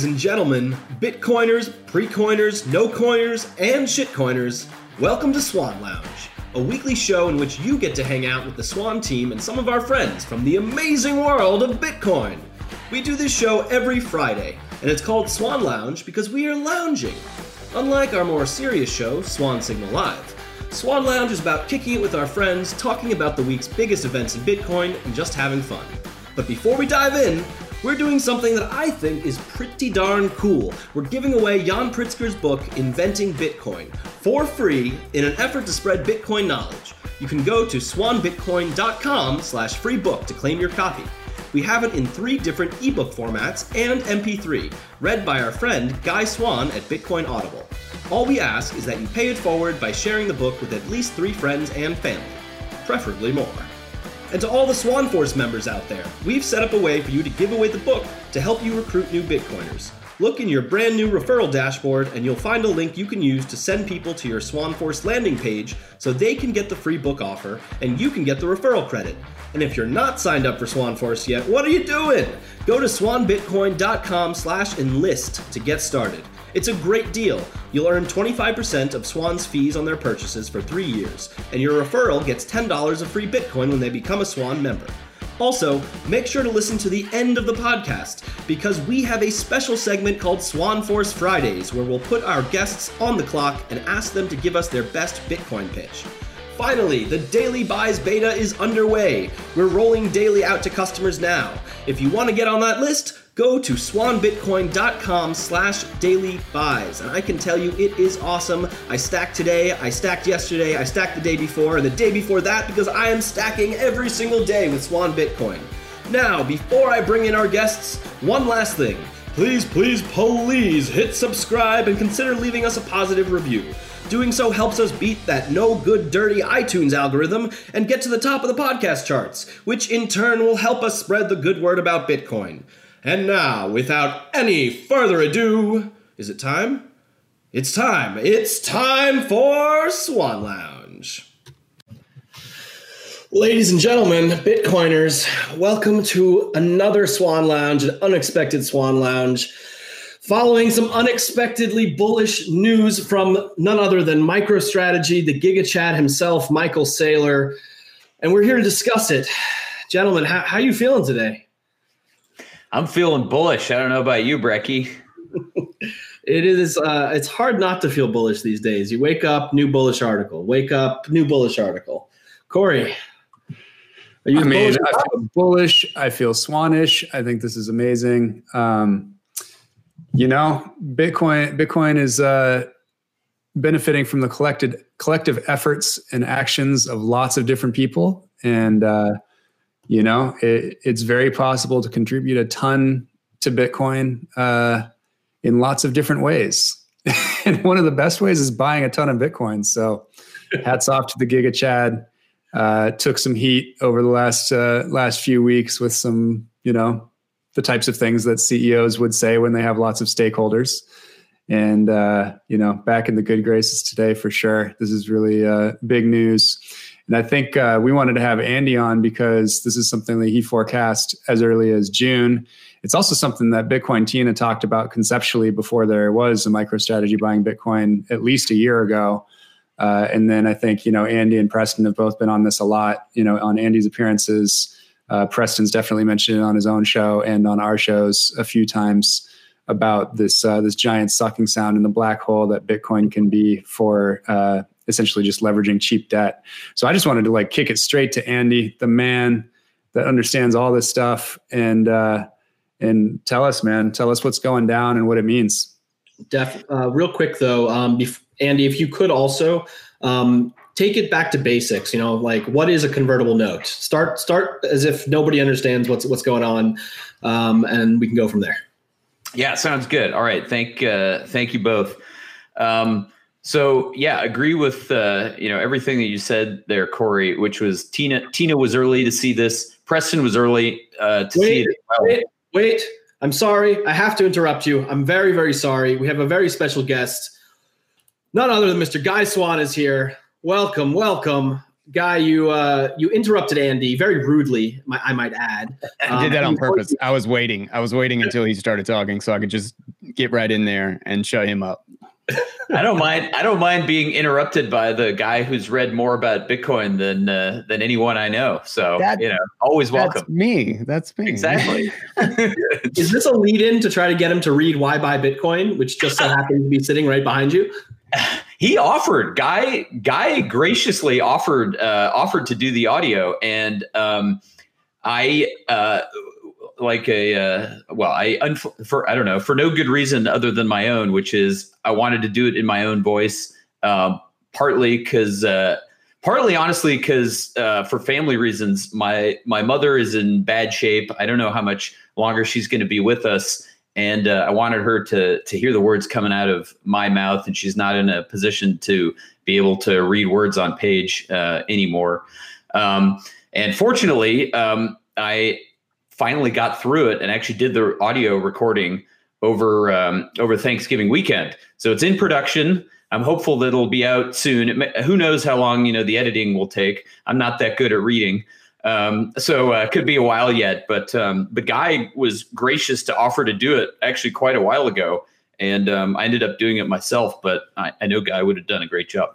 Ladies and gentlemen, Bitcoiners, pre-coiners, no-coiners, and shitcoiners, welcome to Swan Lounge, a weekly show in which you get to hang out with the Swan team and some of our friends from the amazing world of Bitcoin. We do this show every Friday, and it's called Swan Lounge because we are lounging. Unlike our more serious show, Swan Signal Live, Swan Lounge is about kicking it with our friends, talking about the week's biggest events in Bitcoin, and just having fun. But before we dive in, we're doing something that I think is pretty darn cool. We're giving away Yan Pritzker's book, Inventing Bitcoin, for free in an effort to spread Bitcoin knowledge. You can go to swanbitcoin.com slash free book to claim your copy. We have it in three different ebook formats and MP3, read by our friend Guy Swann at Bitcoin Audible. All we ask is that you pay it forward by sharing the book with at least three friends and family, preferably more. And to all the Swan Force members out there, we've set up a way for you to give away the book to help you recruit new Bitcoiners. Look in your brand new referral dashboard and you'll find a link you can use to send people to your Swan Force landing page so they can get the free book offer and you can get the referral credit. And if you're not signed up for Swan Force yet, what are you doing? Go to swanbitcoin.com slash enlist to get started. It's a great deal. You'll earn 25% of Swan's fees on their purchases for three years, and your referral gets $10 of free Bitcoin when they become a Swan member. Also, make sure to listen to the end of the podcast because we have a special segment called Swan Force Fridays where we'll put our guests on the clock and ask them to give us their best Bitcoin pitch. Finally, the Daily Buys beta is underway. We're rolling daily out to customers now. If you want to get on that list, go to swanbitcoin.com slash daily buys. And I can tell you it is awesome. I stacked today, I stacked yesterday, I stacked the day before, and the day before that because I am stacking every single day with Swan Bitcoin. Now, before I bring in our guests, one last thing. Please, please, please hit subscribe and consider leaving us a positive review. Doing so helps us beat that no good dirty iTunes algorithm and get to the top of the podcast charts, which in turn will help us spread the good word about Bitcoin. And now, without any further ado, is it time? It's time. It's time for Swan Lounge. Ladies and gentlemen, Bitcoiners, welcome to another Swan Lounge, an unexpected Swan Lounge. Following some unexpectedly bullish news from none other than MicroStrategy, the Giga Chad himself, Michael Saylor, and we're here to discuss it. Gentlemen, how, how you feeling today? I'm feeling bullish. I don't know about you, Brecky. it is uh, it's hard not to feel bullish these days. You wake up, new bullish article. Wake up, new bullish article. Corey, are you I mean, I feel bullish. I feel swanish. I think this is amazing. Um, you know, Bitcoin Bitcoin is uh, benefiting from the collected collective efforts and actions of lots of different people, and uh, you know, it, it's very possible to contribute a ton to Bitcoin uh, in lots of different ways. and one of the best ways is buying a ton of Bitcoin. So, hats off to the Giga Chad. Uh, took some heat over the last uh, last few weeks with some, you know, the types of things that CEOs would say when they have lots of stakeholders. And uh, you know, back in the good graces today for sure. This is really uh, big news. And I think uh, we wanted to have Andy on because this is something that he forecast as early as June. It's also something that Bitcoin Tina talked about conceptually before there was a MicroStrategy buying Bitcoin at least a year ago. Uh, and then I think, you know, Andy and Preston have both been on this a lot, you know, on Andy's appearances. Uh, Preston's definitely mentioned it on his own show and on our shows a few times about this uh, this giant sucking sound in the black hole that Bitcoin can be for uh, essentially just leveraging cheap debt. So I just wanted to like kick it straight to Andy, the man that understands all this stuff, and uh, and tell us, man, tell us what's going down and what it means. Def, uh, real quick though, um, bef- Andy, if you could also um, take it back to basics. You know, like what is a convertible note? Start start as if nobody understands what's what's going on, um, and we can go from there. Yeah, sounds good. All right, thank uh, thank you both. Um, so yeah, agree with uh, you know everything that you said there, Corey. Which was Tina. Tina was early to see this. Preston was early uh, to wait, see it. Well. Wait, wait. I'm sorry. I have to interrupt you. I'm very, very sorry. We have a very special guest. None other than Mr. Guy Swann is here. Welcome, welcome. Guy, you uh, you interrupted Andy very rudely. I might add. Um, I did that on purpose. I was waiting. I was waiting until he started talking so I could just get right in there and shut him up. I don't mind. I don't mind being interrupted by the guy who's read more about Bitcoin than uh, than anyone I know. So that, you know, always welcome. me. That's me. Exactly. Is this a lead in to try to get him to read Why Buy Bitcoin, which just so happens to be sitting right behind you? He offered. Guy Guy graciously offered uh, offered to do the audio, and um, I. Uh, like a uh, well i unf- for i don't know for no good reason other than my own which is i wanted to do it in my own voice um, partly because uh, partly honestly because uh, for family reasons my my mother is in bad shape. I don't know how much longer she's going to be with us. And uh, i wanted her to to hear the words coming out of my mouth and she's not in a position to be able to read words on page uh, anymore. Um, and fortunately um, i finally got through it and actually did the audio recording over um, over Thanksgiving weekend. So it's in production. I'm hopeful that it'll be out soon. May, who knows how long you know the editing will take? I'm not that good at reading, um, so uh, could be a while yet. But um, the guy was gracious to offer to do it actually quite a while ago, and um, I ended up doing it myself. But I, I know Guy would have done a great job.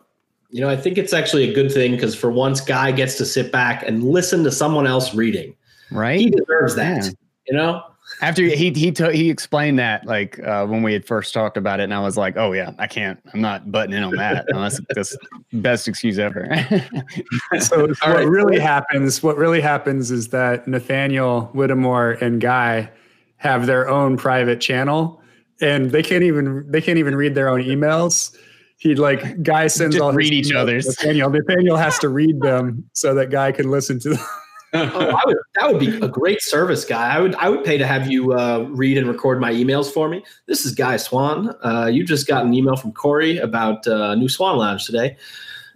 You know, I think it's actually a good thing because for once, Guy gets to sit back and listen to someone else reading right? He deserves that. Yeah. You know. After he he t- he explained that like uh, when we had first talked about it, and I was like, oh yeah, I can't, I'm not butting in on that. No, that's the best excuse ever. so what right. really happens, what really happens is that Nathaniel Whittemore and Guy have their own private channel, and they can't even they can't even read their own emails. He'd like Guy sends Just all read each other's. Nathaniel Nathaniel has to read them so that Guy can listen to them oh, would, that would be a great service, guy. I would I would pay to have you uh, read and record my emails for me. This is Guy Swann. Uh, you just got an email from Corey about uh, new Swan Lounge today.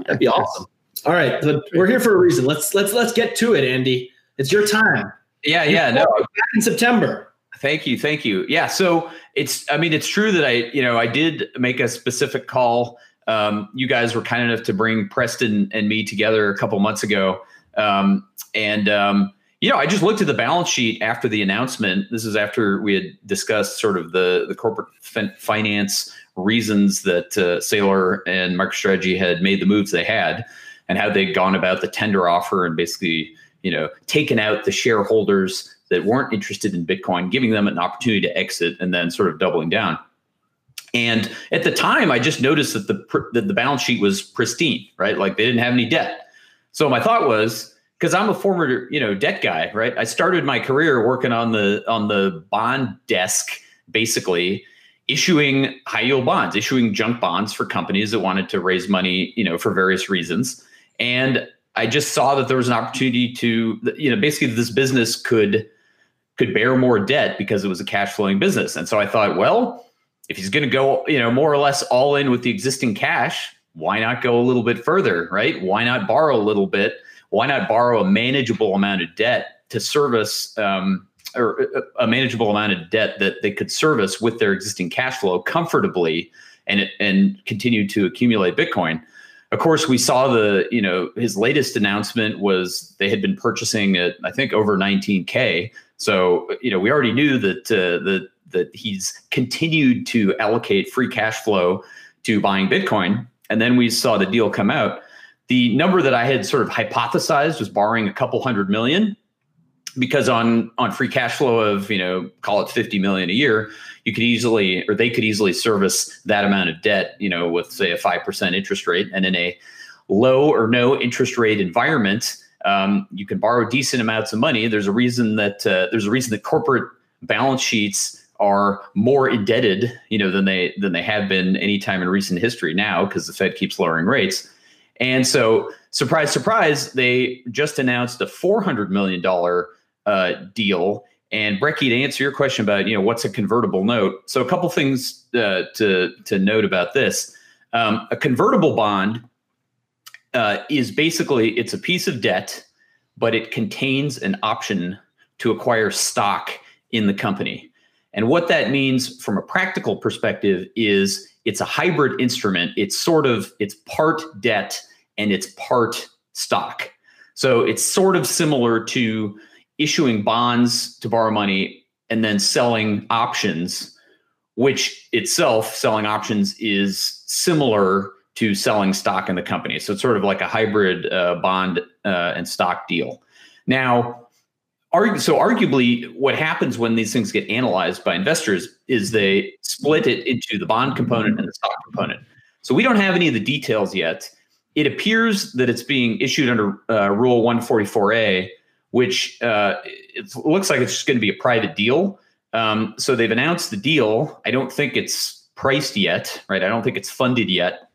That'd be awesome. All right, but we're here for a reason. Let's let's let's get to it, Andy. It's your time. Yeah, yeah. No, back in September. Thank you, thank you. Yeah, so it's I mean it's true that I you know I did make a specific call. Um, you guys were kind enough to bring Preston and me together a couple months ago um, and um, you know, I just looked at the balance sheet after the announcement. This is after we had discussed sort of the the corporate fin- finance reasons that uh, Saylor and MicroStrategy had made the moves they had, and how they'd gone about the tender offer and basically, you know, taken out the shareholders that weren't interested in Bitcoin, giving them an opportunity to exit, and then sort of doubling down. And at the time, I just noticed that the that the balance sheet was pristine, right? Like they didn't have any debt. So my thought was, because I'm a former, you know, debt guy, right? I started my career working on the on the bond desk, basically issuing high yield bonds, issuing junk bonds for companies that wanted to raise money, you know, for various reasons. And I just saw that there was an opportunity to, you know, basically this business could could bear more debt because it was a cash flowing business. And so I thought, well, if he's going to go, you know, more or less all in with the existing cash, why not go a little bit further, right? Why not borrow a little bit? Why not borrow a manageable amount of debt to service um, or uh, a manageable amount of debt that they could service with their existing cash flow comfortably and and continue to accumulate Bitcoin? Of course, we saw the you know his latest announcement was they had been purchasing at I think over 19k. So you know we already knew that uh, that that he's continued to allocate free cash flow to buying Bitcoin and then we saw the deal come out. The number that I had sort of hypothesized was borrowing a couple hundred million because on on free cash flow of, you know, call it 50 million a year, you could easily or they could easily service that amount of debt, you know, with say a 5% interest rate and in a low or no interest rate environment, um, you can borrow decent amounts of money. There's a reason that uh, there's a reason that corporate balance sheets are more indebted, you know, than they than they have been any time in recent history now because the Fed keeps lowering rates. And so, surprise, surprise, they just announced a four hundred million dollar uh, deal. And Brecky, to answer your question about you know what's a convertible note, so a couple things uh, to to note about this. Um, a convertible bond uh, is basically it's a piece of debt, but it contains an option to acquire stock in the company. And what that means from a practical perspective is it's a hybrid instrument. It's sort of it's part debt and it's part stock. So it's sort of similar to issuing bonds to borrow money and then selling options, which itself, selling options is similar to selling stock in the company. So it's sort of like a hybrid uh, bond uh, and stock deal. Now, so arguably, what happens when these things get analyzed by investors is they split it into the bond component and the stock component. So we don't have any of the details yet. It appears that it's being issued under uh, Rule 144A, which uh, it looks like it's just going to be a private deal. Um, so they've announced the deal. I don't think it's priced yet, right? I don't think it's funded yet,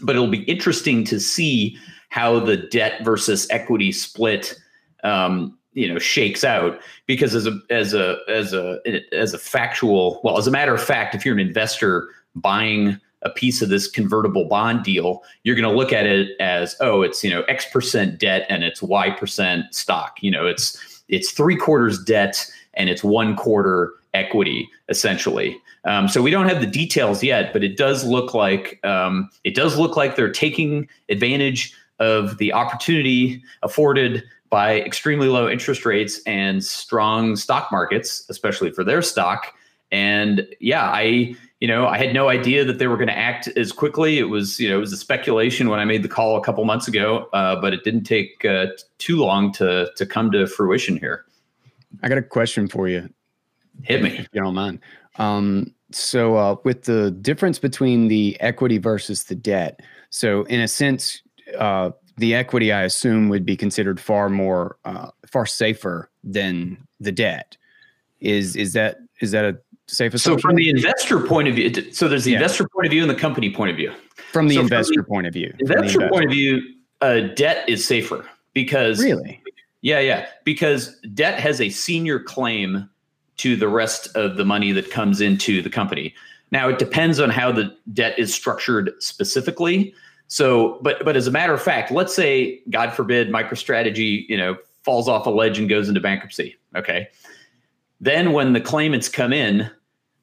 but it'll be interesting to see how the debt versus equity split um, you know shakes out because as a as a as a as a factual well as a matter of fact if you're an investor buying a piece of this convertible bond deal you're going to look at it as oh it's you know x percent debt and it's y percent stock. You know it's it's three quarters debt and it's one quarter equity essentially. Um, so we don't have the details yet but it does look like um, it does look like they're taking advantage of the opportunity afforded by extremely low interest rates and strong stock markets, especially for their stock. And yeah, I you know I had no idea that they were going to act as quickly. It was you know it was a speculation when I made the call a couple months ago, uh, but it didn't take uh, too long to to come to fruition here. I got a question for you. Hit me if you don't mind. Um, so uh, with the difference between the equity versus the debt, so in a sense, uh, the equity, I assume, would be considered far more, uh, far safer than the debt. Is is that is that a safe assumption? So from the investor point of view, so there's the yeah. investor point of view and the company point of view. From the so investor from the point of view. Investor, investor point of view, uh, debt is safer because really, yeah, yeah, because debt has a senior claim to the rest of the money that comes into the company. Now it depends on how the debt is structured specifically. So, but but as a matter of fact, let's say, God forbid, MicroStrategy, you know, falls off a ledge and goes into bankruptcy. Okay. Then when the claimants come in,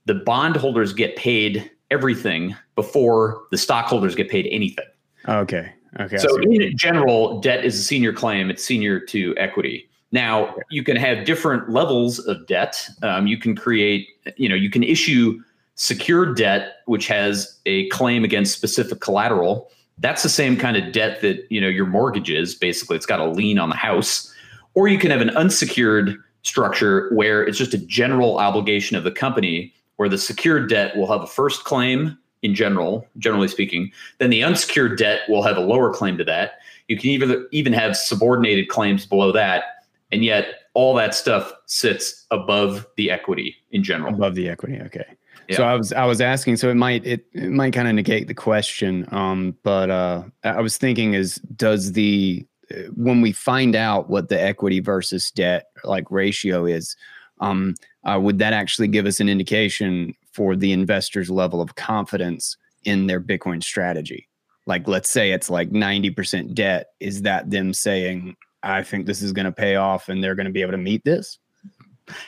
the bondholders get paid everything before the stockholders get paid anything. Okay. Okay. So in general, debt is a senior claim. It's senior to equity. Now you can have different levels of debt. Um, you can create, you know, you can issue secured debt, which has a claim against specific collateral that's the same kind of debt that you know your mortgage is basically. It's got a lien on the house. Or you can have an unsecured structure where it's just a general obligation of the company where the secured debt will have a first claim in general generally speaking. Then the unsecured debt will have a lower claim to that. You can even even have subordinated claims below that and yet all that stuff sits above the equity in general. Above the equity okay so I was I was asking, so it might it, it might kind of negate the question, um, but uh, I was thinking is does the when we find out what the equity versus debt like ratio is, um, uh, would that actually give us an indication for the investor's level of confidence in their Bitcoin strategy? Like, let's say it's like ninety percent debt. Is that them saying, "I think this is going to pay off," and they're going to be able to meet this?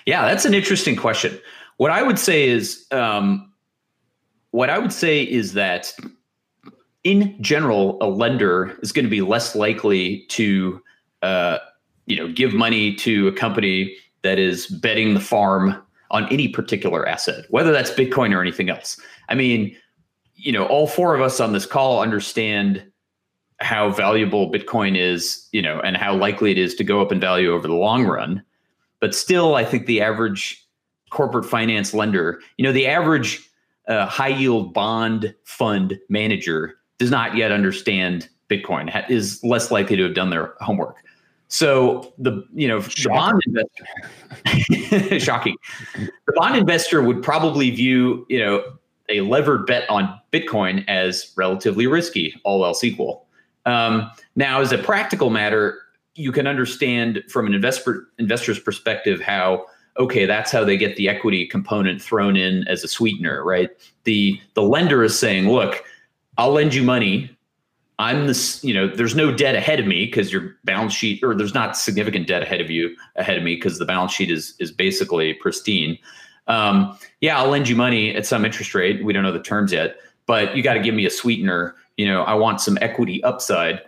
Yeah, that's an interesting question. What I would say is, um, what I would say is that in general, a lender is going to be less likely to, uh, you know, give money to a company that is betting the farm on any particular asset, whether that's Bitcoin or anything else. I mean, you know, all four of us on this call understand how valuable Bitcoin is, you know, and how likely it is to go up in value over the long run. But still, I think the average corporate finance lender, you know, the average uh, high yield bond fund manager does not yet understand Bitcoin, ha- is less likely to have done their homework. So the you know shocking. the bond investor, shocking. The bond investor would probably view you know a levered bet on Bitcoin as relatively risky, all else equal. Um, now, as a practical matter, you can understand from an investor investor's perspective how okay, that's how they get the equity component thrown in as a sweetener, right? The the lender is saying, look, I'll lend you money. I'm this, you know, there's no debt ahead of me because your balance sheet, or there's not significant debt ahead of you ahead of me because the balance sheet is is basically pristine. Um, yeah, I'll lend you money at some interest rate. We don't know the terms yet, but you got to give me a sweetener. You know, I want some equity upside.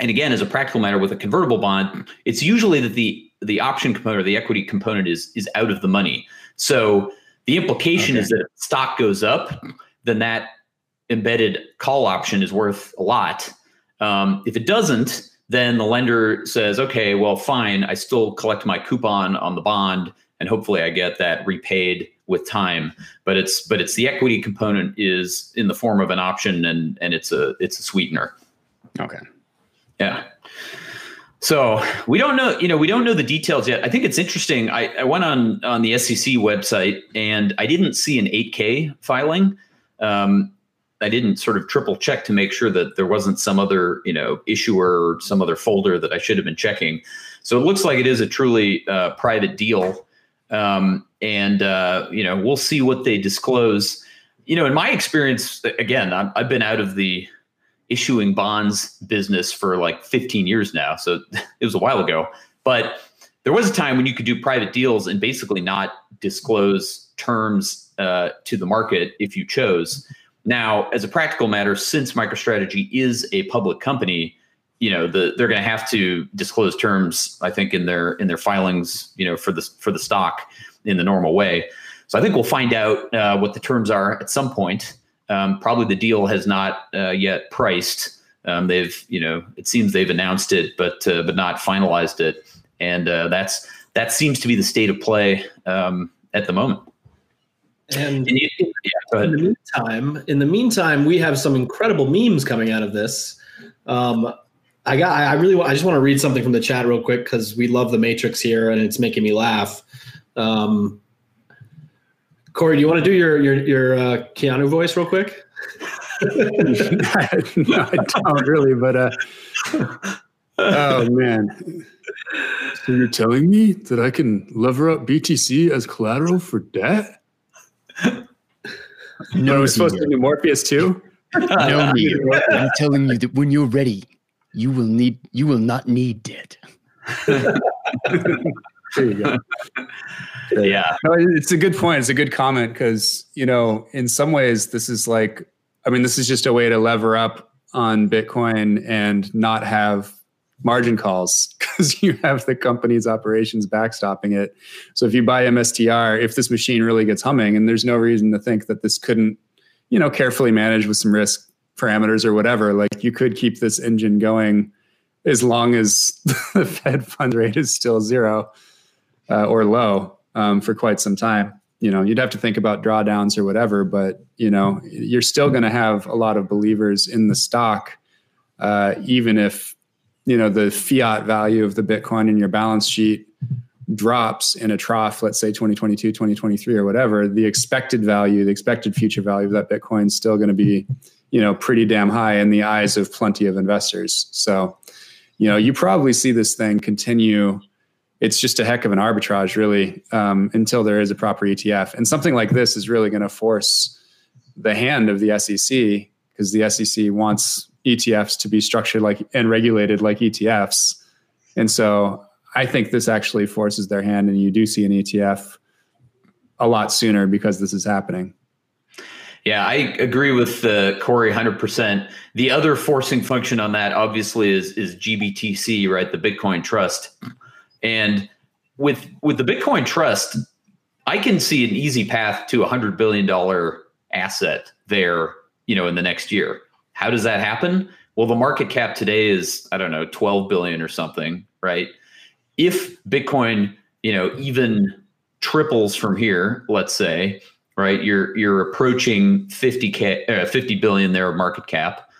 and again, as a practical matter, with a convertible bond, it's usually that the the option component or the equity component is is out of the money. So the implication okay. is that if stock goes up, then that embedded call option is worth a lot. Um, if it doesn't, then the lender says, okay, well, fine, I still collect my coupon on the bond, and hopefully I get that repaid with time. But it's but it's the equity component is in the form of an option, and and it's a it's a sweetener. Okay. Yeah. So we don't know, you know, we don't know the details yet. I think it's interesting. I, I went on on the SEC website and I didn't see an 8K filing. Um, I didn't sort of triple check to make sure that there wasn't some other, you know, issuer or some other folder that I should have been checking. So it looks like it is a truly uh, private deal, um, and uh, you know, we'll see what they disclose. You know, in my experience, again, i I've been out of the issuing bonds business for like 15 years now. So it was a while ago. But there was a time when you could do private deals and basically not disclose terms uh, to the market if you chose. Now, as a practical matter, since MicroStrategy is a public company, you know the, they're going to have to disclose terms. I think in their in their filings, you know, for the for the stock in the normal way. So I think we'll find out uh, what the terms are at some point. Um, probably the deal has not uh, yet priced. Um, they've, you know, it seems they've announced it, but uh, but not finalized it, and uh, that's that seems to be the state of play um, at the moment. And, and you, yeah, in the meantime, in the meantime, we have some incredible memes coming out of this. Um, I got, I really, I just want to read something from the chat real quick because we love the Matrix here and it's making me laugh. Um, Corey, do you want to do your your your uh, Keanu voice real quick? no, I don't really, but uh, oh man. So you're telling me that I can lever up BTC as collateral for debt? No, I was supposed to be Morpheus too. no, me. I'm telling you that when you're ready, you will need you will not need debt. There you go. yeah. No, it's a good point. It's a good comment because, you know, in some ways, this is like, I mean, this is just a way to lever up on Bitcoin and not have margin calls because you have the company's operations backstopping it. So if you buy MSTR, if this machine really gets humming, and there's no reason to think that this couldn't, you know, carefully manage with some risk parameters or whatever, like you could keep this engine going as long as the Fed fund rate is still zero uh, or low um, for quite some time. You know, you'd have to think about drawdowns or whatever, but you know, you're still going to have a lot of believers in the stock, uh, even if you know the fiat value of the Bitcoin in your balance sheet drops in a trough, let's say 2022, 2023, or whatever. The expected value, the expected future value of that Bitcoin is still going to be, you know, pretty damn high in the eyes of plenty of investors. So, you know, you probably see this thing continue it's just a heck of an arbitrage, really, um, until there is a proper ETF. And something like this is really going to force the hand of the SEC because the SEC wants ETFs to be structured like and regulated like ETFs. And so I think this actually forces their hand, and you do see an ETF a lot sooner because this is happening. Yeah, I agree with uh, Corey 100%. The other forcing function on that obviously is is GBTC, right? The Bitcoin Trust. And with with the Bitcoin Trust, I can see an easy path to a hundred billion dollar asset there, you know, in the next year. How does that happen? Well, the market cap today is I don't know, 12 billion or something, right? If Bitcoin, you know, even triples from here, let's say, right? You're you're approaching 50k uh, 50 billion there market cap.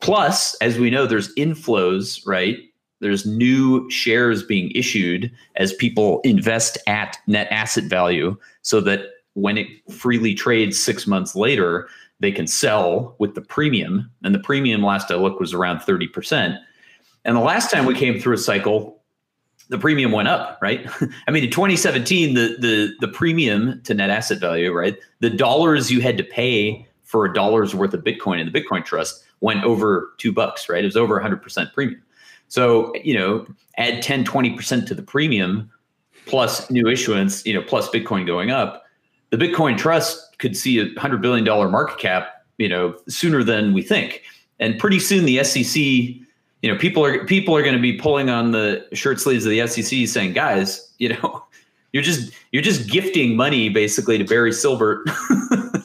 Plus, as we know, there's inflows, right? There's new shares being issued as people invest at net asset value so that when it freely trades six months later, they can sell with the premium. And the premium last I looked was around 30%. And the last time we came through a cycle, the premium went up, right? I mean, in 2017, the the the premium to net asset value, right? The dollars you had to pay for a dollar's worth of Bitcoin in the Bitcoin Trust went over two bucks, right? It was over 100% premium. So, you know, add 10, 20% to the premium plus new issuance, you know, plus Bitcoin going up, the Bitcoin Trust could see a $100 billion market cap, you know, sooner than we think. And pretty soon the SEC, you know, people are people are going to be pulling on the shirt sleeves of the SEC, saying, "Guys, you know, you're just you're just gifting money basically to Barry Silbert,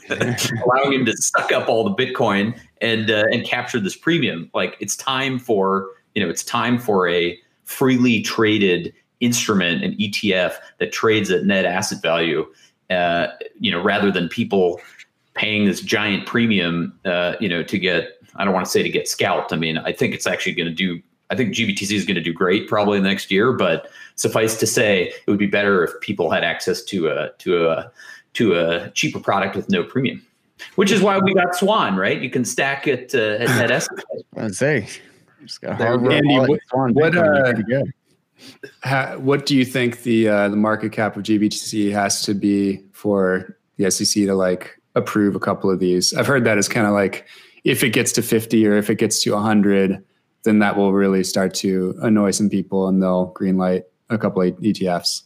allowing him to suck up all the Bitcoin and uh, and capture this premium. Like it's time for you know, it's time for a freely traded instrument, an ETF that trades at net asset value. Uh, you know, rather than people paying this giant premium, uh, you know, to get I don't want to say to get scalped. I mean, I think it's actually going to do. I think GBTC is going to do great probably the next year, but suffice to say, it would be better if people had access to a to a to a cheaper product with no premium. Which is why we got Swan, right? You can stack it uh, at net I'd say. Just got Andy, what, what, uh, what do you think the uh, the market cap of GBTC has to be for the SEC to like approve a couple of these? I've heard that it's kind of like if it gets to 50 or if it gets to 100, then that will really start to annoy some people and they'll greenlight a couple of ETFs.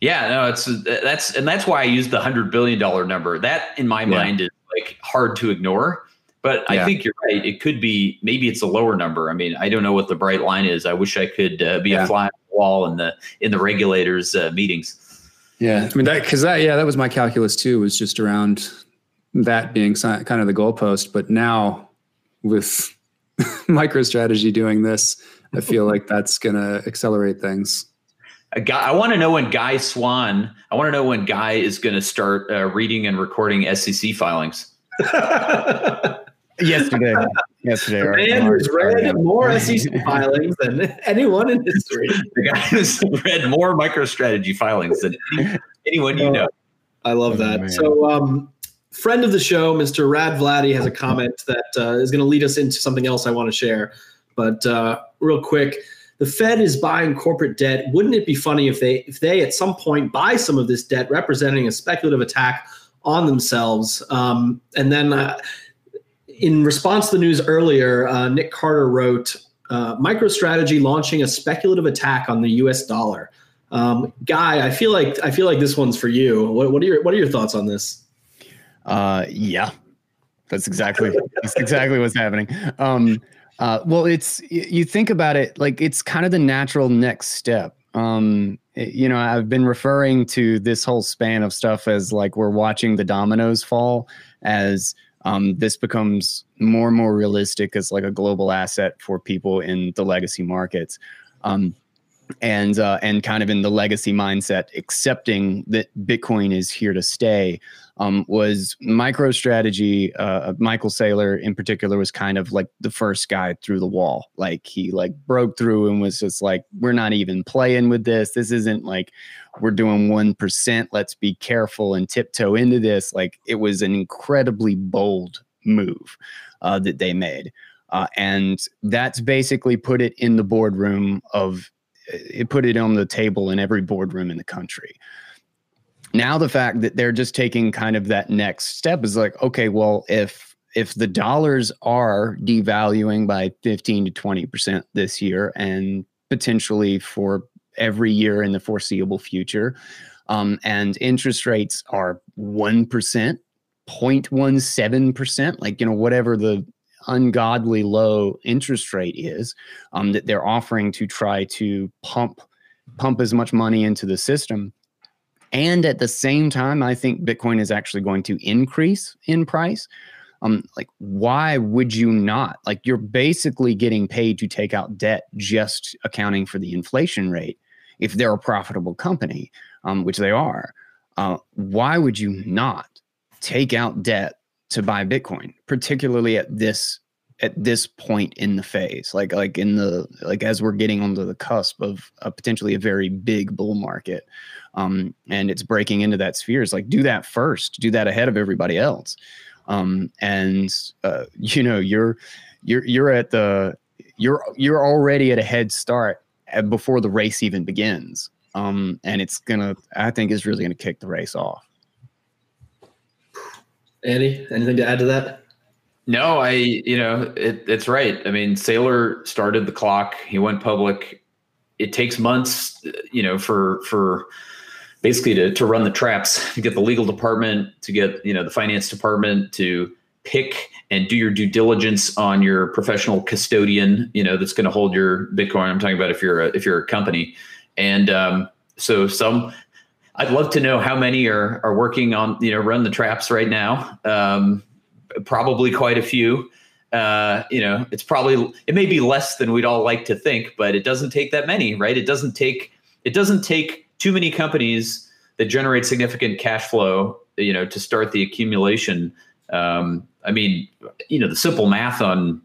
Yeah, no, it's that's and that's why I use the hundred billion dollar number. That in my yeah. mind is like hard to ignore. But yeah. I think you're right. It could be maybe it's a lower number. I mean, I don't know what the bright line is. I wish I could uh, be yeah. a fly on the wall in the in the regulators uh, meetings. Yeah, I mean that because that yeah that was my calculus too. Was just around that being kind of the goalpost. But now with MicroStrategy doing this, I feel like that's going to accelerate things. Guy, I want to know when Guy Swann. I want to know when Guy is going to start uh, reading and recording SEC filings. Yesterday, yesterday, the man who's read more SEC filings than anyone in history. The guy who's read more MicroStrategy filings than anyone you know. I love that. Oh, so, um, friend of the show, Mr. Rad Vladdy, has a comment that uh, is going to lead us into something else I want to share. But uh, real quick, the Fed is buying corporate debt. Wouldn't it be funny if they if they at some point buy some of this debt, representing a speculative attack on themselves? Um, and then, uh, in response to the news earlier, uh, Nick Carter wrote, uh, "MicroStrategy launching a speculative attack on the U.S. dollar." Um, Guy, I feel like I feel like this one's for you. What, what are your What are your thoughts on this? Uh, yeah, that's exactly that's exactly what's happening. Um, uh, well, it's you think about it like it's kind of the natural next step. Um, you know, I've been referring to this whole span of stuff as like we're watching the dominoes fall as um, this becomes more and more realistic as like a global asset for people in the legacy markets. Um, and uh, and kind of in the legacy mindset, accepting that Bitcoin is here to stay um, was MicroStrategy. Uh, Michael Saylor, in particular, was kind of like the first guy through the wall. Like he like broke through and was just like, "We're not even playing with this. This isn't like we're doing one percent. Let's be careful and tiptoe into this." Like it was an incredibly bold move uh, that they made. Uh, and that's basically put it in the boardroom of it put it on the table in every boardroom in the country now the fact that they're just taking kind of that next step is like okay well if if the dollars are devaluing by 15 to 20% this year and potentially for every year in the foreseeable future um, and interest rates are 1% 0.17% like you know whatever the ungodly low interest rate is um, that they're offering to try to pump pump as much money into the system and at the same time, I think Bitcoin is actually going to increase in price. Um, like, why would you not? Like, you're basically getting paid to take out debt, just accounting for the inflation rate. If they're a profitable company, um, which they are, uh, why would you not take out debt to buy Bitcoin, particularly at this at this point in the phase like like in the like as we're getting onto the cusp of a potentially a very big bull market um, and it's breaking into that sphere. It's like do that first, do that ahead of everybody else, um, and uh, you know you're you're you're at the you're you're already at a head start before the race even begins, um, and it's gonna I think is really gonna kick the race off. Andy, anything to add to that? No, I, you know, it, it's right. I mean, Saylor started the clock. He went public. It takes months, you know, for for basically to, to run the traps to get the legal department to get you know the finance department to pick and do your due diligence on your professional custodian, you know, that's going to hold your Bitcoin. I'm talking about if you're a, if you're a company, and um, so some. I'd love to know how many are are working on you know run the traps right now. Um, probably quite a few. Uh, you know, it's probably it may be less than we'd all like to think, but it doesn't take that many, right? It doesn't take it doesn't take too many companies that generate significant cash flow, you know, to start the accumulation. Um, I mean, you know, the simple math on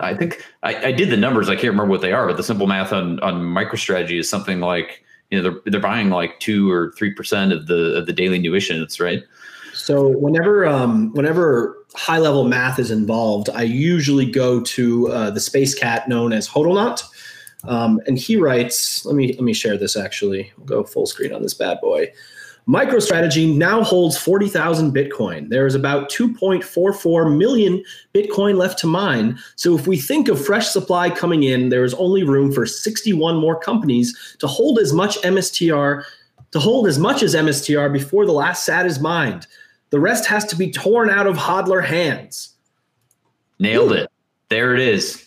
I think I, I, did the numbers. I can't remember what they are, but the simple math on on MicroStrategy is something like you know they're they're buying like two or three percent of the of the daily new issuance, right? So whenever um, whenever high level math is involved, I usually go to uh, the space cat known as Hodlnaut. Um, and he writes, let me let me share this actually. We'll go full screen on this bad boy. MicroStrategy now holds 40,000 Bitcoin. There is about 2.44 million Bitcoin left to mine. So if we think of fresh supply coming in, there is only room for 61 more companies to hold as much MSTR, to hold as much as MSTR before the last SAT is mined. The rest has to be torn out of hodler hands. Nailed Ooh. it. There it is.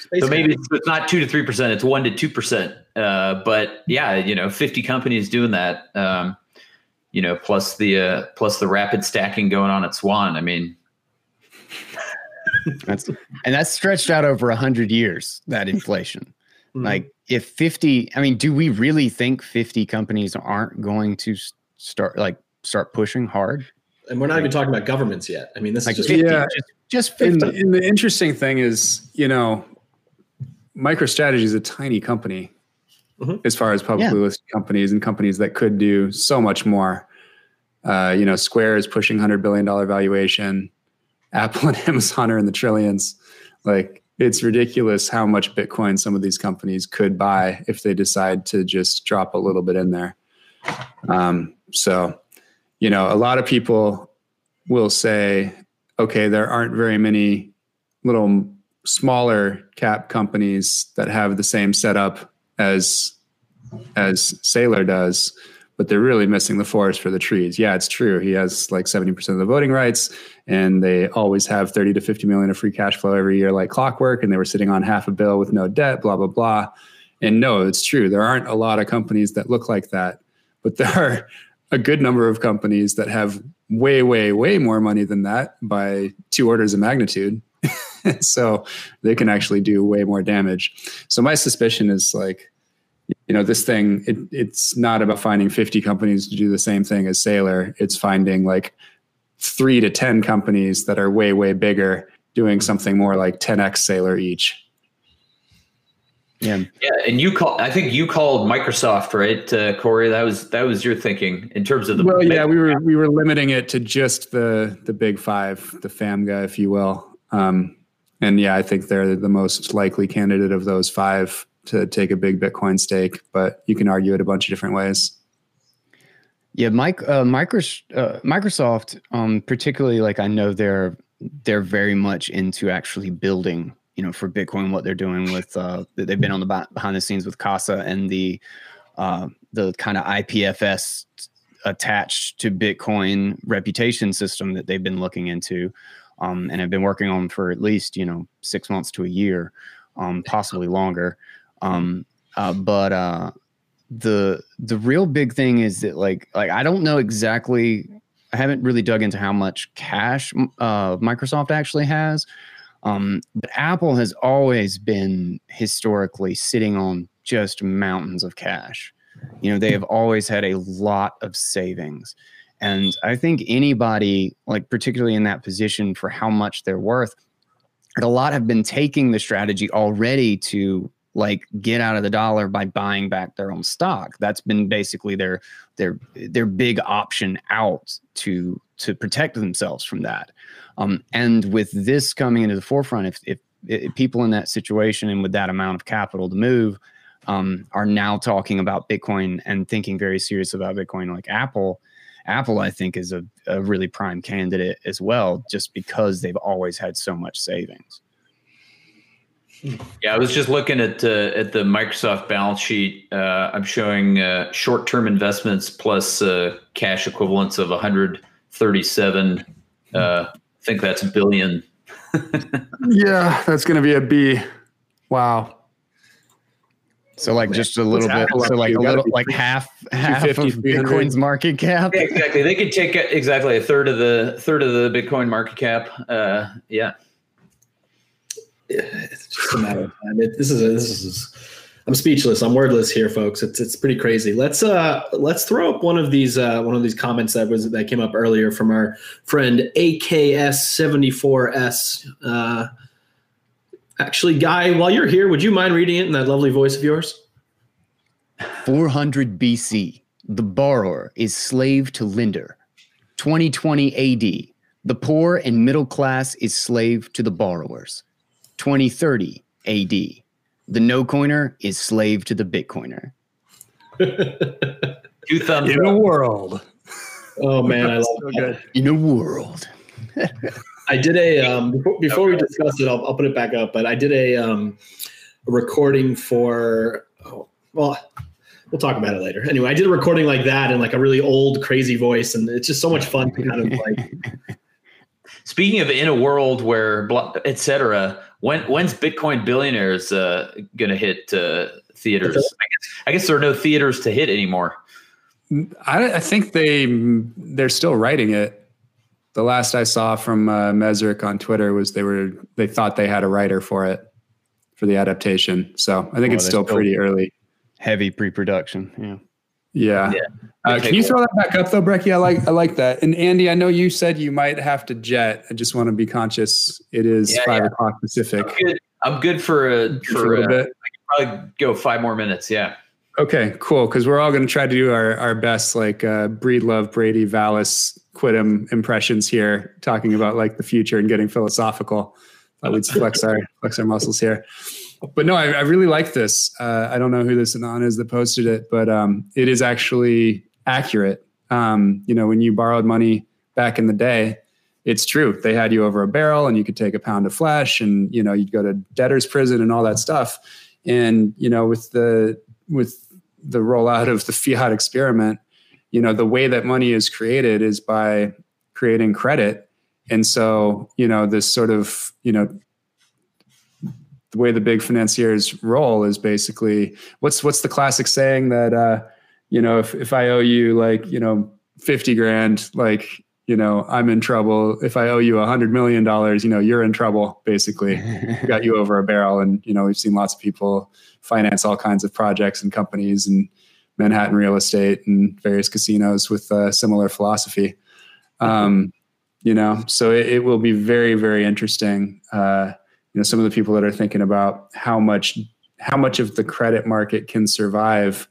Space so maybe it's, it's not two to three percent; it's one to two percent. Uh, but yeah, you know, fifty companies doing that. Um, you know, plus the uh, plus the rapid stacking going on at Swan. I mean, that's and that's stretched out over a hundred years. That inflation, mm-hmm. like if fifty, I mean, do we really think fifty companies aren't going to start like start pushing hard? and we're not even talking about governments yet. I mean, this like is just 50, yeah, just, just 50. And, and, the interesting thing is, you know, MicroStrategy is a tiny company mm-hmm. as far as publicly yeah. listed companies and companies that could do so much more. Uh, you know, Square is pushing hundred billion dollar valuation. Apple and Amazon are in the trillions. Like it's ridiculous how much Bitcoin some of these companies could buy if they decide to just drop a little bit in there. Um, so you know, a lot of people will say, okay, there aren't very many little smaller cap companies that have the same setup as as Saylor does, but they're really missing the forest for the trees. Yeah, it's true. He has like 70% of the voting rights and they always have 30 to 50 million of free cash flow every year like clockwork and they were sitting on half a bill with no debt, blah blah blah. And no, it's true. There aren't a lot of companies that look like that, but there are a good number of companies that have way, way, way more money than that by two orders of magnitude. so they can actually do way more damage. So my suspicion is like, you know, this thing, it, it's not about finding 50 companies to do the same thing as Saylor. It's finding like three to 10 companies that are way, way bigger doing something more like 10x Saylor each. Yeah, yeah, and you call. I think you called Microsoft, right, uh, Corey? That was that was your thinking in terms of the. Well, yeah, we were we were limiting it to just the the big five, the FAMGA, if you will. Um, and yeah, I think they're the most likely candidate of those five to take a big Bitcoin stake. But you can argue it a bunch of different ways. Yeah, Mike, uh, Microsoft, uh, Microsoft, um, particularly like I know they're they're very much into actually building you know, for Bitcoin, what they're doing with uh, they've been on the behind the scenes with Casa and the uh, the kind of IPFS attached to Bitcoin reputation system that they've been looking into, um, and have been working on for at least you know six months to a year, um, possibly longer. Um, uh, but uh, the the real big thing is that like like I don't know exactly. I haven't really dug into how much cash uh, Microsoft actually has. Um, but Apple has always been historically sitting on just mountains of cash. You know, they have always had a lot of savings. And I think anybody, like particularly in that position for how much they're worth, a lot have been taking the strategy already to like get out of the dollar by buying back their own stock. That's been basically their their their big option out to to protect themselves from that. Um, and with this coming into the forefront, if, if, if, people in that situation and with that amount of capital to move um, are now talking about Bitcoin and thinking very serious about Bitcoin, like Apple, Apple, I think, is a, a really prime candidate as well, just because they've always had so much savings. Yeah, I was just looking at uh, at the Microsoft balance sheet. Uh, I'm showing uh, short-term investments plus uh, cash equivalents of 137 uh, I think that's a billion. yeah, that's going to be a B. Wow. So like just a little bit, so like a little, like half half of Bitcoin's market cap. Yeah, exactly. They could take exactly a third of the third of the Bitcoin market cap. Uh, yeah. It's just a matter of time. It, this is a, this is. I'm speechless. I'm wordless here, folks. It's it's pretty crazy. Let's uh let's throw up one of these uh one of these comments that was that came up earlier from our friend AKS74S. Uh, Actually, Guy, while you're here, would you mind reading it in that lovely voice of yours? 400 BC, the borrower is slave to lender. 2020 AD, the poor and middle class is slave to the borrowers. 2030 AD, the no coiner is slave to the Bitcoiner. Two thumbs in a world. Oh man, I love so that. Good. In a world. I did a um, before, before we discuss it. I'll, I'll, put it back up. But I did a, um, a recording for. Oh, well, we'll talk about it later. Anyway, I did a recording like that in like a really old, crazy voice, and it's just so much fun to kind of like. Speaking of in a world where etc. When when's Bitcoin billionaires uh, gonna hit uh, theaters? I guess, I guess there are no theaters to hit anymore. I, I think they they're still writing it the last I saw from uh, Mezrich on Twitter was they were they thought they had a writer for it for the adaptation. So I think oh, it's still pretty early. Heavy pre-production. Yeah. Yeah. yeah. Uh, can you throw that back up though, Brecky? I like I like that. And Andy, I know you said you might have to jet. I just want to be conscious. It is yeah, five yeah. o'clock Pacific. I'm good, I'm good for a for, for a little bit. I can probably go five more minutes. Yeah. Okay, cool. Because we're all going to try to do our, our best, like uh, Breedlove, Brady, Vallis, Quittem impressions here, talking about like the future and getting philosophical. That we'd flex our flex our muscles here. But no, I, I really like this. Uh, I don't know who this anon is that posted it, but um, it is actually accurate. Um, you know, when you borrowed money back in the day, it's true. They had you over a barrel, and you could take a pound of flesh, and you know, you'd go to debtor's prison and all that stuff. And you know, with the with the rollout of the fiat experiment, you know, the way that money is created is by creating credit. And so, you know, this sort of, you know, the way the big financiers roll is basically what's what's the classic saying that uh, you know, if if I owe you like, you know, 50 grand, like you know, I'm in trouble. If I owe you a hundred million dollars, you know, you're in trouble. Basically, got you over a barrel. And you know, we've seen lots of people finance all kinds of projects and companies and Manhattan real estate and various casinos with a similar philosophy. Um, you know, so it, it, will be very, very interesting. Uh, you know, some of the people that are thinking about how much how much of the credit market can survive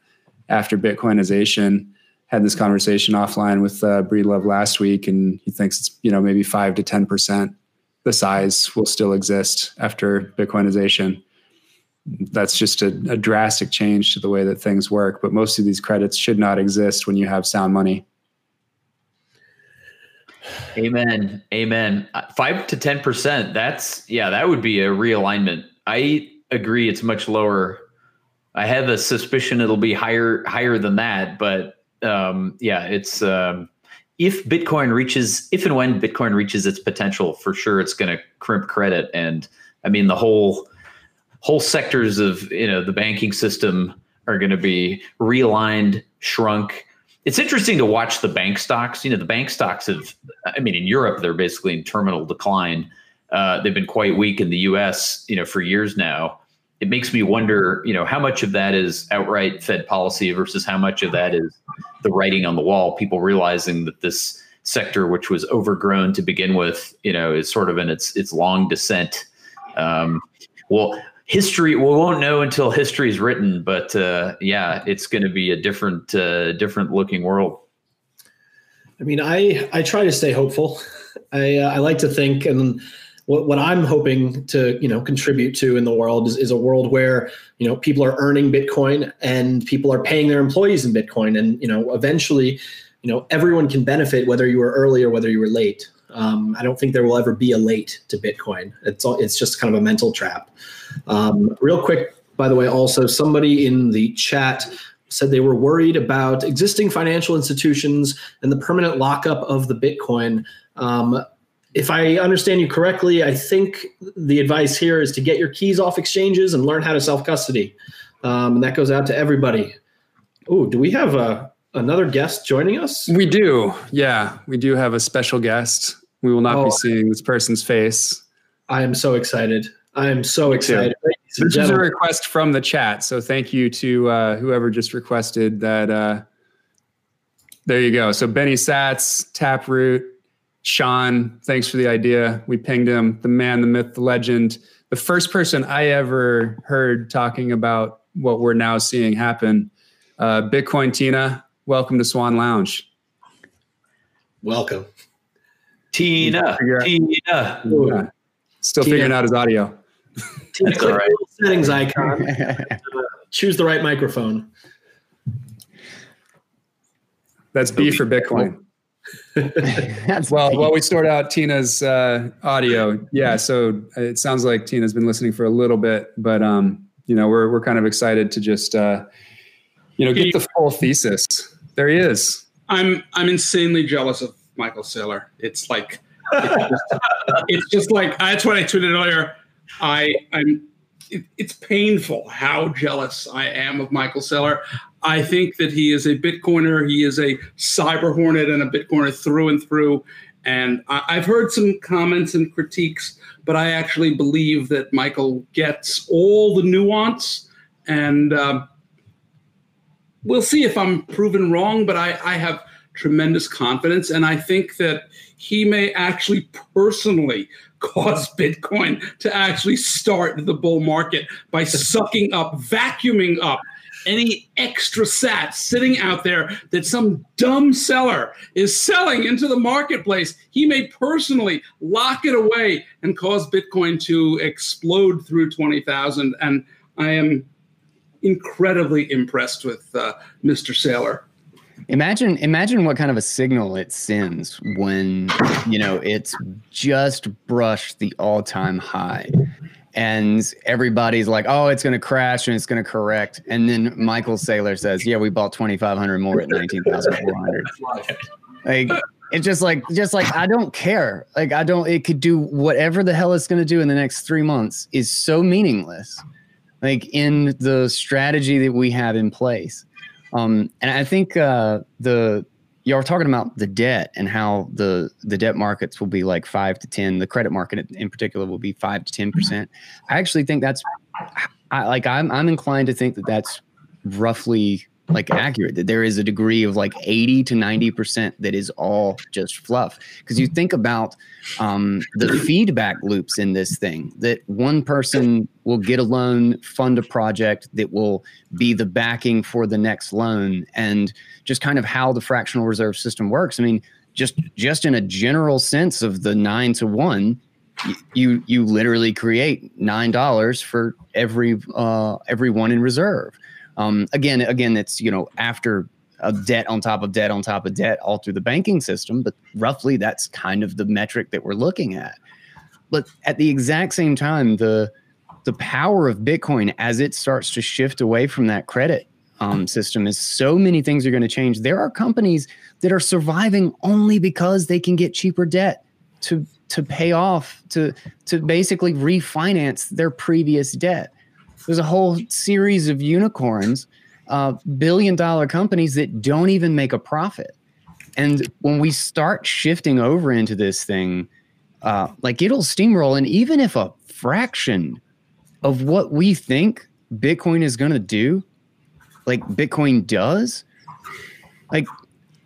after Bitcoinization had this conversation offline with uh, Breedlove last week, and he thinks it's you know maybe five to ten percent the size will still exist after Bitcoinization. That's just a, a drastic change to the way that things work. But most of these credits should not exist when you have sound money. Amen. Amen. Uh, five to ten percent. That's yeah. That would be a realignment. I agree. It's much lower. I have a suspicion it'll be higher higher than that, but um, yeah, it's um, if Bitcoin reaches, if and when Bitcoin reaches its potential, for sure, it's going to crimp credit. And I mean, the whole whole sectors of you know the banking system are going to be realigned, shrunk. It's interesting to watch the bank stocks. You know, the bank stocks have, I mean, in Europe, they're basically in terminal decline. Uh, they've been quite weak in the U.S. You know, for years now it makes me wonder, you know, how much of that is outright Fed policy versus how much of that is the writing on the wall, people realizing that this sector, which was overgrown to begin with, you know, is sort of in its its long descent. Um, well, history we won't know until history is written, but uh, yeah, it's going to be a different uh, different looking world. I mean, I I try to stay hopeful. I uh, I like to think and what, what I'm hoping to you know contribute to in the world is, is a world where you know people are earning Bitcoin and people are paying their employees in Bitcoin, and you know eventually, you know everyone can benefit whether you were early or whether you were late. Um, I don't think there will ever be a late to Bitcoin. It's all, it's just kind of a mental trap. Um, real quick, by the way, also somebody in the chat said they were worried about existing financial institutions and the permanent lockup of the Bitcoin. Um, if I understand you correctly, I think the advice here is to get your keys off exchanges and learn how to self custody. Um, and that goes out to everybody. Oh, do we have a, another guest joining us? We do. Yeah, we do have a special guest. We will not oh. be seeing this person's face. I am so excited. I am so excited. This is a request from the chat. So thank you to uh, whoever just requested that. Uh, there you go. So Benny Satz, Taproot, Sean, thanks for the idea. We pinged him, the man, the myth, the legend, the first person I ever heard talking about what we're now seeing happen. Uh, Bitcoin Tina, welcome to Swan Lounge. Welcome. Tina. Tina. Yeah. Still Tina. figuring out his audio. Tina, click right. the settings icon. uh, choose the right microphone. That's B for Bitcoin. That's well, while we sort out Tina's uh, audio, yeah. So it sounds like Tina's been listening for a little bit, but um, you know, we're we're kind of excited to just uh, you know get the full thesis. There he is. I'm I'm insanely jealous of Michael Saylor. It's like it's just, like that's what I tweeted earlier. I I'm it, it's painful how jealous I am of Michael Saylor. I think that he is a Bitcoiner. He is a cyber hornet and a Bitcoiner through and through. And I, have heard some comments and critiques, but I actually believe that Michael gets all the nuance. And uh, we'll see if I'm proven wrong, but I, I have tremendous confidence. And I think that he may actually personally cause Bitcoin to actually start the bull market by sucking up, vacuuming up any extra sat sitting out there that some dumb seller is selling into the marketplace, he may personally lock it away and cause Bitcoin to explode through 20,000. And I am incredibly impressed with uh, Mr. Saylor. Imagine, imagine what kind of a signal it sends when you know it's just brushed the all-time high, and everybody's like, "Oh, it's going to crash and it's going to correct." And then Michael Saylor says, "Yeah, we bought twenty five hundred more at nineteen thousand four hundred. like it's just like just like I don't care. Like I don't. It could do whatever the hell it's going to do in the next three months is so meaningless. Like in the strategy that we have in place. Um, and I think uh, the y'all are talking about the debt and how the the debt markets will be like five to ten. The credit market in particular will be five to ten percent. I actually think that's I, like I'm I'm inclined to think that that's roughly like accurate that there is a degree of like 80 to 90% that is all just fluff. Because you think about um, the feedback loops in this thing that one person will get a loan fund a project that will be the backing for the next loan and just kind of how the fractional reserve system works i mean just just in a general sense of the nine to one you you literally create nine dollars for every uh, every one in reserve um, again, again, it's you know after a debt on top of debt on top of debt all through the banking system, but roughly that's kind of the metric that we're looking at. But at the exact same time, the the power of Bitcoin as it starts to shift away from that credit um, system is so many things are going to change. There are companies that are surviving only because they can get cheaper debt to to pay off to to basically refinance their previous debt. There's a whole series of unicorns, uh, billion dollar companies that don't even make a profit. And when we start shifting over into this thing, uh, like it'll steamroll. And even if a fraction of what we think Bitcoin is going to do, like Bitcoin does, like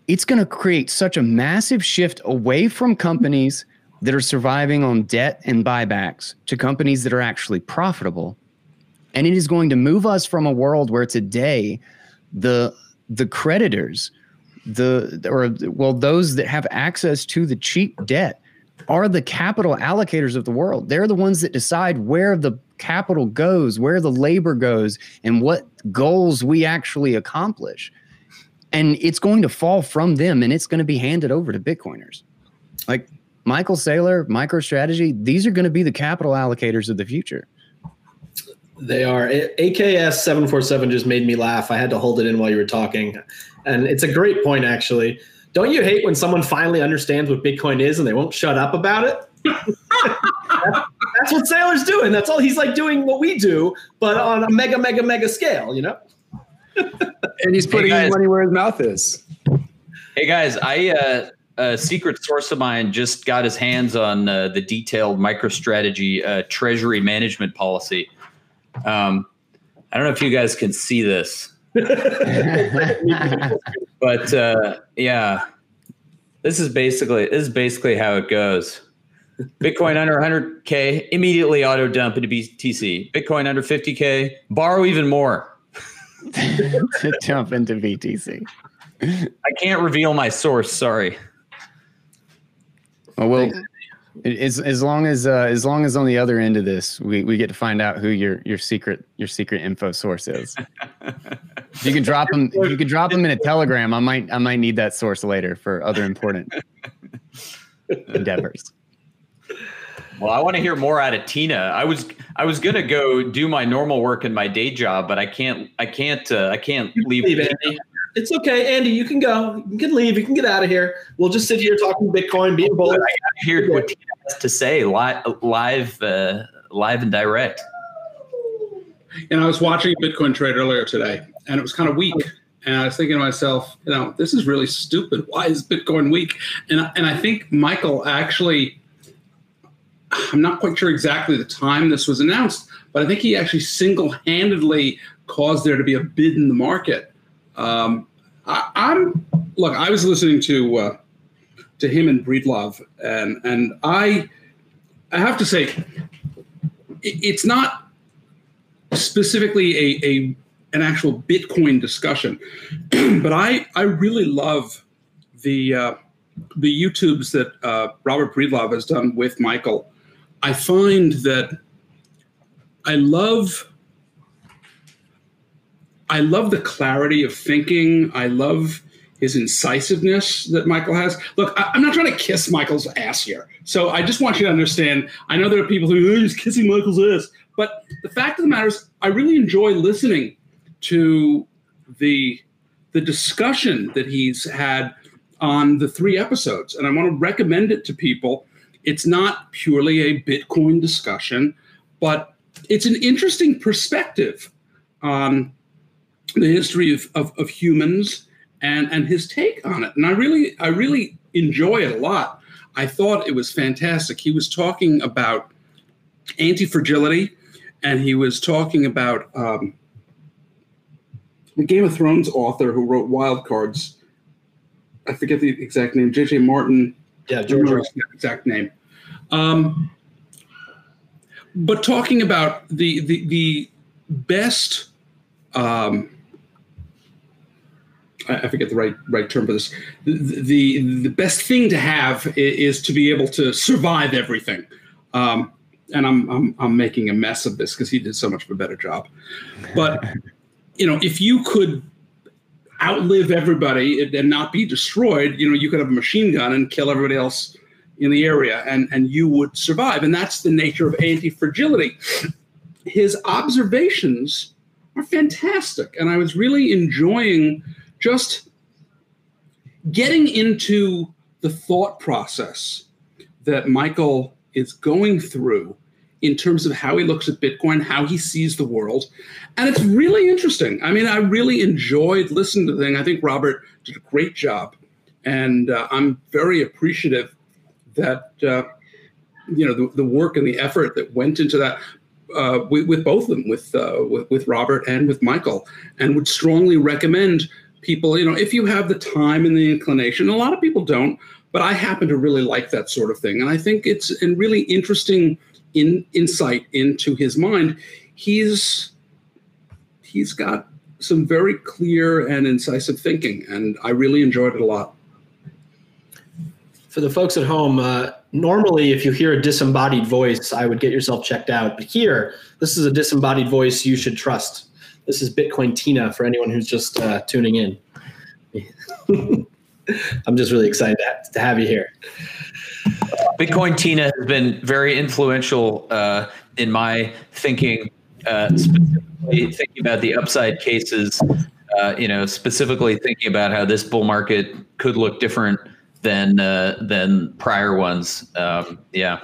it's going to create such a massive shift away from companies that are surviving on debt and buybacks to companies that are actually profitable and it is going to move us from a world where today the the creditors the or well those that have access to the cheap debt are the capital allocators of the world. They're the ones that decide where the capital goes where the labor goes and what goals we actually accomplish. And it's going to fall from them and it's going to be handed over to bitcoiners. Like michael saylor microstrategy these are going to be the capital allocators of the future They are. AKS seven four seven just made me laugh. I had to hold it in while you were talking, and it's a great point actually. Don't you hate when someone finally understands what Bitcoin is and they won't shut up about it? that's, what Saylor's doing. That's all. He's like doing what we do, but on a mega, mega, mega scale. You know. and he's putting hey money where his mouth is. Hey guys, I uh, a secret source of mine just got his hands on uh, the detailed MicroStrategy uh, treasury management policy. Um, I don't know if you guys can see this, but uh, yeah, this is basically this is basically how it goes. Bitcoin under 100k immediately auto dump into BTC. Bitcoin under 50k borrow even more. to jump into BTC. I can't reveal my source. Sorry. Oh, well, as as long as uh, as long as on the other end of this, we, we get to find out who your your secret your secret info source is. you can drop them. You can drop them in a telegram. I might I might need that source later for other important endeavors. Well, I want to hear more out of Tina. I was I was gonna go do my normal work in my day job, but I can't I can't uh, I can't leave. Leave Andy. It's okay, Andy. You can go. You can leave. You can get out of here. We'll just sit here talking Bitcoin, being bullish. I hear what Tina has to say live, live, uh, live and direct. And I was watching Bitcoin trade earlier today, and it was kind of weak. And I was thinking to myself, you know, this is really stupid. Why is Bitcoin weak? And and I think Michael actually I'm not quite sure exactly the time this was announced, but I think he actually single handedly caused there to be a bid in the market. Um, I, am look. I was listening to uh, to him and Breedlove, and and I I have to say, it, it's not specifically a, a an actual Bitcoin discussion, but I I really love the uh, the YouTubes that uh, Robert Breedlove has done with Michael I find that I love I love the clarity of thinking. I love his incisiveness that Michael has. Look, I, am not trying to kiss Michael's ass here. So I just want you to understand. I know there are people who are oh, just kissing Michael's ass, but the fact of the matter is, I really enjoy listening to the the discussion that he's had on the three episodes, and I want to recommend it to people it's not purely a Bitcoin discussion, but it's an interesting perspective on the history of, of, of humans and, and his take on it. And I really, I really enjoy it a lot. I thought it was fantastic. He was talking about anti-fragility, and he was talking about um, the Game of Thrones author who wrote Wild Cards. I forget the exact name. J.J. Martin. Yeah, George. Exact name. Um, but talking about the the, the best, um, I, forget the right right term for this. The, the, the best thing to have is, is, to be able to survive everything. Um, and I'm, I'm I'm making a mess of this because he did so much of a better job. But you know, if you could outlive everybody and not be destroyed, you know, you could have a machine gun and kill everybody else in the area and, and you would survive. And that's the nature of anti fragility. His observations are fantastic. And I was really enjoying just getting into the thought process that Michael is going through in terms of how he looks at Bitcoin, how he sees the world. And it's really interesting. I mean, I really enjoyed listening to the thing. I think Robert did a great job. And uh, I'm very appreciative that uh, you know the, the, work and the effort that went into that uh, with, with, both of them, with, uh, with, with Robert and with Michael, and would strongly recommend people. You know, if you have the time and the inclination, a lot of people don't, but I happen to really like that sort of thing, and I think it's a really interesting in, insight into his mind. He's he's got some very clear and incisive thinking, and I really enjoyed it a lot for the folks at home, uh, normally if you hear a disembodied voice, I would get yourself checked out. But here, this is a disembodied voice you should trust. This is Bitcoin Tina for anyone who's just uh, tuning in. I'm just really excited to have you here. Bitcoin Tina has been very influential uh, in my thinking uh, specifically thinking about the upside cases, uh, you know, specifically thinking about how this bull market could look different than uh, than prior ones. Um, yeah.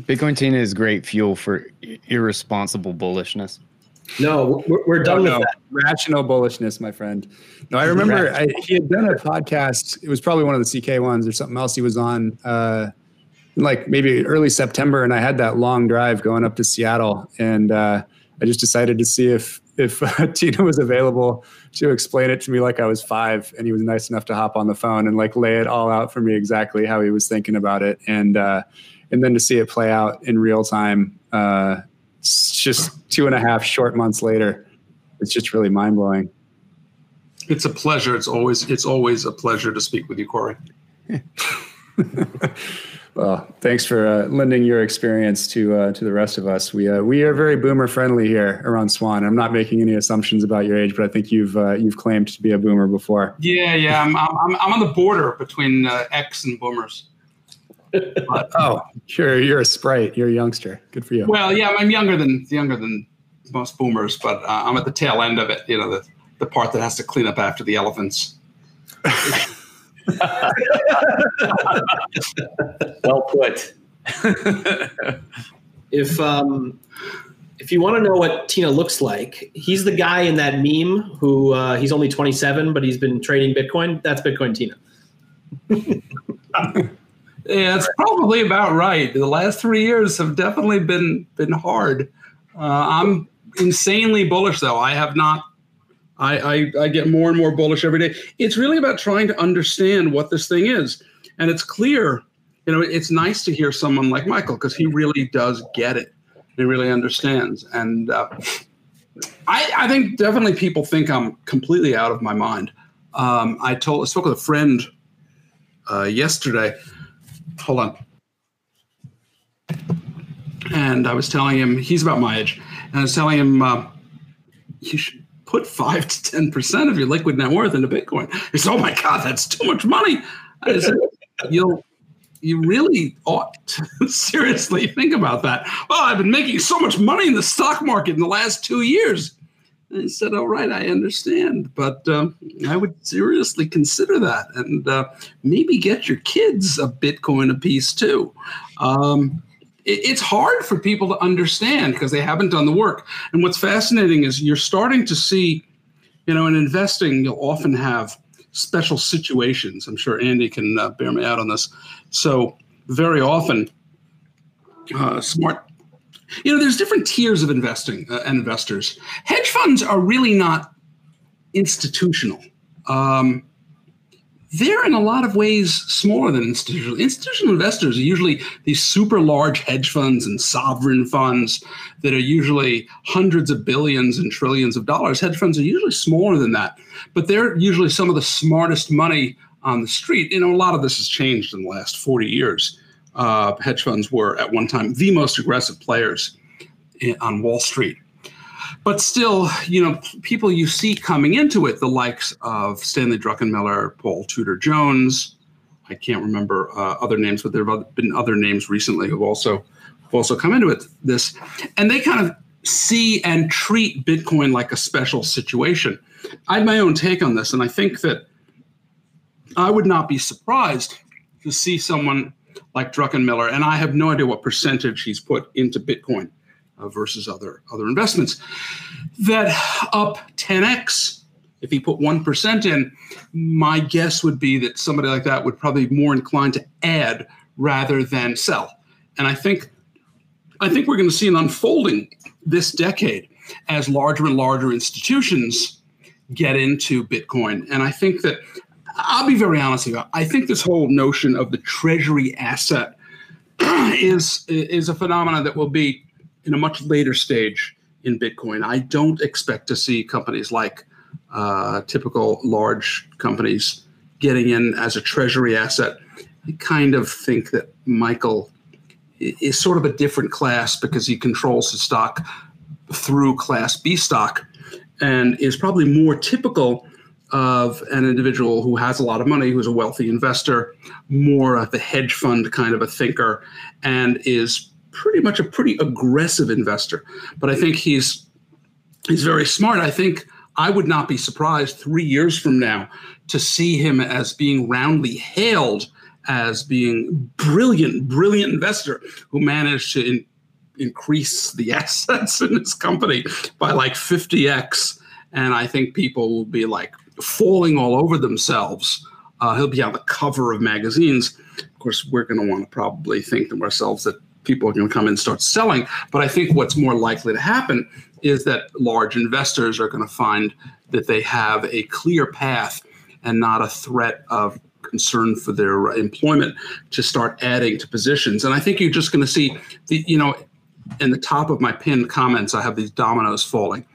Bitcoin Tina is great fuel for irresponsible bullishness. No, we're, we're done with that. Rational bullishness, my friend. No, I remember I, he had done a podcast. It was probably one of the CK ones or something else he was on, uh, like maybe early September. And I had that long drive going up to Seattle. And uh, I just decided to see if, if uh, Tina was available to explain it to me like I was five. And he was nice enough to hop on the phone and like lay it all out for me exactly how he was thinking about it. And, uh, and then to see it play out in real time uh, just two and a half short months later, it's just really mind blowing. It's a pleasure. It's always it's always a pleasure to speak with you, Corey. well, thanks for uh, lending your experience to uh, to the rest of us. We uh, we are very boomer friendly here around Swan. I'm not making any assumptions about your age, but I think you've uh, you've claimed to be a boomer before. Yeah, yeah. I'm I'm, I'm on the border between uh, X and boomers. But, oh, sure. You're a sprite. You're a youngster. Good for you. Well, yeah, I'm younger than younger than most boomers, but uh, I'm at the tail end of it. You know, the the part that has to clean up after the elephants. well put. if um, if you want to know what Tina looks like, he's the guy in that meme who uh, he's only 27, but he's been trading Bitcoin. That's Bitcoin Tina. Yeah, it's probably about right. The last three years have definitely been been hard. Uh, I'm insanely bullish, though. I have not. I, I I get more and more bullish every day. It's really about trying to understand what this thing is, and it's clear. You know, it's nice to hear someone like Michael because he really does get it. He really understands, and uh, I I think definitely people think I'm completely out of my mind. Um, I told I spoke with a friend uh, yesterday hold on. And I was telling him he's about my age, and I was telling him uh, you should put five to ten percent of your liquid net worth into Bitcoin. He said, "Oh my God, that's too much money." I said, "You'll." You really ought to seriously think about that. Well, I've been making so much money in the stock market in the last two years. I said, "All right, I understand, but um, I would seriously consider that, and uh, maybe get your kids a Bitcoin a piece too." Um, it, it's hard for people to understand because they haven't done the work. And what's fascinating is you're starting to see, you know, in investing, you'll often have special situations. I'm sure Andy can uh, bear me out on this. So very often, uh, smart you know, there's different tiers of investing uh, and investors. Hedge funds are really not institutional. Um, they're in a lot of ways smaller than institutional. Institutional investors are usually these super large hedge funds and sovereign funds that are usually hundreds of billions and trillions of dollars. Hedge funds are usually smaller than that, but they're usually some of the smartest money on the street. You know, a lot of this has changed in the last 40 years uh, hedge funds were at one time the most aggressive players in, on Wall Street. But still, you know, people you see coming into it, the likes of Stanley Druckenmiller, Paul Tudor Jones, I can't remember uh, other names, but there have been other names recently who've also who've also come into it. This, and they kind of see and treat Bitcoin like a special situation. I have my own take on this, and I think that I would not be surprised to see someone like Druckenmiller, and I have no idea what percentage he's put into Bitcoin uh, versus other other investments. That up 10x. If he put one percent in, my guess would be that somebody like that would probably be more inclined to add rather than sell. And I think, I think we're going to see an unfolding this decade as larger and larger institutions get into Bitcoin. And I think that I'll be very honest with you. I think this whole notion of the treasury asset is is a phenomenon that will be in a much later stage in Bitcoin. I don't expect to see companies like uh, typical large companies getting in as a treasury asset. I kind of think that Michael is sort of a different class because he controls the stock through Class B stock and is probably more typical of an individual who has a lot of money, who's a wealthy investor, more of the hedge fund kind of a thinker, and is pretty much a pretty aggressive investor. But I think he's he's very smart. I think I would not be surprised three years from now to see him as being roundly hailed as being brilliant, brilliant investor who managed to in, increase the assets in his company by like 50x. And I think people will be like falling all over themselves. Uh, he'll be on the cover of magazines. Of course, we're going to want to probably think to ourselves that people are going to come and start selling. But I think what's more likely to happen is that large investors are going to find that they have a clear path and not a threat of concern for their employment to start adding to positions. And I think you're just going to see the, you know, in the top of my pinned comments, I have these dominoes falling.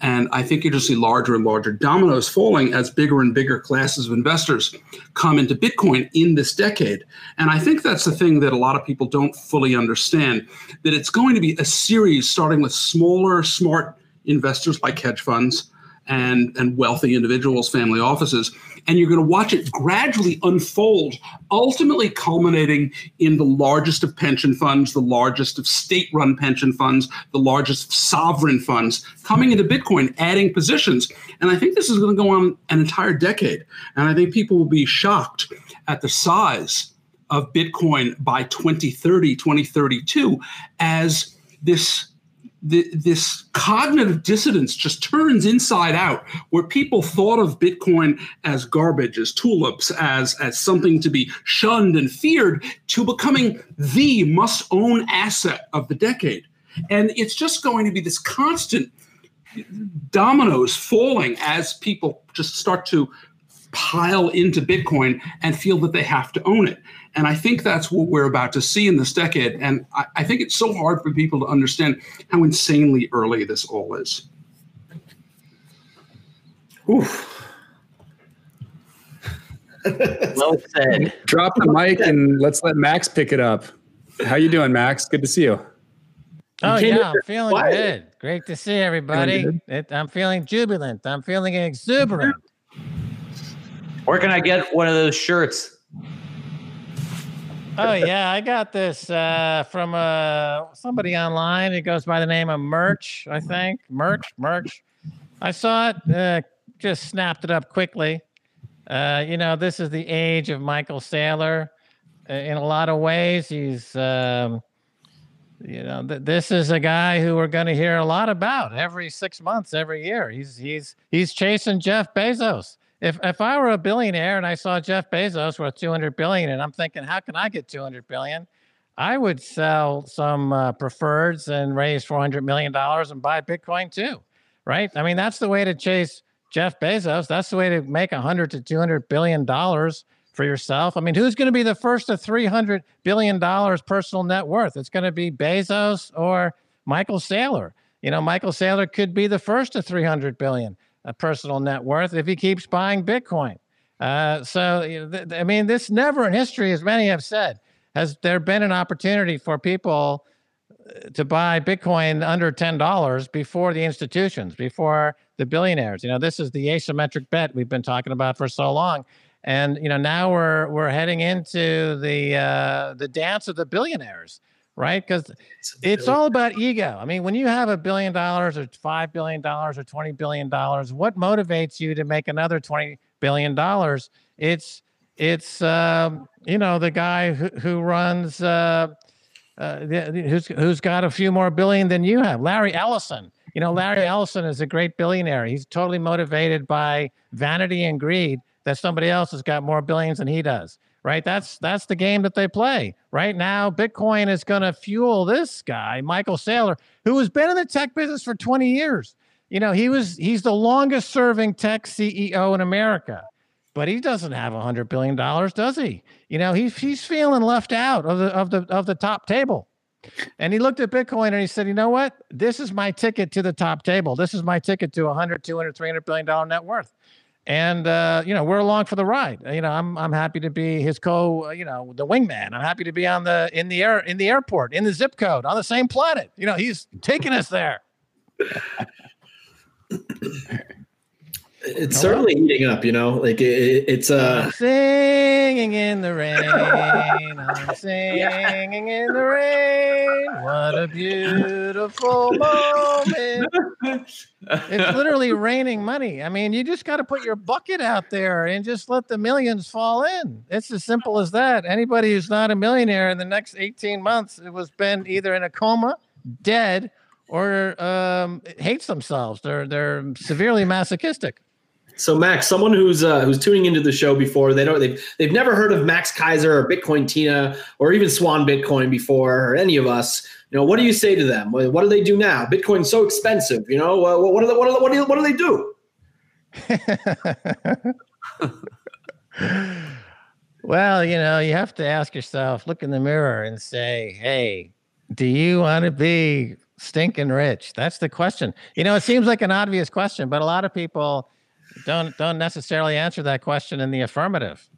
And I think you just see larger and larger dominoes falling as bigger and bigger classes of investors come into Bitcoin in this decade. And I think that's the thing that a lot of people don't fully understand that it's going to be a series starting with smaller, smart investors like hedge funds and, and wealthy individuals, family offices. And you're going to watch it gradually unfold, ultimately culminating in the largest of pension funds, the largest of state run pension funds, the largest sovereign funds coming into Bitcoin, adding positions. And I think this is going to go on an entire decade. And I think people will be shocked at the size of Bitcoin by 2030, 2032 as this this cognitive dissonance just turns inside out where people thought of bitcoin as garbage as tulips as as something to be shunned and feared to becoming the must own asset of the decade. And it's just going to be this constant dominoes falling as people just start to pile into bitcoin and feel that they have to own it and I think that's what we're about to see in this decade. And I, I think it's so hard for people to understand how insanely early this all is. Oof. well said. Drop the mic and let's let Max pick it up. How you doing, Max? Good to see you. Oh you yeah, I'm feeling good. Great to see everybody. It, I'm feeling jubilant. I'm feeling exuberant. Where can I get one of those shirts? Oh yeah, I got this uh, from uh, somebody online. It goes by the name of Merch, I think. Merch, Merch. I saw it, uh, just snapped it up quickly. Uh, you know, this is the age of Michael Saylor. Uh, in a lot of ways, he's, um, you know, th- this is a guy who we're going to hear a lot about every six months, every year. He's he's he's chasing Jeff Bezos if if I were a billionaire and I saw Jeff Bezos worth 200 billion and I'm thinking how can I get 200 billion? I would sell some uh, preferreds and raise 400 million dollars and buy bitcoin too right? I mean that's the way to chase Jeff Bezos. That's the way to make 100 to 200 billion dollars for yourself. I mean who's going to be the first to 300 billion dollars personal net worth? It's going to be Bezos or Michael Saylor. You know Michael Saylor could be the first to 300 billion a personal net worth if he keeps buying Bitcoin. Uh, so, I mean, this never in history, as many have said, has there been an opportunity for people uh, to buy Bitcoin under $10 before the institutions, before the billionaires. You know, this is the asymmetric bet we've been talking about for so long. And you know, now we're we're heading into the uh, the dance of the billionaires right? Because it's all about ego. I mean, when you have a billion dollars or five billion dollars or twenty billion dollars, what motivates you to make another twenty billion dollars? It's it's um, you know the guy who, who runs uh, uh, who's who's got a few more billion than you have, Larry Ellison. You know, Larry Ellison is a great billionaire. He's totally motivated by vanity and greed that somebody else has got more billions than he does right? That's that's the game that they play. Right now, Bitcoin is going to fuel this guy, Michael Saylor, who has been in the tech business for 20 years. You know, he was he's the longest serving tech CEO in America. But he doesn't have a hundred billion dollars, does he? You know, he's he's feeling left out of the of the of the top table. And he looked at Bitcoin and he said, you know what? This is my ticket to the top table. This is my ticket to 100, 200, 300 billion dollar net worth and uh, you know we're along for the ride. You know, I'm I'm happy to be his co, uh, you know, the wingman. I'm happy to be on the in the air in the airport in the zip code on the same planet. You know, he's taking us there. It's certainly heating up, you know. Like it, it's uh I'm singing in the rain. I'm singing in the rain. What a beautiful moment. it's literally raining money. I mean, you just got to put your bucket out there and just let the millions fall in. It's as simple as that. Anybody who's not a millionaire in the next 18 months it was been either in a coma, dead, or um, hates themselves. They're they're severely masochistic. So Max, someone who's uh, who's tuning into the show before, they don't they've they've never heard of Max Keiser or Bitcoin Tina or even Swan Bitcoin before or any of us. You know, what do you say to them? What do they do now? Bitcoin's so expensive. You know, what do they, what do what do, what do they do? well, you know, you have to ask yourself, look in the mirror and say, "Hey, do you want to be stinking rich? That's the question. You know, it seems like an obvious question, but a lot of people don't don't necessarily answer that question in the affirmative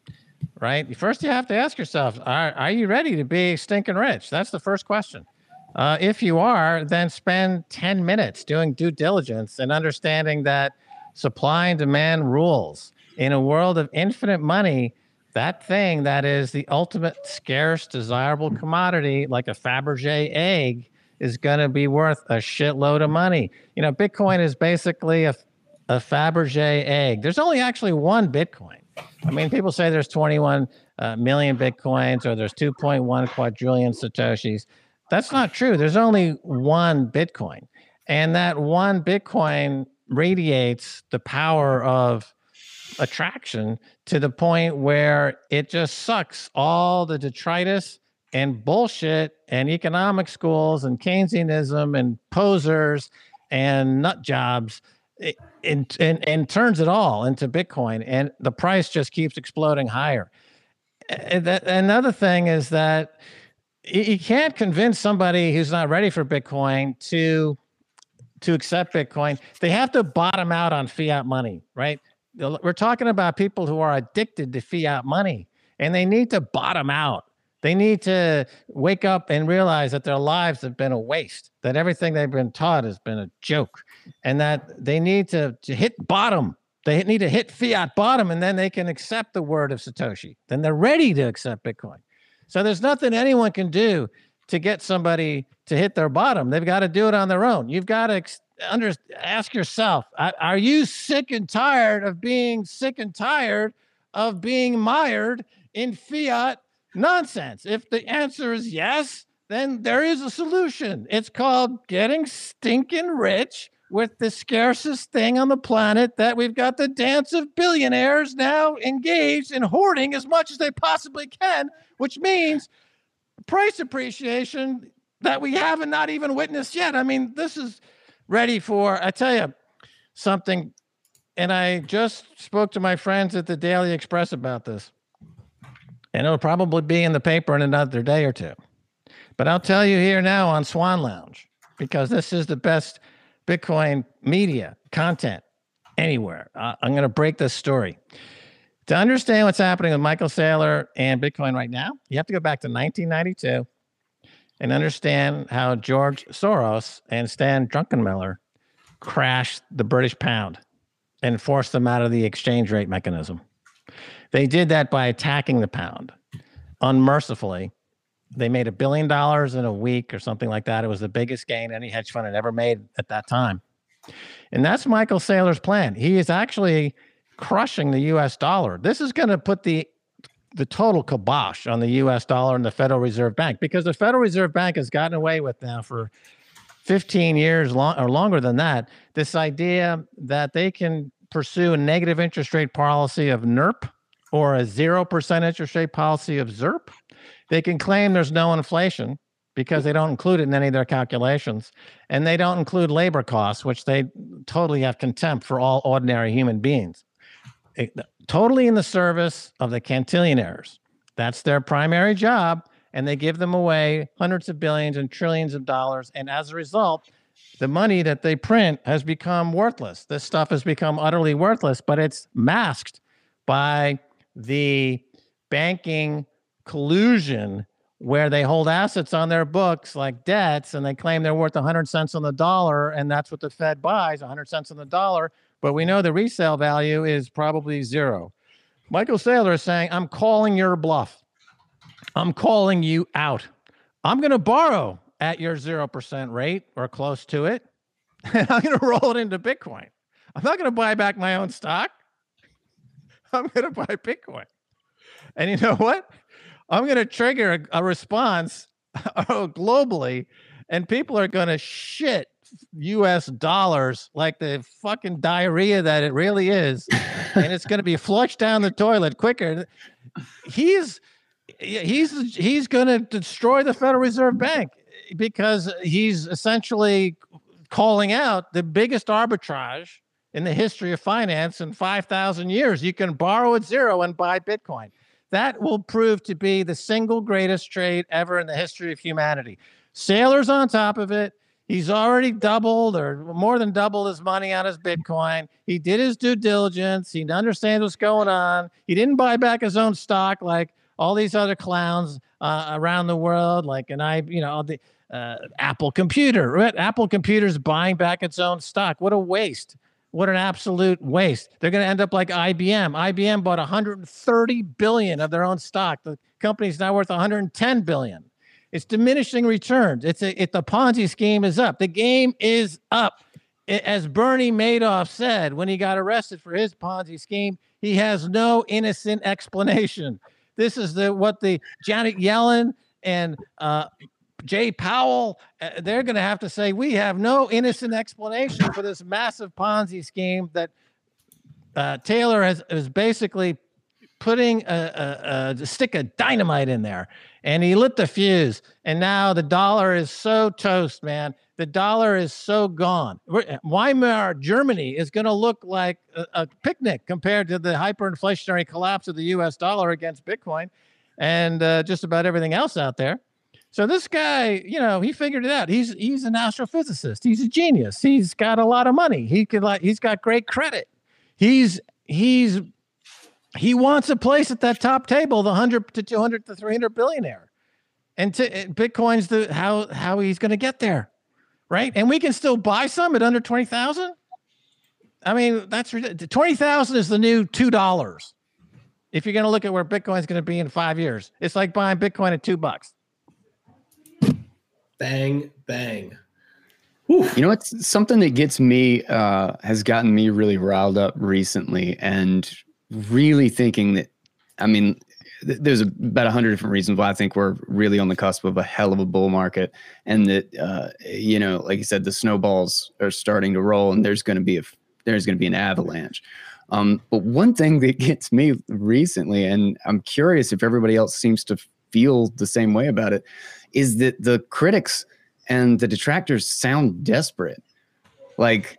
right? First you have to ask yourself are, are you ready to be stinking rich? That's the first question. Uh, if you are then spend 10 minutes doing due diligence and understanding that supply and demand rules. In a world of infinite money that thing that is the ultimate scarce desirable commodity like a fabergé egg is going to be worth a shitload of money. You know bitcoin is basically a a Fabergé egg. There's only actually one Bitcoin. I mean, people say there's 21 uh, million Bitcoins or there's 2.1 quadrillion Satoshis. That's not true. There's only one Bitcoin. And that one Bitcoin radiates the power of attraction to the point where it just sucks all the detritus and bullshit and economic schools and Keynesianism and posers and nut jobs and, and, and turns it all into Bitcoin, and the price just keeps exploding higher. And another thing is that you can't convince somebody who's not ready for Bitcoin to to accept Bitcoin. They have to bottom out on fiat money, right? We're talking about people who are addicted to fiat money, and they need to bottom out. They need to wake up and realize that their lives have been a waste, that everything they've been taught has been a joke, and that they need to, to hit bottom. They need to hit fiat bottom, and then they can accept the word of Satoshi. Then they're ready to accept Bitcoin. So there's nothing anyone can do to get somebody to hit their bottom. They've got to do it on their own. You've got to ex- under, ask yourself are you sick and tired of being sick and tired of being mired in fiat nonsense. If the answer is yes, then there is a solution. It's called getting stinking rich with the scarcest thing on the planet that we've got the dance of billionaires now engaged in hoarding as much as they possibly can, which means price appreciation that we haven't not even witnessed yet. I mean, this is ready for, I tell you something, and I just spoke to my friends at the Daily Express about this and it'll probably be in the paper in another day or two. But I'll tell you here now on Swan Lounge, because this is the best Bitcoin media content anywhere. Uh, I'm going to break this story. To understand what's happening with Michael Saylor and Bitcoin right now, you have to go back to 1992 and understand how George Soros and Stan Druckenmiller crashed the British pound and forced them out of the exchange rate mechanism. They did that by attacking the pound unmercifully. They made a billion dollars in a week or something like that. It was the biggest gain any hedge fund had ever made at that time. And that's Michael Saylor's plan. He is actually crushing the US dollar. This is going to put the the total kibosh on the US dollar and the Federal Reserve Bank because the Federal Reserve Bank has gotten away with now for 15 years long or longer than that this idea that they can pursue a negative interest rate policy of NIRP or a 0% interest rate policy of ZIRP, they can claim there's no inflation because hmm. they don't include it in any of their calculations. And they don't include labor costs, which they totally have contempt for all ordinary human beings. It, totally in the service of the cantillionaires. That's their primary job. And they give them away hundreds of billions and trillions of dollars. And as a result, the money that they print has become worthless. This stuff has become utterly worthless, but it's masked by the banking collusion where they hold assets on their books like debts and they claim they're worth 100 cents on the dollar and that's what the fed buys 100 cents on the dollar but we know the resale value is probably zero. Michael Saylor is saying, I'm calling your bluff. I'm calling you out. I'm going to borrow at your 0% rate or close to it, and I'm going to roll it into Bitcoin. I'm not going to buy back my own stock. I'm going to buy Bitcoin. And you know what? I'm going to trigger a, a response oh, globally, and people are going to shit US dollars like the fucking diarrhea that it really is. and it's going to be flushed down the toilet quicker. He's he's he's going to destroy the Federal Reserve Bank because he's essentially calling out the biggest arbitrage in the history of finance in 5,000 years. You can borrow at zero and buy Bitcoin. That will prove to be the single greatest trade ever in the history of humanity. Saylor's on top of it. He's already doubled or more than doubled his money on his Bitcoin. He did his due diligence. He understands what's going on. He didn't buy back his own stock like all these other clowns uh, around the world, like and I, you know, the uh, Apple Computer. Right? Apple Computer's buying back its own stock. What a waste! What an absolute waste. They're going to end up like IBM. IBM bought 130 billion of their own stock. The company's now worth 110 billion. It's diminishing returns. It's a, it, the Ponzi scheme is up. The game is up. It, as Bernie Madoff said when he got arrested for his Ponzi scheme, he has no innocent explanation. This is the what the Janet Yellen and uh, Jay Powell, uh, they're going to have to say, we have no innocent explanation for this massive Ponzi scheme that uh, Saylor has is basically putting a, a, a, stick of dynamite in there, and he lit the fuse. And now the dollar is so toast, man. The dollar is so gone. Weimar Germany is going to look like a, a picnic compared to the hyperinflationary collapse of the U.S. dollar against Bitcoin, and uh, just about everything else out there. So this guy, you know, he figured it out. He's he's an astrophysicist. He's a genius. He's got a lot of money. He could like he's got great credit. He's he's he wants a place at that top table, the 100 to 200 to 300 billionaire. And to, eh, Bitcoin's the how how he's going to get there. Right? And we can still buy some at under 20,000? I mean, that's 20,000 is the new $2. If you're going to look at where Bitcoin's going to be in 5 years. It's like buying Bitcoin at 2 bucks. Bang, bang. You know, it's something that gets me, uh, has gotten me really riled up recently and really thinking that, I mean, th- there's about a hundred different reasons why I think we're really on the cusp of a hell of a bull market. And that, uh, you know, like you said, the snowballs are starting to roll and there's going to be a, there's going to be an avalanche. Um, but one thing that gets me recently, and I'm curious if everybody else seems to feel the same way about it, is that the critics and the detractors sound desperate. Like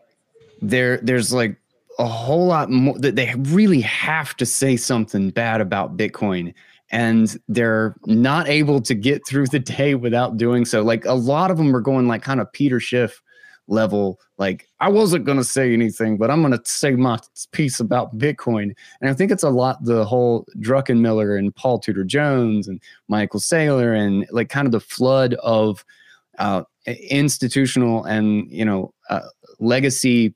there, there's like a whole lot more that they really have to say something bad about Bitcoin and they're not able to get through the day without doing so. Like a lot of them are going like kind of Peter Schiff level. Like I wasn't going to say anything, but I'm going to say my piece about Bitcoin. And I think it's a lot the whole Druckenmiller and Paul Tudor Jones and Michael Saylor and like kind of the flood of uh, institutional and you know uh, legacy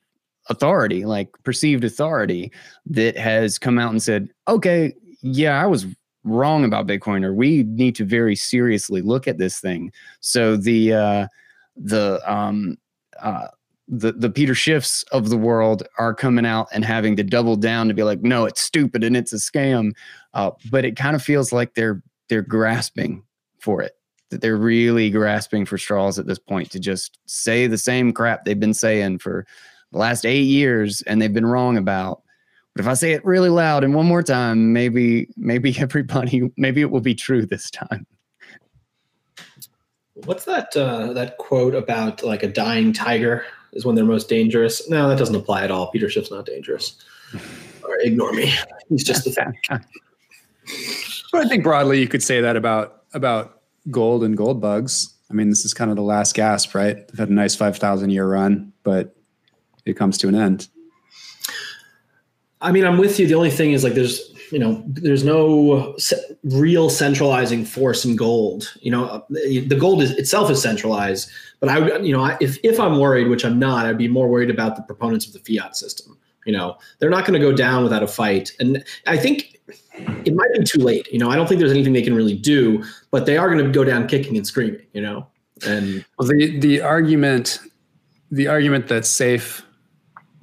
authority, like perceived authority, that has come out and said, okay, yeah, I was wrong about Bitcoin, or we need to very seriously look at this thing. So the uh, the um, uh, the the Peter Schiffs of the world are coming out and having to double down to be like, no, it's stupid and it's a scam. Uh, but it kind of feels like they're they're grasping for it. That they're really grasping for straws at this point to just say the same crap they've been saying for the last eight years and they've been wrong about. But if I say it really loud and one more time, maybe maybe everybody maybe it will be true this time. What's that uh, that quote about like a dying tiger is when they're most dangerous? No, that doesn't apply at all. Peter Schiff's not dangerous. Or ignore me. He's just a thing. but I think broadly you could say that about about gold and gold bugs. I mean, this is kind of the last gasp, right? They've had a nice five thousand year run, but it comes to an end. I mean, I'm with you. The only thing is like there's you know there's no real centralizing force in gold. You know, the gold is itself is centralized, but I you know if if I'm worried, which I'm not, I'd be more worried about the proponents of the fiat system. You know, they're not going to go down without a fight. And I think it might be too late. You know, I don't think there's anything they can really do, but they are going to go down kicking and screaming. You know, and well, the the argument, the argument that Schiff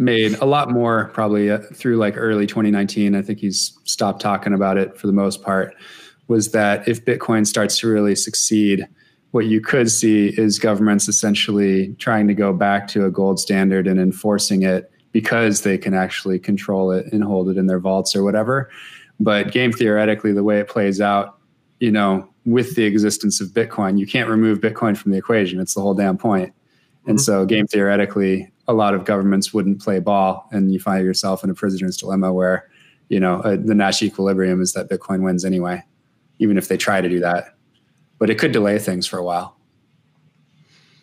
made a lot more probably uh, through like early 2019. I think he's stopped talking about it for the most part. Was that if Bitcoin starts to really succeed, what you could see is governments essentially trying to go back to a gold standard and enforcing it because they can actually control it and hold it in their vaults or whatever. But game theoretically, the way it plays out, you know, with the existence of Bitcoin, you can't remove Bitcoin from the equation. It's the whole damn point. And mm-hmm. so, game theoretically, a lot of governments wouldn't play ball, and you find yourself in a prisoner's dilemma where, you know, uh, the Nash equilibrium is that Bitcoin wins anyway, even if they try to do that. But it could delay things for a while.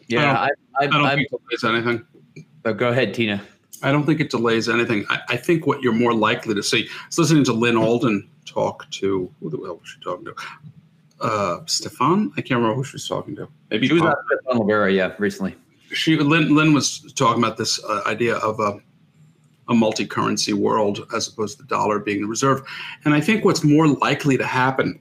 Yeah, I don't, I, I, I don't think it delays anything. Oh, go ahead, Tina. I don't think it delays anything. I, I, think what you're more likely to see. I was listening to Lyn Alden talk to who the hell was she talking to? Uh, Stefan? I can't remember who she was talking to. Maybe she was on Stefan Livera, yeah, recently she Lynn, Lyn was talking about this uh, idea of a, a multi-currency world as opposed to the dollar being the reserve. And I think what's more likely to happen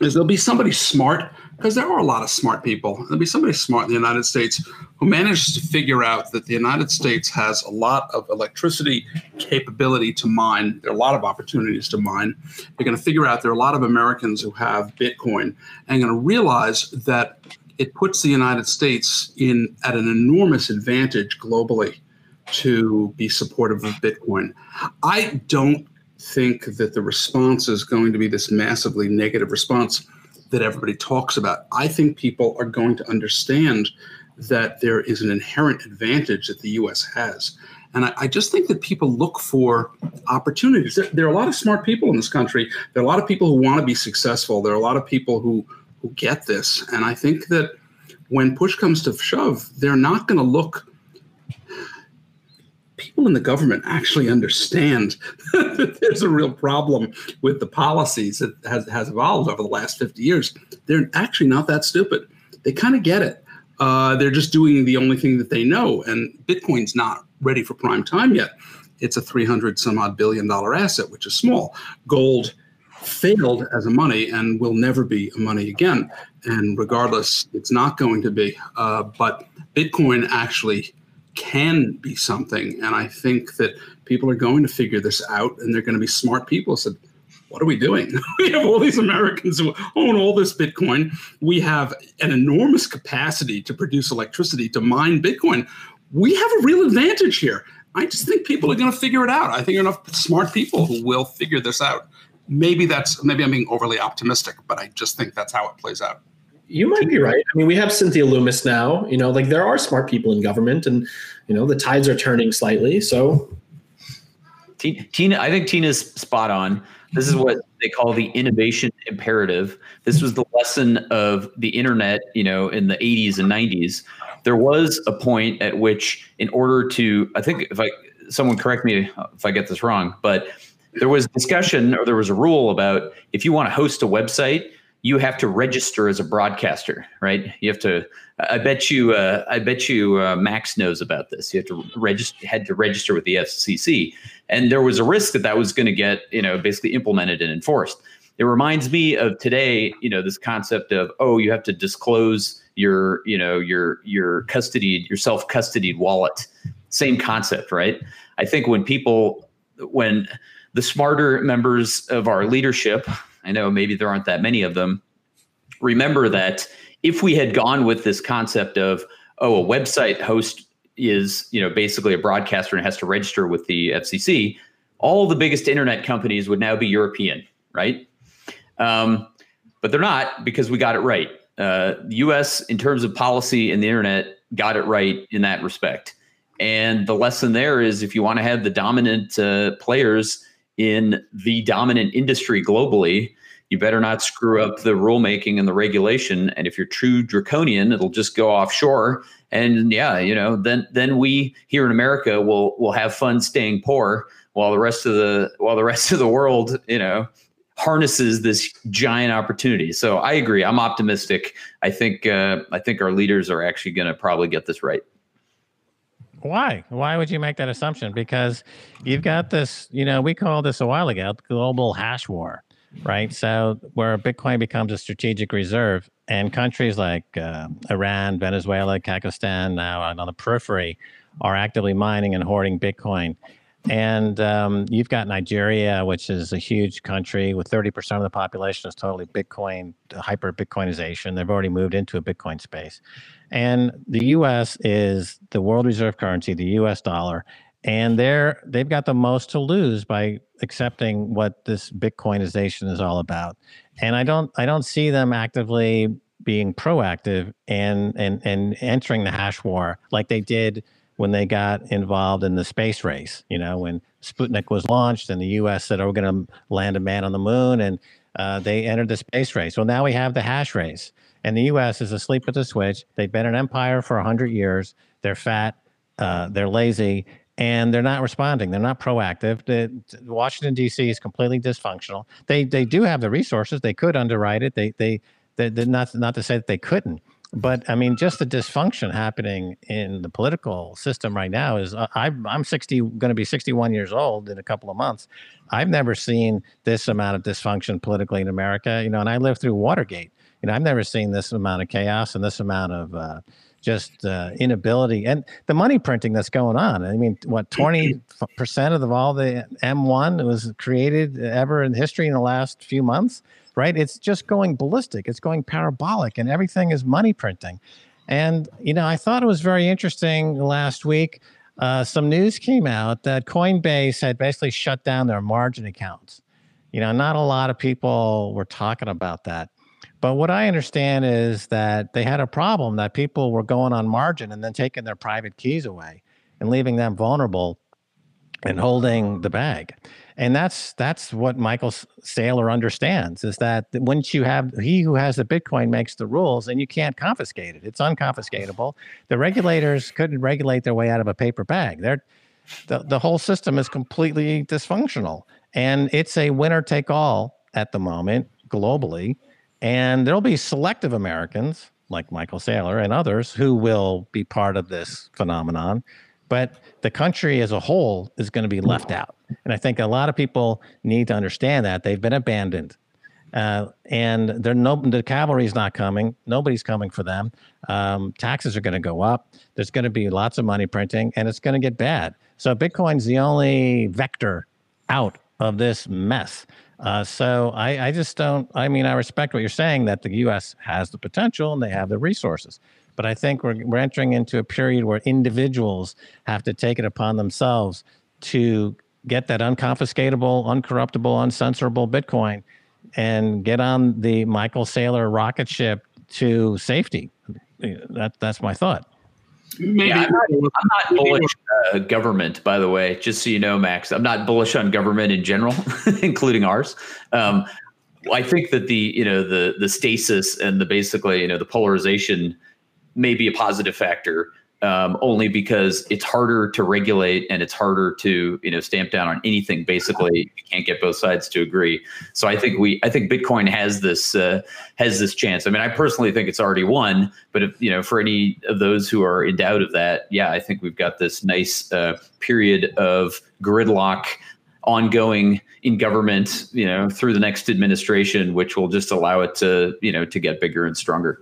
is there'll be somebody smart because there are a lot of smart people. There'll be somebody smart in the United States who manages to figure out that the United States has a lot of electricity capability to mine. There are a lot of opportunities to mine. They're going to figure out there are a lot of Americans who have Bitcoin and going to realize that it puts the United States in at an enormous advantage globally to be supportive of Bitcoin. I don't think that the response is going to be this massively negative response that everybody talks about. I think people are going to understand that there is an inherent advantage that the US has. And I, I, just think that people look for opportunities. There, there, are a lot of smart people in this country. There are a lot of people who want to be successful. There are a lot of people who who get this. And I think that when push comes to shove, they're not going to look. People in the government actually understand that there's a real problem with the policies that has, has evolved over the last 50 years. They're actually not that stupid. They kind of get it. Uh, they're just doing the only thing that they know. And Bitcoin's not ready for prime time yet. It's a 300 some odd billion dollar asset, which is small. Gold failed as a money and will never be a money again. And regardless, it's not going to be. Uh, but Bitcoin actually can be something. And I think that people are going to figure this out and they're going to be smart people. Said, what are we doing? we have all these Americans who own all this Bitcoin. We have an enormous capacity to produce electricity to mine Bitcoin. We have a real advantage here. I just think people are going to figure it out. I think enough smart people who will figure this out maybe that's maybe I'm being overly optimistic, but I just think that's how it plays out. You might be right. I mean, we have Cynthia Lummis now. You know, like there are smart people in government, and you know the tides are turning slightly. So, Tina, I think Tina's spot on. This is what they call the innovation imperative. This was the lesson of the internet, you know, in the 80s and 90s. There was a point at which, in order to, I think, if I someone correct me if I get this wrong, but there was discussion or there was a rule about if you want to host a website, you have to register as a broadcaster, right? You have to. I bet you. Uh, I bet you. Uh, Max knows about this. You have to register. Had to register with the FCC, and there was a risk that that was going to get you know basically implemented and enforced. It reminds me of today. You know this concept of oh you have to disclose your you know your your custody your self custodied wallet. Same concept, right? I think when people when the smarter members of our leadership, I know maybe there aren't that many of them, remember that if we had gone with this concept of, oh, a website host is, you know, basically a broadcaster and has to register with the FCC, all the biggest internet companies would now be European, right? Um, but they're not because we got it right. Uh, the US, in terms of policy and the internet, got it right in that respect. And the lesson there is if you want to have the dominant uh, players in the dominant industry globally, you better not screw up the rulemaking and the regulation. And if you're true draconian, it'll just go offshore. And yeah, you know, then then we here in America will will have fun staying poor while the rest of the while the rest of the world, you know, harnesses this giant opportunity. So I agree. I'm optimistic. I think uh, I think our leaders are actually going to probably get this right. Why? Why would you make that assumption? Because you've got this, you know, we called this a while ago global hash war, right? So where Bitcoin becomes a strategic reserve, and countries like uh, Iran, Venezuela, Kazakhstan, now on the periphery, are actively mining and hoarding Bitcoin. And um, you've got Nigeria, which is a huge country with 30% of the population is totally Bitcoin, hyper Bitcoinization. They've already moved into a Bitcoin space. And the US is the world reserve currency, the US dollar. And they're they've got the most to lose by accepting what this Bitcoinization is all about. And I don't I don't see them actively being proactive and and and entering the hash war like they did when they got involved in the space race. You know, when Sputnik was launched and the U.S. said, "Oh, we're going to land a man on the moon," and uh, they entered the space race. Well, now we have the hash race, and the U.S. is asleep at the switch. They've been an empire for hundred years. They're fat. Uh, they're lazy. And they're not responding. They're not proactive. The, Washington D.C. is completely dysfunctional. They they do have the resources. They could underwrite it. They they they're not not to say that they couldn't, but I mean, just the dysfunction happening in the political system right now is uh, I'm I'm 60 going to be 61 years old in a couple of months. I've never seen this amount of dysfunction politically in America, you know, and I lived through Watergate. You know, I've never seen this amount of chaos and this amount of uh, just uh, inability and the money printing that's going on. I mean, what 20% of all the M1 was created ever in history in the last few months? Right? It's just going ballistic. It's going parabolic, and everything is money printing. And you know, I thought it was very interesting last week. Uh, some news came out that Coinbase had basically shut down their margin accounts. You know, not a lot of people were talking about that. But what I understand is that they had a problem that people were going on margin and then taking their private keys away and leaving them vulnerable and holding the bag and that's that's what Michael Saylor understands is that once you have he who has the Bitcoin makes the rules, and you can't confiscate it. It's unconfiscatable. The regulators couldn't regulate their way out of a paper bag. They're the, the whole system is completely dysfunctional, and it's a winner take all at the moment globally. And there'll be selective Americans like Michael Saylor and others who will be part of this phenomenon but the country as a whole is going to be left out. And I think a lot of people need to understand that they've been abandoned. Uh, and they're no, the cavalry is not coming. Nobody's coming for them. Um, taxes are going to go up. There's going to be lots of money printing, and it's going to get bad. So Bitcoin's the only vector out of this mess. Uh, so I, I just don't. I mean, I respect what you're saying that the U.S. has the potential and they have the resources. But I think we're, we're entering into a period where individuals have to take it upon themselves to get that unconfiscatable, uncorruptible, uncensorable Bitcoin and get on the Michael Saylor rocket ship to safety. That, that's my thought. Maybe. Yeah, I'm not, I'm not bullish uh, government, by the way, just so you know, Max. I'm not bullish on government in general, including ours. Um, I think that the you know the the stasis and the basically you know the polarization may be a positive factor um, only because it's harder to regulate and it's harder to you know stamp down on anything. Basically, you can't get both sides to agree. So I think we I think Bitcoin has this uh, has this chance. I mean, I personally think it's already won, but if you know for any of those who are in doubt of that, yeah, I think we've got this nice uh, period of gridlock ongoing in government, you know, through the next administration, which will just allow it to you know to get bigger and stronger.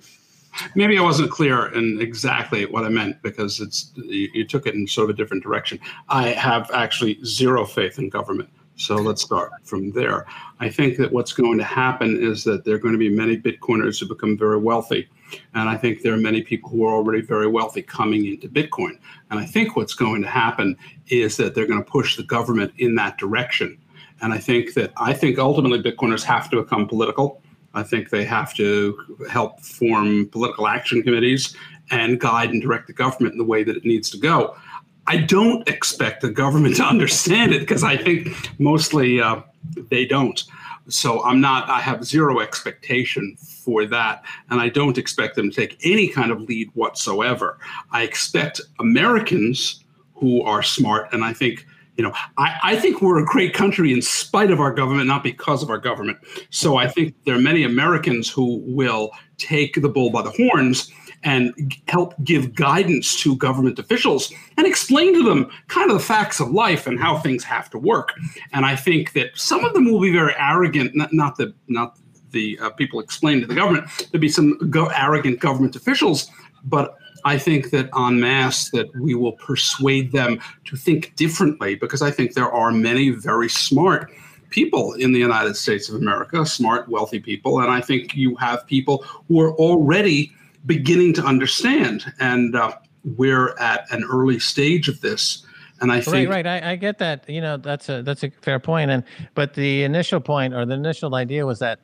Maybe I wasn't clear in exactly what I meant because it's you, you, took it in sort of a different direction. I have actually zero faith in government. So let's start from there. I think that what's going to happen is that there are going to be many Bitcoiners who become very wealthy. And I think there are many people who are already very wealthy coming into Bitcoin. And I think what's going to happen is that they're going to push the government in that direction. And I think that I think ultimately Bitcoiners have to become political I think they have to help form political action committees and guide and direct the government in the way that it needs to go. I don't expect the government to understand it because I think mostly uh, they don't. So I'm not, I have zero expectation for that. And I don't expect them to take any kind of lead whatsoever. I expect Americans who are smart, and I think you know, I, I, think we're a great country in spite of our government, not because of our government. So I think there are many Americans who will take the bull by the horns and help give guidance to government officials and explain to them kind of the facts of life and how things have to work. And I think that some of them will be very arrogant, not, not the not the uh, people explain to the government. There'll be some go- arrogant government officials, but I think that en masse that we will persuade them to think differently because I think there are many very smart people in the United States of America, smart, wealthy people, and I think you have people who are already beginning to understand, and uh, we're at an early stage of this. And I think right, right. I, I get that. You know, that's a that's a fair point. And but the initial point or the initial idea was that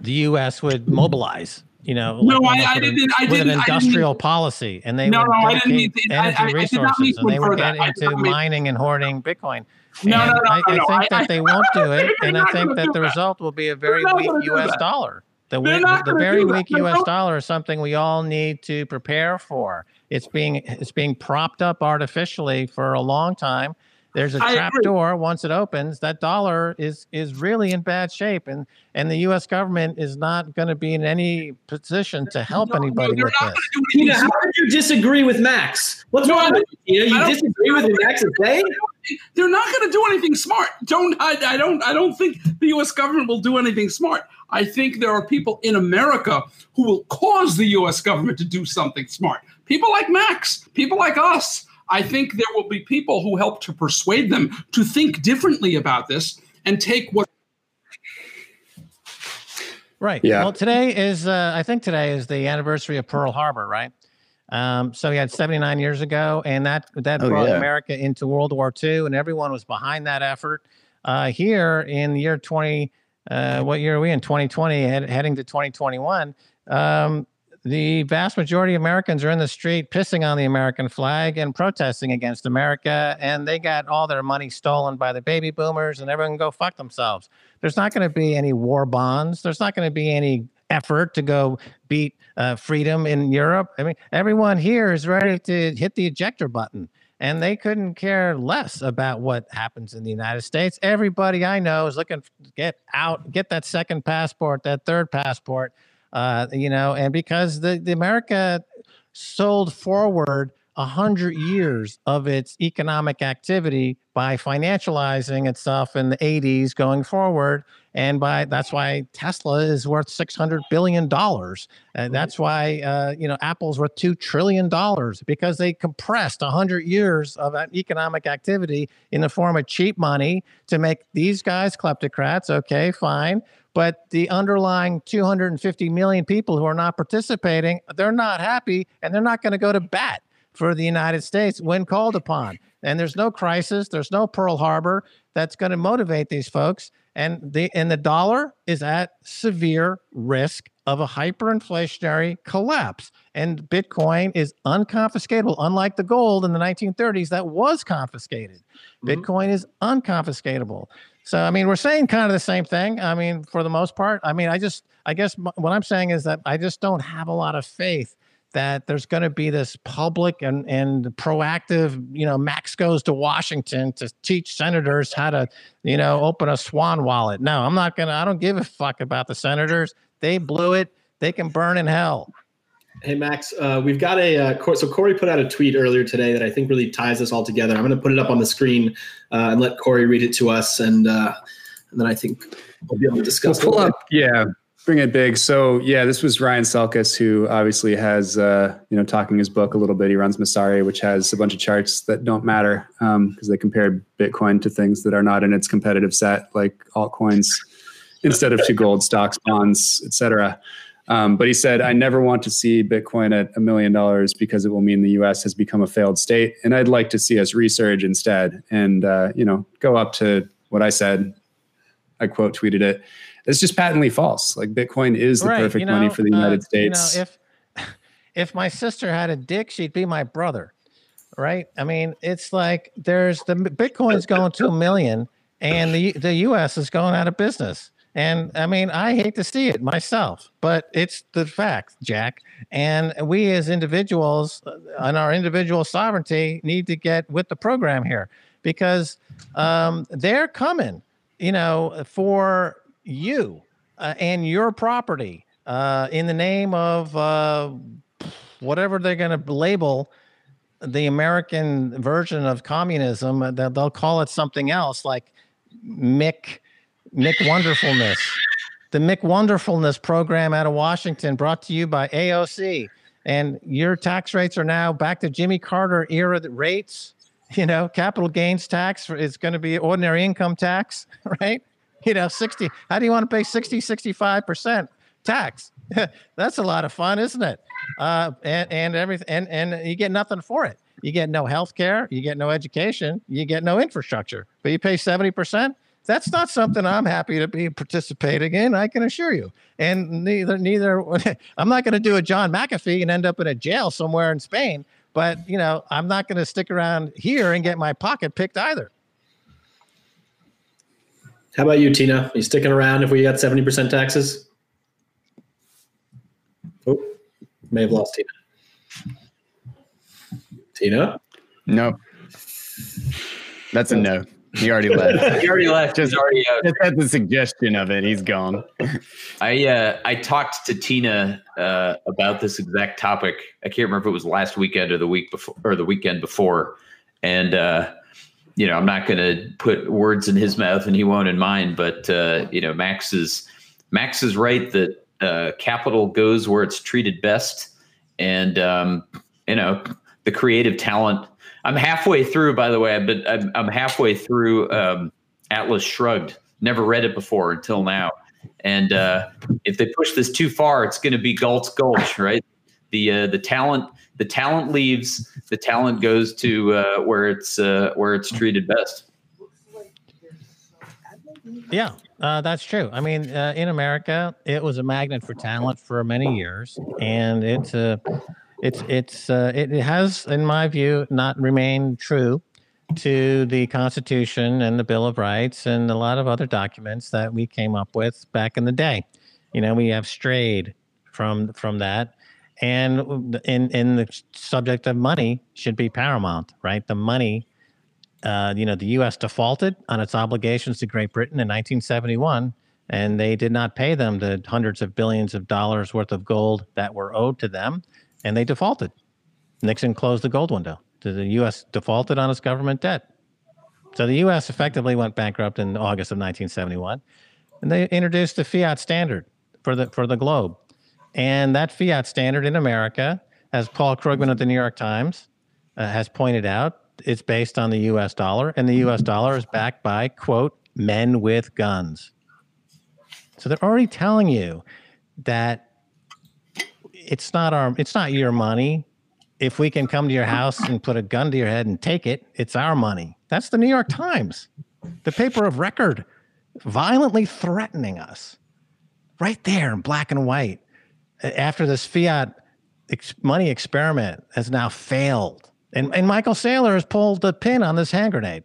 the U.S. would mobilize you know, no, like I, I, didn't. I with didn't. an industrial policy, and they no, no, I didn't mean energy I, I, resources, and they would get into mining and hoarding Bitcoin. No, no, no, I, I think that they won't do it, and I think that the result will be a very weak U.S. dollar. The, the very weak U.S. dollar is something we all need to prepare for. It's being it's being propped up artificially for a long time there's a trap door once it opens that dollar is is really in bad shape and and the us government is not going to be in any position to help no, anybody no, with this. Tina, how did you disagree with max? What's no, wrong with you you disagree with what max is they're not going to do anything smart. Don't I, I don't i don't think the us government will do anything smart. I think there are people in america who will cause the us government to do something smart. People like max people like us I think there will be people who help to persuade them to think differently about this and take what. Right. Yeah. Well, today is, uh, I think today is the anniversary of Pearl Harbor, right? Um, so he had 79 years ago, and that that oh, brought yeah. America into World War II, and everyone was behind that effort. Uh, here in the year 20, uh, what year are we in? 2020, head, heading to 2021. Um, the vast majority of Americans are in the street pissing on the American flag and protesting against America, and they got all their money stolen by the baby boomers, and everyone go fuck themselves. There's not going to be any war bonds. There's not going to be any effort to go beat uh, freedom in Europe. I mean, everyone here is ready to hit the ejector button, and they couldn't care less about what happens in the United States. Everybody I know is looking to get out, get that second passport, that third passport uh, you know, and because the, the America sold forward a hundred years of its economic activity by financializing itself in the 80s going forward and by that's why tesla is worth 600 billion dollars. And that's why uh, you know apple's worth 2 trillion dollars because they compressed 100 years of economic activity in the form of cheap money to make these guys kleptocrats. Okay fine but the underlying 250 million people who are not participating, they're not happy and they're not going to go to bat for the United States when called upon. And there's no crisis, there's no Pearl Harbor that's going to motivate these folks. And the and the dollar is at severe risk of a hyperinflationary collapse. And Bitcoin is unconfiscatable, unlike the gold in the 1930s that was confiscated. Mm-hmm. Bitcoin is unconfiscatable. So, I mean, we're saying kind of the same thing. I mean, for the most part, I mean, I just, I guess what I'm saying is that I just don't have a lot of faith that there's going to be this public and, and proactive, you know, Max goes to Washington to teach senators how to, you know, open a swan wallet. No, I'm not going to, I don't give a fuck about the senators. They blew it. They can burn in hell. Hey Max, uh, we've got a uh, so Corey put out a tweet earlier today that I think really ties this all together. I'm going to put it up on the screen uh, and let Corey read it to us, and uh, and then I think we'll be able to discuss. We'll pull up, yeah, bring it big. So yeah, this was Ryan Selkis, who obviously has uh, you know talking his book a little bit. He runs Messari, which has a bunch of charts that don't matter because um, they compared Bitcoin to things that are not in its competitive set, like altcoins, instead of to gold, stocks, bonds, etc. Um, but he said, I never want to see Bitcoin at a million dollars because it will mean the US has become a failed state. And I'd like to see us resurge instead and, uh, you know, go up to what I said. I quote tweeted it. It's just patently false. Like Bitcoin is the right. perfect you know, money for the United uh, States. You know, if, if my sister had a dick, she'd be my brother. Right. I mean, it's like there's the Bitcoin's going to a million and the, the US is going out of business and I mean, I hate to see it myself, but it's the fact, Jack. And we as individuals and uh, our individual sovereignty need to get with the program here because um, they're coming, you know, for you uh, and your property uh, in the name of, uh, whatever they're going to label the American version of communism, uh, they'll call it something else like Mick Mick Wonderfulness. The Mick Wonderfulness program out of Washington brought to you by AOC. And your tax rates are now back to Jimmy Carter era rates. You know, capital gains tax is going to be ordinary income tax, right? You know, 60. How do you want to pay 60, 65% tax? That's a lot of fun, isn't it? Uh, and, and everything, and, and you get nothing for it. You get no health care, you get no education, you get no infrastructure, but you pay 70%. That's not something I'm happy to be participating in. I can assure you. And neither, neither, I'm not going to do a John McAfee and end up in a jail somewhere in Spain. But you know, I'm not going to stick around here and get my pocket picked either. How about you, Tina? Are you sticking around if we got 70% taxes? Oh, may have lost Tina. Tina? No. That's a no. He already left. he already left. Just, already out. just had the suggestion of it. He's gone. I uh, I talked to Tina uh, about this exact topic. I can't remember if it was last weekend or the week before or the weekend before, and uh, you know I'm not going to put words in his mouth and he won't in mine. But uh, you know Max is Max is right that uh, capital goes where it's treated best, and um, you know the creative talent I'm halfway through, by the way. But I'm, I'm halfway through um, Atlas Shrugged. Never read it before until now. And uh, if they push this too far, it's going to be Galt's Gulch, right? The uh, the talent the talent leaves. The talent goes to uh, where it's uh, where it's treated best. Yeah, uh, that's true. I mean, uh, in America, it was a magnet for talent for many years, and it's a it's it's uh, it, has, in my view, not remained true to the Constitution and the Bill of Rights and a lot of other documents that we came up with back in the day. You know, we have strayed from from that, and in in the subject of money should be paramount, right? The money. Uh, you know, the U.S. defaulted on its obligations to Great Britain in 1971, and they did not pay them the hundreds of billions of dollars worth of gold that were owed to them and they defaulted. Nixon closed the gold window. The U.S. defaulted on its government debt. So the U.S. effectively went bankrupt in August of 1971, and they introduced the fiat standard for the for the globe. And that fiat standard in America, as Paul Krugman of the New York Times uh, has pointed out, it's based on the U.S. dollar, and the U.S. dollar is backed by quote men with guns. So they're already telling you that it's not our it's not your money. If we can come to your house and put a gun to your head and take it it's our money. That's the new york times. The paper of record violently threatening us. Right there in black and white after this fiat money experiment has now failed. And, and michael saylor has pulled the pin on this hand grenade.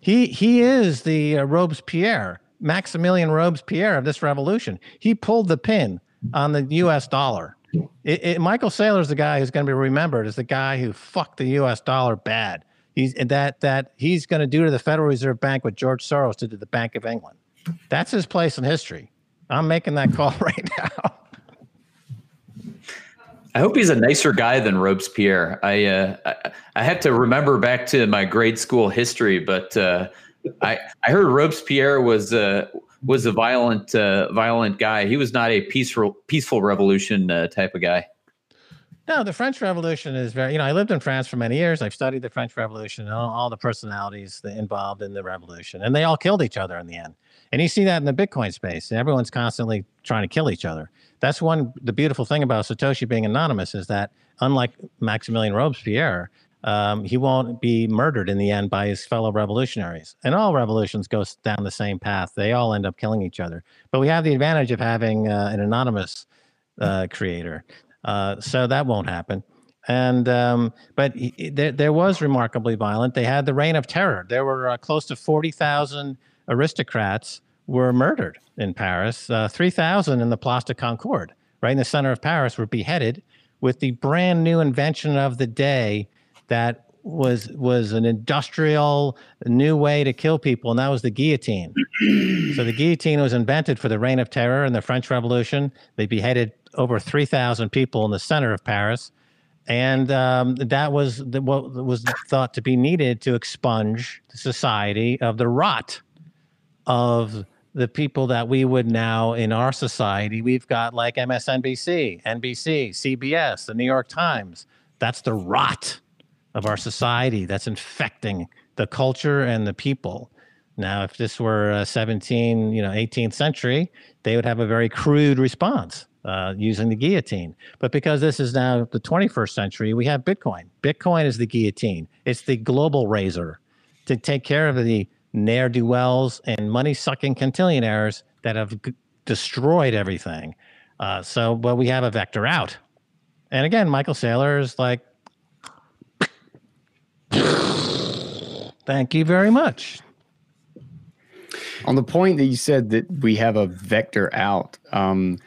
He he is the uh, robespierre maximilian robespierre of this revolution. He pulled the pin on the us dollar it, it, Michael Saylor is the guy who's going to be remembered as the guy who fucked the U.S. dollar bad. He's that that he's going to do to the Federal Reserve Bank what George Soros did to the Bank of England. That's his place in history. I'm making that call right now. I hope he's a nicer guy than Robespierre. I uh, I, I had to remember back to my grade school history, but uh, I I heard Robespierre was uh, was a violent uh, violent guy. He was not a peaceful peaceful revolution uh, type of guy. No, the French Revolution is very. You know, I lived in France for many years. I've studied the French Revolution and all, all the personalities involved in the revolution, and they all killed each other in the end. And you see that in the Bitcoin space. Everyone's constantly trying to kill each other. That's one. The beautiful thing about Satoshi being anonymous is that, unlike Maximilian Robespierre, um, he won't be murdered in the end by his fellow revolutionaries. And all revolutions go down the same path. They all end up killing each other. But we have the advantage of having uh, an anonymous uh, creator. Uh, so that won't happen. And um, but he, there, there was remarkably violent. They had the reign of terror. There were uh, close to forty thousand aristocrats were murdered in Paris. Uh, Three thousand in the Place de Concorde, right in the center of Paris, were beheaded with the brand new invention of the day that was was an industrial new way to kill people, and that was the guillotine. so the guillotine was invented for the reign of terror in the French Revolution. They beheaded over three thousand people in the center of Paris. and um, that was the, what was thought to be needed to expunge the society of the rot of the people that we would now in our society we've got like MSNBC, NBC, CBS, the New York Times. That's the rot of our society that's infecting the culture and the people. Now, if this were a 17, you know, 18th century, they would have a very crude response uh, using the guillotine. But because this is now the 21st century, we have Bitcoin. Bitcoin is the guillotine. It's the global razor to take care of the ne'er do wells and money sucking cantillionaires that have g- destroyed everything. Uh, so, but we have a vector out. And again, Michael Saylor is like, thank you very much. On the point that you said that we have a vector out, um,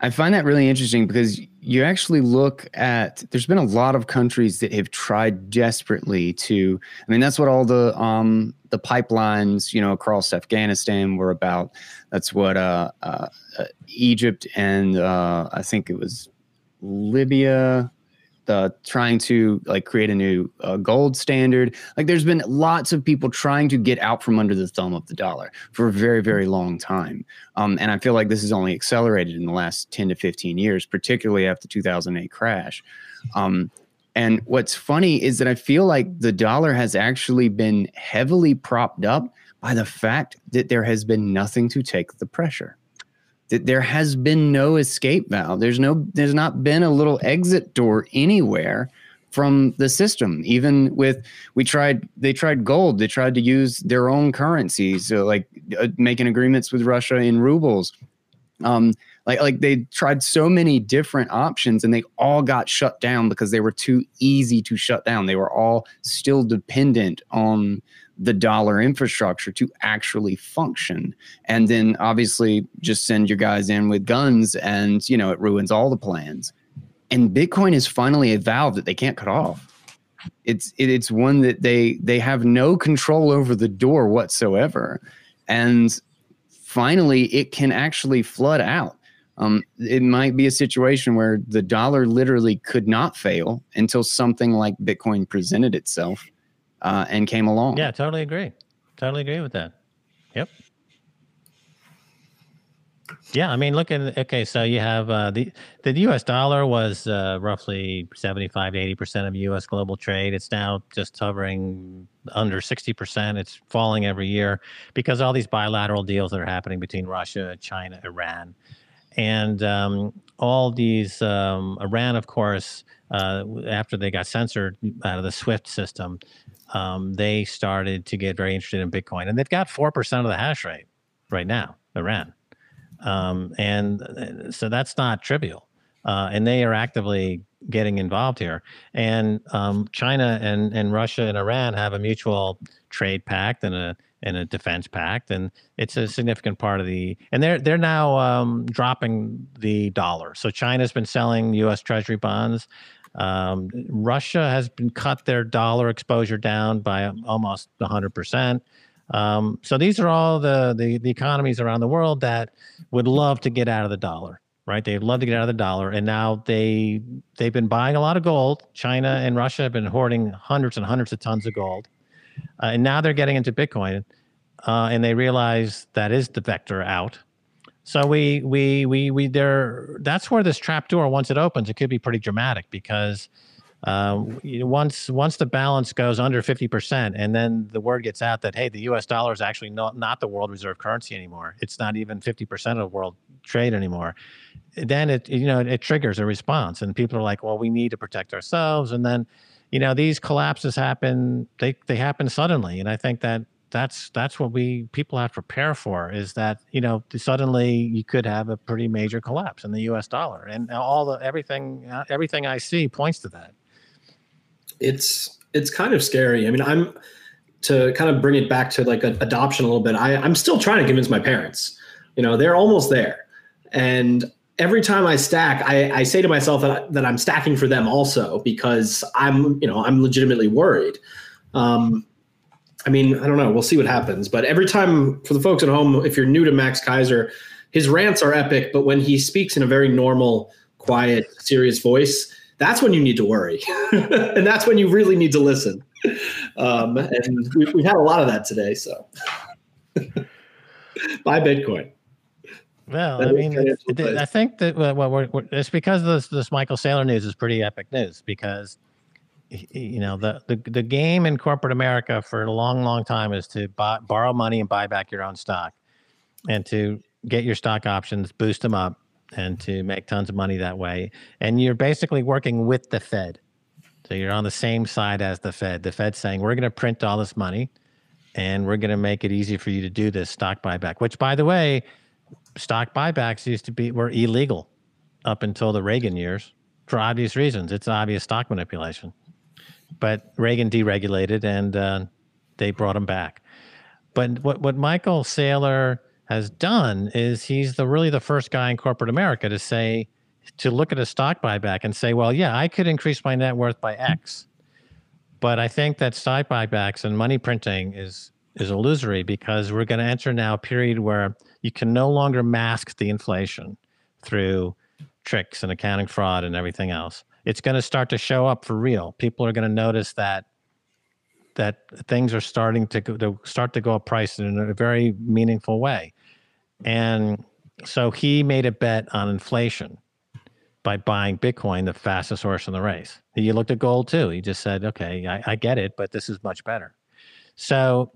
I find that really interesting because you actually look at there's been a lot of countries that have tried desperately to I mean that's what all the um the pipelines you know across Afghanistan were about that's what uh, uh, uh Egypt and uh I think it was Libya trying to like create a new uh, gold standard. Like there's been lots of people trying to get out from under the thumb of the dollar for a very, very long time. Um, and I feel like this has only accelerated in the last 10 to 15 years, particularly after 2008 crash. Um, and what's funny is that I feel like the dollar has actually been heavily propped up by the fact that there has been nothing to take the pressure that there has been no escape valve. There's no there's not been a little exit door anywhere from the system. Even with we tried they tried gold. They tried to use their own currencies, so like uh, making agreements with Russia in rubles. Um, like like they tried so many different options and they all got shut down because they were too easy to shut down. They were all still dependent on the dollar infrastructure to actually function. And then obviously just send your guys in with guns and, you know, it ruins all the plans. And Bitcoin is finally a valve that they can't cut off. It's it, it's one that they they have no control over the door whatsoever. And finally it can actually flood out. Um, it might be a situation where the dollar literally could not fail until something like Bitcoin presented itself uh, and came along. Yeah, totally agree. Totally agree with that. Yep. Yeah, I mean, look at okay. So you have uh, the the U.S. dollar was uh, roughly seventy five to eighty percent of U.S. global trade. It's now just hovering under sixty percent. It's falling every year because all these bilateral deals that are happening between Russia, China, Iran, and um, all these um, Iran, of course, uh, after they got censored out of the SWIFT system, um, they started to get very interested in Bitcoin, and they've got four percent of the hash rate right now, Iran, um, and uh, so that's not trivial. Uh, and they are actively getting involved here. And um, China and, and Russia and Iran have a mutual trade pact and a and a defense pact, and it's a significant part of the. And they're they're now um, dropping the dollar. So China's been selling U.S. Treasury bonds um, Russia has been cut their dollar exposure down by almost 100%. Um, so these are all the, the, the economies around the world that would love to get out of the dollar, right? They'd love to get out of the dollar, and now they they've been buying a lot of gold. China and Russia have been hoarding hundreds and hundreds of tons of gold, uh, and now they're getting into Bitcoin, uh, and they realize that is the vector out. So we we we we there. That's where this trap door, once it opens, it could be pretty dramatic because uh, once once the balance goes under fifty percent, and then the word gets out that hey, the U.S. dollar is actually not not the world reserve currency anymore. It's not even fifty percent of world trade anymore. Then it you know it triggers a response, and people are like, well, we need to protect ourselves, and then you know these collapses happen. They they happen suddenly, and I think that that's that's what we people have to prepare for is that you know suddenly you could have a pretty major collapse in the U.S. dollar, and all the everything uh, everything I see points to that. It's it's kind of scary. I mean, I'm to kind of bring it back to like a, adoption a little bit. I, I'm still trying to convince my parents. You know, they're almost there, and every time I stack, I, I say to myself that, that I'm stacking for them also because I'm you know I'm legitimately worried. Um, I mean, I don't know. We'll see what happens. But every time for the folks at home, if you're new to Max Keiser, his rants are epic. But when he speaks in a very normal, quiet, serious voice, that's when you need to worry, and that's when you really need to listen. Um, and we, we've had a lot of that today. So buy Bitcoin. Well, I mean, it, it, I think that well, we're, we're, it's because this this Michael Saylor news is pretty epic news because you know the, the the game in corporate America for a long, long time is to buy, borrow money and buy back your own stock, and to get your stock options, boost them up, and to make tons of money that way. And you're basically working with the Fed, so you're on the same side as the Fed. The Fed's saying we're going to print all this money, and we're going to make it easy for you to do this stock buyback. Which, by the way, stock buybacks used to be were illegal up until the Reagan years for obvious reasons. It's obvious stock manipulation but Reagan deregulated and uh, they brought him back. But what what Michael Saylor has done is he's the really the first guy in corporate America to say to look at a stock buyback and say, well, yeah, I could increase my net worth by X, but I think that stock buybacks and money printing is is illusory because we're going to enter now a period where you can no longer mask the inflation through tricks and accounting fraud and everything else it's going to start to show up for real. People are going to notice that that things are starting to, go, to start to go up price in a very meaningful way. And so he made a bet on inflation by buying Bitcoin, the fastest horse in the race. He looked at gold too. He just said, okay, I, I get it, but this is much better. So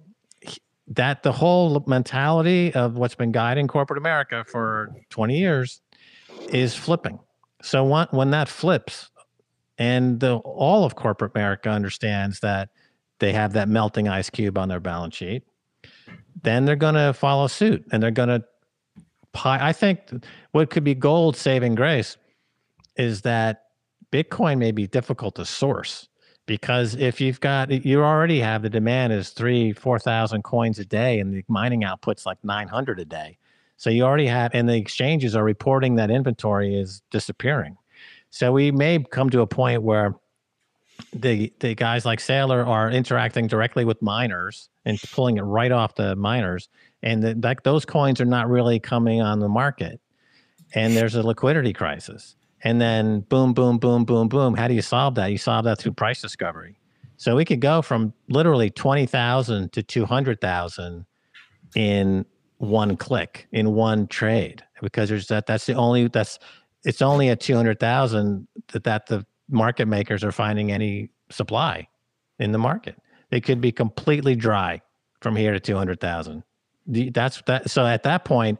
that the whole mentality of what's been guiding corporate America for 20 years is flipping. So when, when that flips, and the, all of corporate America understands that they have that melting ice cube on their balance sheet. Then they're going to follow suit and they're going to. I think what could be gold saving grace is that Bitcoin may be difficult to source because if you've got you already have the demand is three four thousand coins a day and the mining output's like 900 a day so you already have and the exchanges are reporting that inventory is disappearing so we may come to a point where the the guys like Saylor are interacting directly with miners and pulling it right off the miners, and the, that those coins are not really coming on the market, and there's a liquidity crisis. And then boom, boom, boom, boom, boom. How do you solve that? You solve that through price discovery. So we could go from literally twenty thousand to two hundred thousand in one click in one trade because there's that that's the only that's it's only at 200,000 that, that the market makers are finding any supply in the market. They could be completely dry from here to 200,000. That's that. So at that point,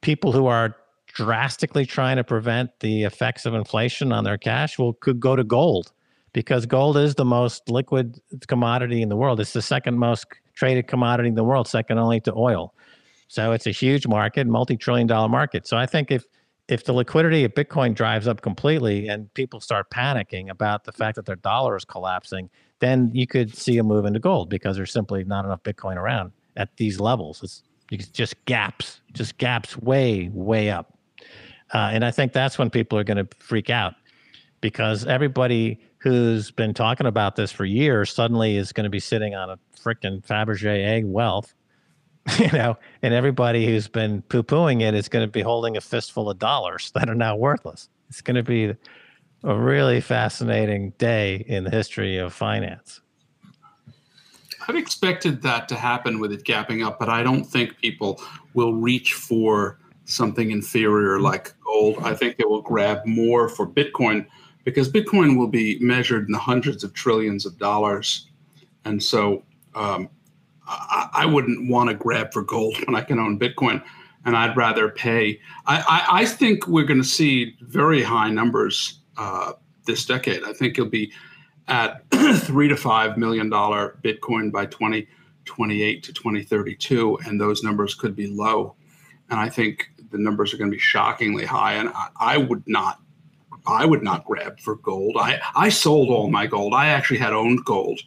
people who are drastically trying to prevent the effects of inflation on their cash will could go to gold because gold is the most liquid commodity in the world. It's the second most traded commodity in the world, second only to oil. So it's a huge market, multi-trillion dollar market. So I think if if the liquidity of Bitcoin drives up completely and people start panicking about the fact that their dollar is collapsing, then you could see a move into gold because there's simply not enough Bitcoin around at these levels. It's, it's just gaps, just gaps way, way up. Uh, and I think that's when people are going to freak out because everybody who's been talking about this for years suddenly is going to be sitting on a freaking Fabergé egg wealth you know, and everybody who's been poo pooing it is going to be holding a fistful of dollars that are now worthless. It's going to be a really fascinating day in the history of finance. I've expected that to happen with it gapping up, but I don't think people will reach for something inferior like gold. I think they will grab more for Bitcoin because Bitcoin will be measured in the hundreds of trillions of dollars. And so um, I, I wouldn't want to grab for gold when I can own Bitcoin, and I'd rather pay. I, I, I think we're going to see very high numbers uh, this decade. I think it'll be at three to five million dollar Bitcoin by 2028 to 2032, and those numbers could be low. And I think the numbers are going to be shockingly high. And I, I would not I would not grab for gold. I, I sold all my gold. I actually had owned gold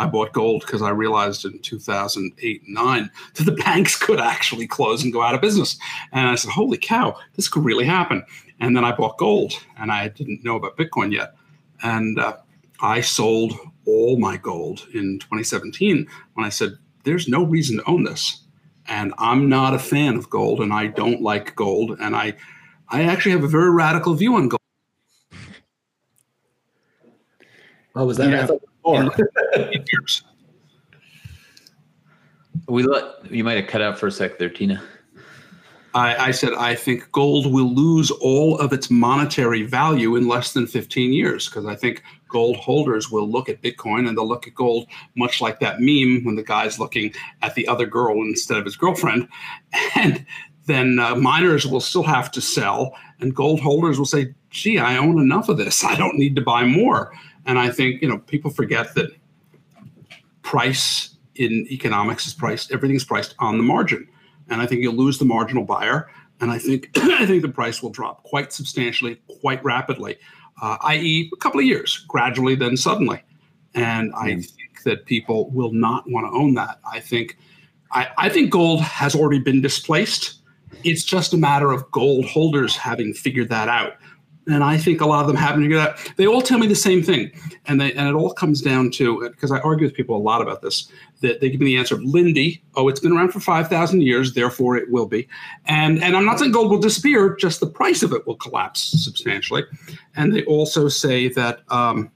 I bought gold because I realized in 2008 and 9 that the banks could actually close and go out of business. And I said, holy cow, this could really happen. And then I bought gold and I didn't know about Bitcoin yet. And uh, I sold all my gold in 2017 when I said, there's no reason to own this. And I'm not a fan of gold and I don't like gold. And I, I actually have a very radical view on gold. Oh, was that? You know, we let you might have cut out for a sec there, Tina. I, I, said I think gold will lose all of its monetary value in less than 15 years because I think gold holders will look at Bitcoin and they'll look at gold much like that meme when the guy's looking at the other girl instead of his girlfriend. And then uh, miners will still have to sell, and gold holders will say, gee, I own enough of this. I don't need to buy more. And I think, you know, people forget that price in economics is priced, everything's priced on the margin. And I think you'll lose the marginal buyer. And I think I think the price will drop quite substantially, quite rapidly, uh, i.e., a couple of years, gradually, then suddenly. And I mm. think that people will not want to own that. I think I, I think gold has already been displaced. It's just a matter of gold holders having figured that out and I think a lot of them happen to figured out. They all tell me the same thing, and they and it all comes down to because I argue with people a lot about this. That they give me the answer of Lindy. Oh, it's been around for five thousand years, therefore it will be. And and I'm not saying gold will disappear, just the price of it will collapse substantially. And they also say that um,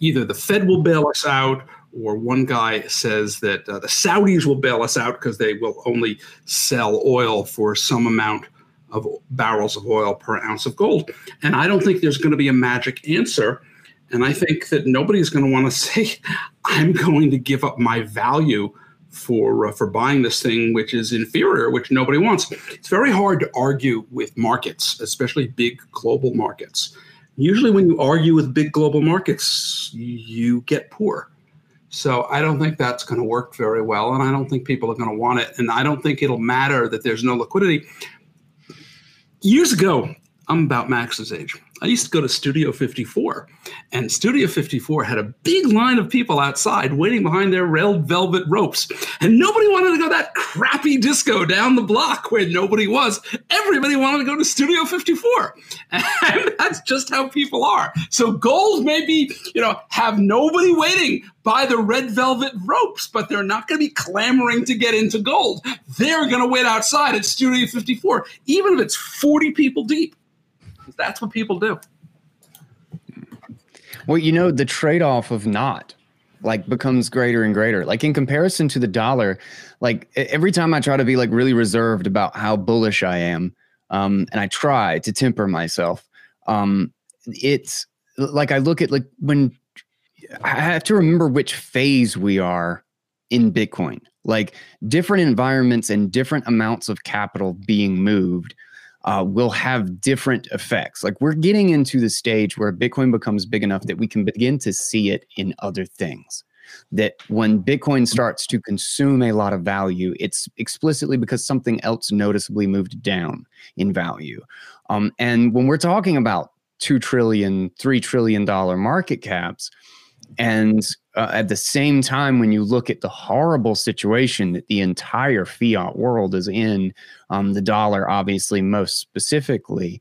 either the Fed will bail us out, or one guy says that uh, the Saudis will bail us out because they will only sell oil for some amount of barrels of oil per ounce of gold. And I don't think there's going to be a magic answer. And I think that nobody's going to want to say, I'm going to give up my value for uh, for buying this thing which is inferior which nobody wants it's very hard to argue with markets especially big global markets usually when you argue with big global markets you get poor so i don't think that's going to work very well and i don't think people are going to want it and i don't think it'll matter that there's no liquidity years ago, I'm about Max's age. I used to go to Studio 54, and Studio 54 had a big line of people outside waiting behind their red velvet ropes. And nobody wanted to go that crappy disco down the block where nobody was. Everybody wanted to go to Studio 54. And that's just how people are. So gold maybe, you know, have nobody waiting by the red velvet ropes, but they're not going to be clamoring to get into gold. They're going to wait outside at Studio 54, even if it's 40 people deep. That's what people do. Well, you know, the trade off of not like becomes greater and greater. Like in comparison to the dollar, like every time I try to be like really reserved about how bullish I am, um, and I try to temper myself, um, it's like I look at like when I have to remember which phase we are in Bitcoin. Like different environments and different amounts of capital being moved uh, will have different effects. Like we're getting into the stage where Bitcoin becomes big enough that we can begin to see it in other things. That when Bitcoin starts to consume a lot of value, it's explicitly because something else noticeably moved down in value. Um, and when we're talking about two trillion, three trillion dollar market caps, and uh, at the same time, when you look at the horrible situation that the entire fiat world is in, um, the dollar obviously most specifically,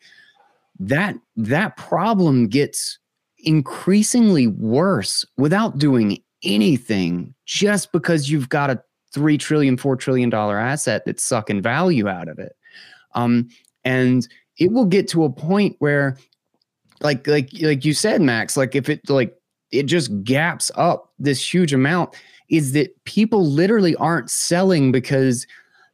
that that problem gets increasingly worse without doing anything just because you've got a three trillion, four trillion dollar asset that's sucking value out of it. Um, and it will get to a point where like like like you said max like if it like it just gaps up this huge amount is that people literally aren't selling because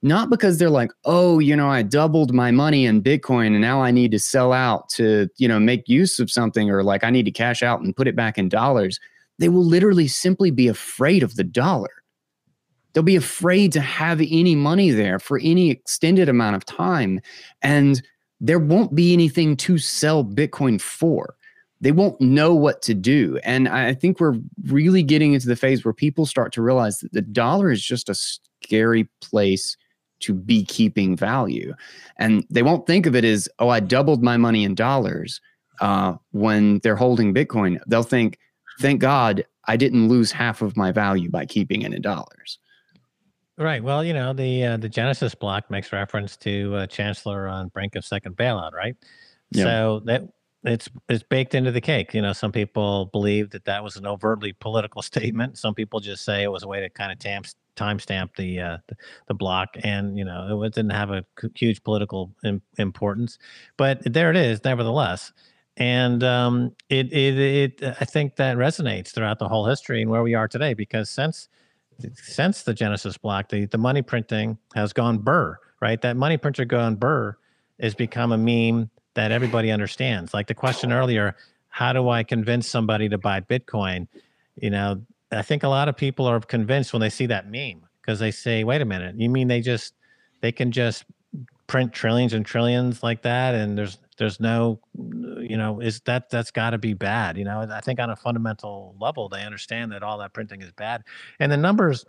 not because they're like oh you know i doubled my money in bitcoin and now i need to sell out to you know make use of something or like i need to cash out and put it back in dollars they will literally simply be afraid of the dollar. They'll be afraid to have any money there for any extended amount of time and there won't be anything to sell bitcoin for they won't know what to do. And I think we're really getting into the phase where people start to realize that the dollar is just a scary place to be keeping value. And they won't think of it as, oh, I doubled my money in dollars uh, when they're holding Bitcoin. They'll think, thank God I didn't lose half of my value by keeping it in dollars. Right. Well, you know, the uh, the Genesis block makes reference to uh, Chancellor on brink of second bailout, right? Yeah. So that it's it's baked into the cake. You know, some people believe that that was an overtly political statement. Some people just say it was a way to kind of tamp timestamp the, uh, the, the block, and you know, it didn't have a huge political Im- importance. But there it is, nevertheless. and um, it, it it I think that resonates throughout the whole history and where we are today because since since the Genesis block, the the money printing has gone burr. Right, that money printer gone burr has become a meme that everybody understands. Like the question earlier, how do I convince somebody to buy Bitcoin? You know, I think a lot of people are convinced when they see that meme because they say, "Wait a minute, you mean they just they can just print trillions and trillions like that and there's there's no you know is that that's got to be bad you know i think on a fundamental level they understand that all that printing is bad and the numbers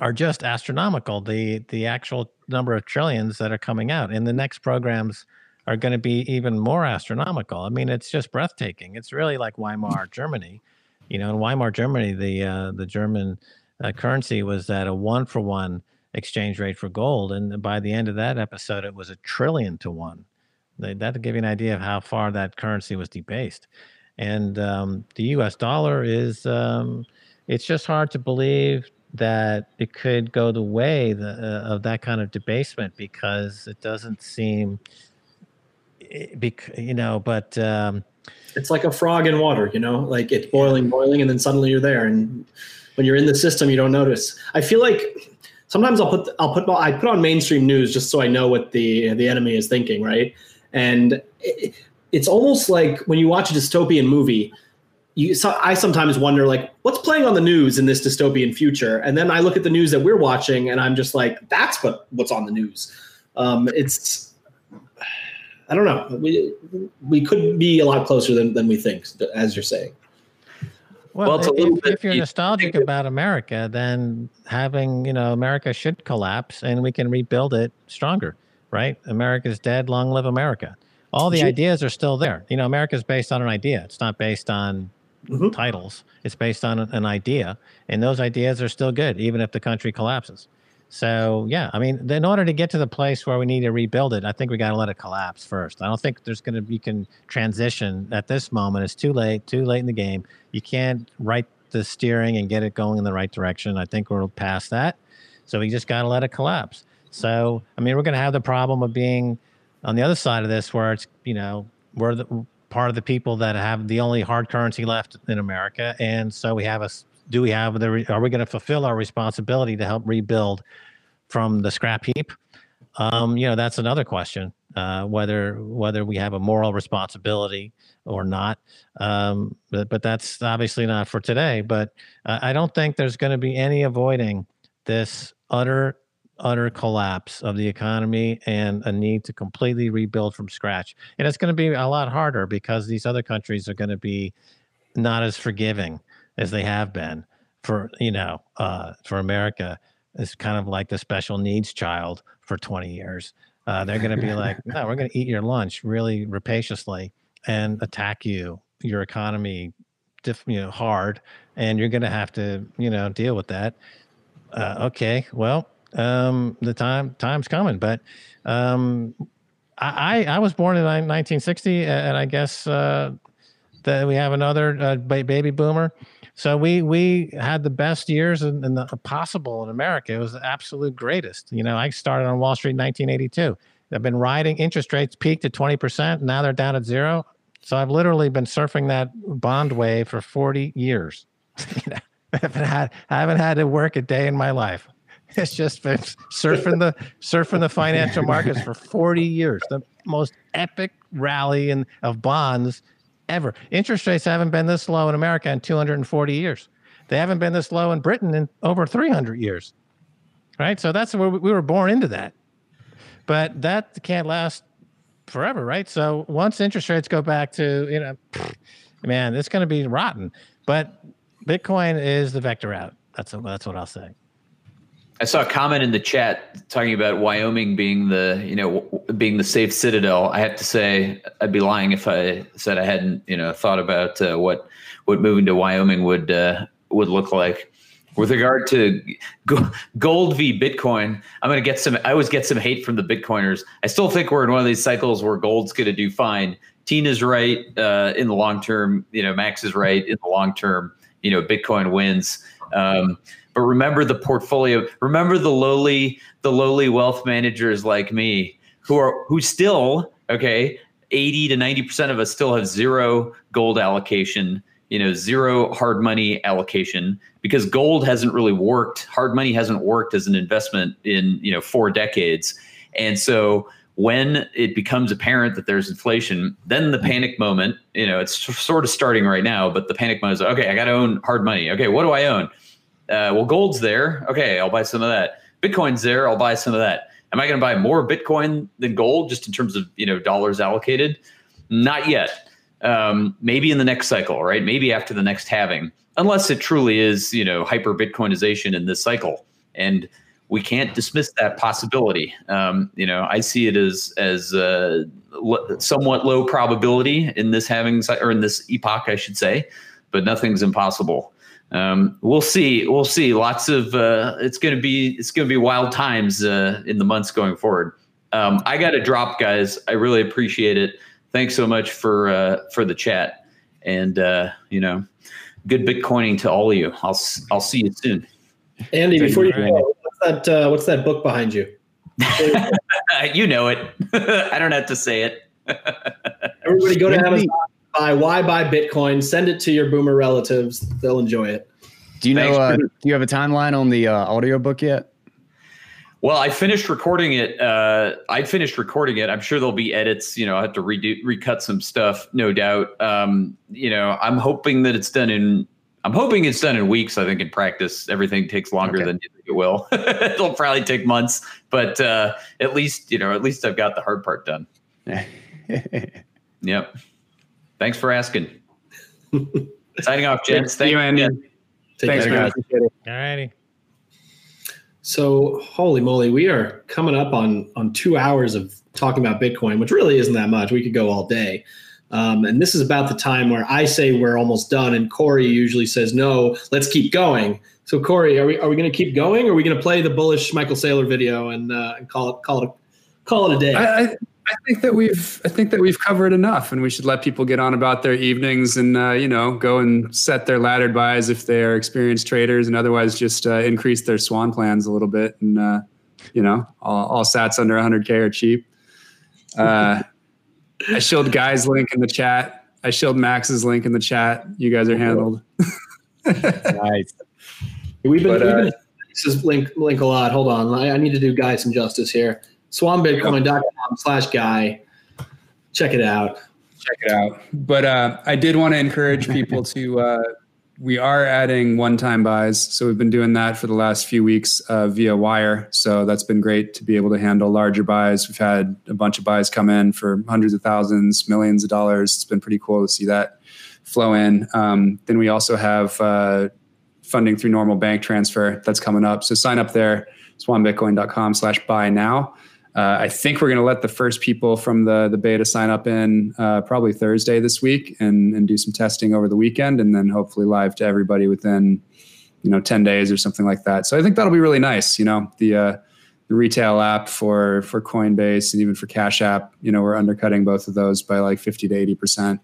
are just astronomical the the actual number of trillions that are coming out in the next programs are going to be even more astronomical i mean it's just breathtaking it's really like weimar germany you know in weimar germany the uh, the german uh, currency was at a one for one exchange rate for gold. And by the end of that episode, it was a trillion to one. That to give you an idea of how far that currency was debased. And um, the U.S. dollar is, um, it's just hard to believe that it could go the way the, uh, of that kind of debasement because it doesn't seem, you know, but. Um, it's like a frog in water, you know, like it's boiling, boiling, and then suddenly you're there. And when you're in the system, you don't notice. I feel like sometimes I'll put I'll put I put on mainstream news just so I know what the the enemy is thinking, right? And it, it's almost like when you watch a dystopian movie, you so I sometimes wonder like what's playing on the news in this dystopian future, and then I look at the news that we're watching, and I'm just like, that's what what's on the news. Um, it's I don't know. We we could be a lot closer than than we think, as you're saying. Well, well if, if, you're nostalgic about America, then having you know America should collapse and we can rebuild it stronger, right? America's dead. Long live America. All the ideas are still there. You know, America is based on an idea. It's not based on mm-hmm. titles. It's based on an idea, and those ideas are still good, even if the country collapses. So yeah, I mean, in order to get to the place where we need to rebuild it, I think we got to let it collapse first. I don't think there's going to you can transition at this moment. It's too late, too late in the game. You can't right the steering and get it going in the right direction. I think we're past that. So we just got to let it collapse. So I mean, we're going to have the problem of being on the other side of this, where it's you know we're the part of the people that have the only hard currency left in America, and so we have a do we have the are we going to fulfill our responsibility to help rebuild from the scrap heap? Um, you know that's another question uh, whether whether we have a moral responsibility or not. Um, but, but that's obviously not for today but uh, i don't think there's going to be any avoiding this utter utter collapse of the economy and a need to completely rebuild from scratch. And it's going to be a lot harder because these other countries are going to be not as forgiving as they have been for you know uh, for America. is kind of like the special needs child for 20 years. Uh, they're going to be like, no, we're going to eat your lunch really rapaciously and attack you, your economy, diff, you know, hard, and you're going to have to, you know, deal with that. Uh, okay, well, um, the time time's coming, but um, I, I was born in 1960, and I guess uh, that we have another uh, baby boomer so we we had the best years in, in the possible in America. It was the absolute greatest. You know, I started on Wall Street in 1982. I've been riding interest rates peaked at 20%. Now they're down at zero. So I've literally been surfing that bond wave for 40 years. I haven't had I haven't had to work a day in my life. It's just been surfing the surfing the financial markets for 40 years. The most epic rally in of bonds ever. Interest rates haven't been this low in America in 240 years. They haven't been this low in Britain in over 300 years. Right? So that's where we were born into that. But that can't last forever, right? So once interest rates go back to, you know, man, it's going to be rotten. But Bitcoin is the vector out. That's that's what I'll say. I saw a comment in the chat talking about Wyoming being the you know being the safe citadel. I have to say I'd be lying if I said I hadn't you know thought about uh, what what moving to Wyoming would uh, would look like. With regard to gold v Bitcoin, I'm going to get some. I always get some hate from the Bitcoiners. I still think we're in one of these cycles where gold's going to do fine. Tina's right uh, in the long term. You know, Max is right in the long term. You know, Bitcoin wins. Um, but remember the portfolio remember the lowly the lowly wealth managers like me who are who still okay 80 to 90% of us still have zero gold allocation, you know, zero hard money allocation because gold hasn't really worked. Hard money hasn't worked as an investment in, you know, four decades. And so when it becomes apparent that there's inflation, then the panic moment, you know, it's sort of starting right now, but the panic moment is okay, I got to own hard money. Okay, what do I own? Uh, well, gold's there. Okay, I'll buy some of that. Bitcoin's there. I'll buy some of that. Am I going to buy more Bitcoin than gold just in terms of you know dollars allocated? Not yet. Um, maybe in the next cycle, right? Maybe after the next halving, unless it truly is you know hyper Bitcoinization in this cycle, and we can't dismiss that possibility. Um, you know, I see it as as uh, somewhat low probability in this halving or in this epoch, I should say, but nothing's impossible um, we'll see. We'll see. Lots of uh, it's going to be it's going to be wild times uh, in the months going forward. Um, I got to drop, guys. I really appreciate it. Thanks so much for uh, for the chat, and uh, you know, good Bitcoining to all of you. I'll I'll see you soon. Andy, before you go, what's that uh, what's that book behind you? you know it. I don't have to say it. Everybody, go to Amazon buy why buy Bitcoin. Send it to your boomer relatives; they'll enjoy it. Do you know? Uh, do you have a timeline on the uh, audiobook yet? Well, I finished recording it. Uh, I finished recording it. I'm sure there'll be edits. You know, I have to redo, recut some stuff, no doubt. Um, you know, I'm hoping that it's done in. I'm hoping it's done in weeks. I think in practice, everything takes longer okay. than you think it will. It'll probably take months, but uh, at least you know, at least I've got the hard part done. yep. Thanks for asking. Signing off, gents. Thank you, Andy. Thanks, man. All righty. So, holy moly, we are coming up on on two hours of talking about Bitcoin, which really isn't that much. We could go all day. Um, and this is about the time where I say we're almost done, and Corey usually says, "No, let's keep going." So, Corey, are we are we going to keep going, or are we going to play the bullish Michael Saylor video and, uh, and call it call it call it a day? I, I, I think that we've I think that we've covered enough, and we should let people get on about their evenings and uh, you know go and set their laddered buys if they are experienced traders, and otherwise just uh, increase their swan plans a little bit. And uh, you know, all, all Sats under 100k are cheap. Uh, I showed Guy's link in the chat. I showed Max's link in the chat. You guys are handled. nice. We've been, but, we've been uh, link link a lot. Hold on, I, I need to do Guy some justice here swanbitcoin.com slash guy. Check it out. Check it out. But uh, I did want to encourage people to, uh, we are adding one time buys. So we've been doing that for the last few weeks uh, via wire. So that's been great to be able to handle larger buys. We've had a bunch of buys come in for hundreds of thousands, millions of dollars. It's been pretty cool to see that flow in. Um, then we also have uh, funding through normal bank transfer that's coming up. So sign up there, swanbitcoin.com slash buy now. Uh, I think we're going to let the first people from the the beta sign up in uh, probably Thursday this week and and do some testing over the weekend, and then hopefully live to everybody within you know 10 days or something like that. So I think that'll be really nice. You know the uh, the retail app for for Coinbase and even for Cash App. You know we're undercutting both of those by like 50 to 80 percent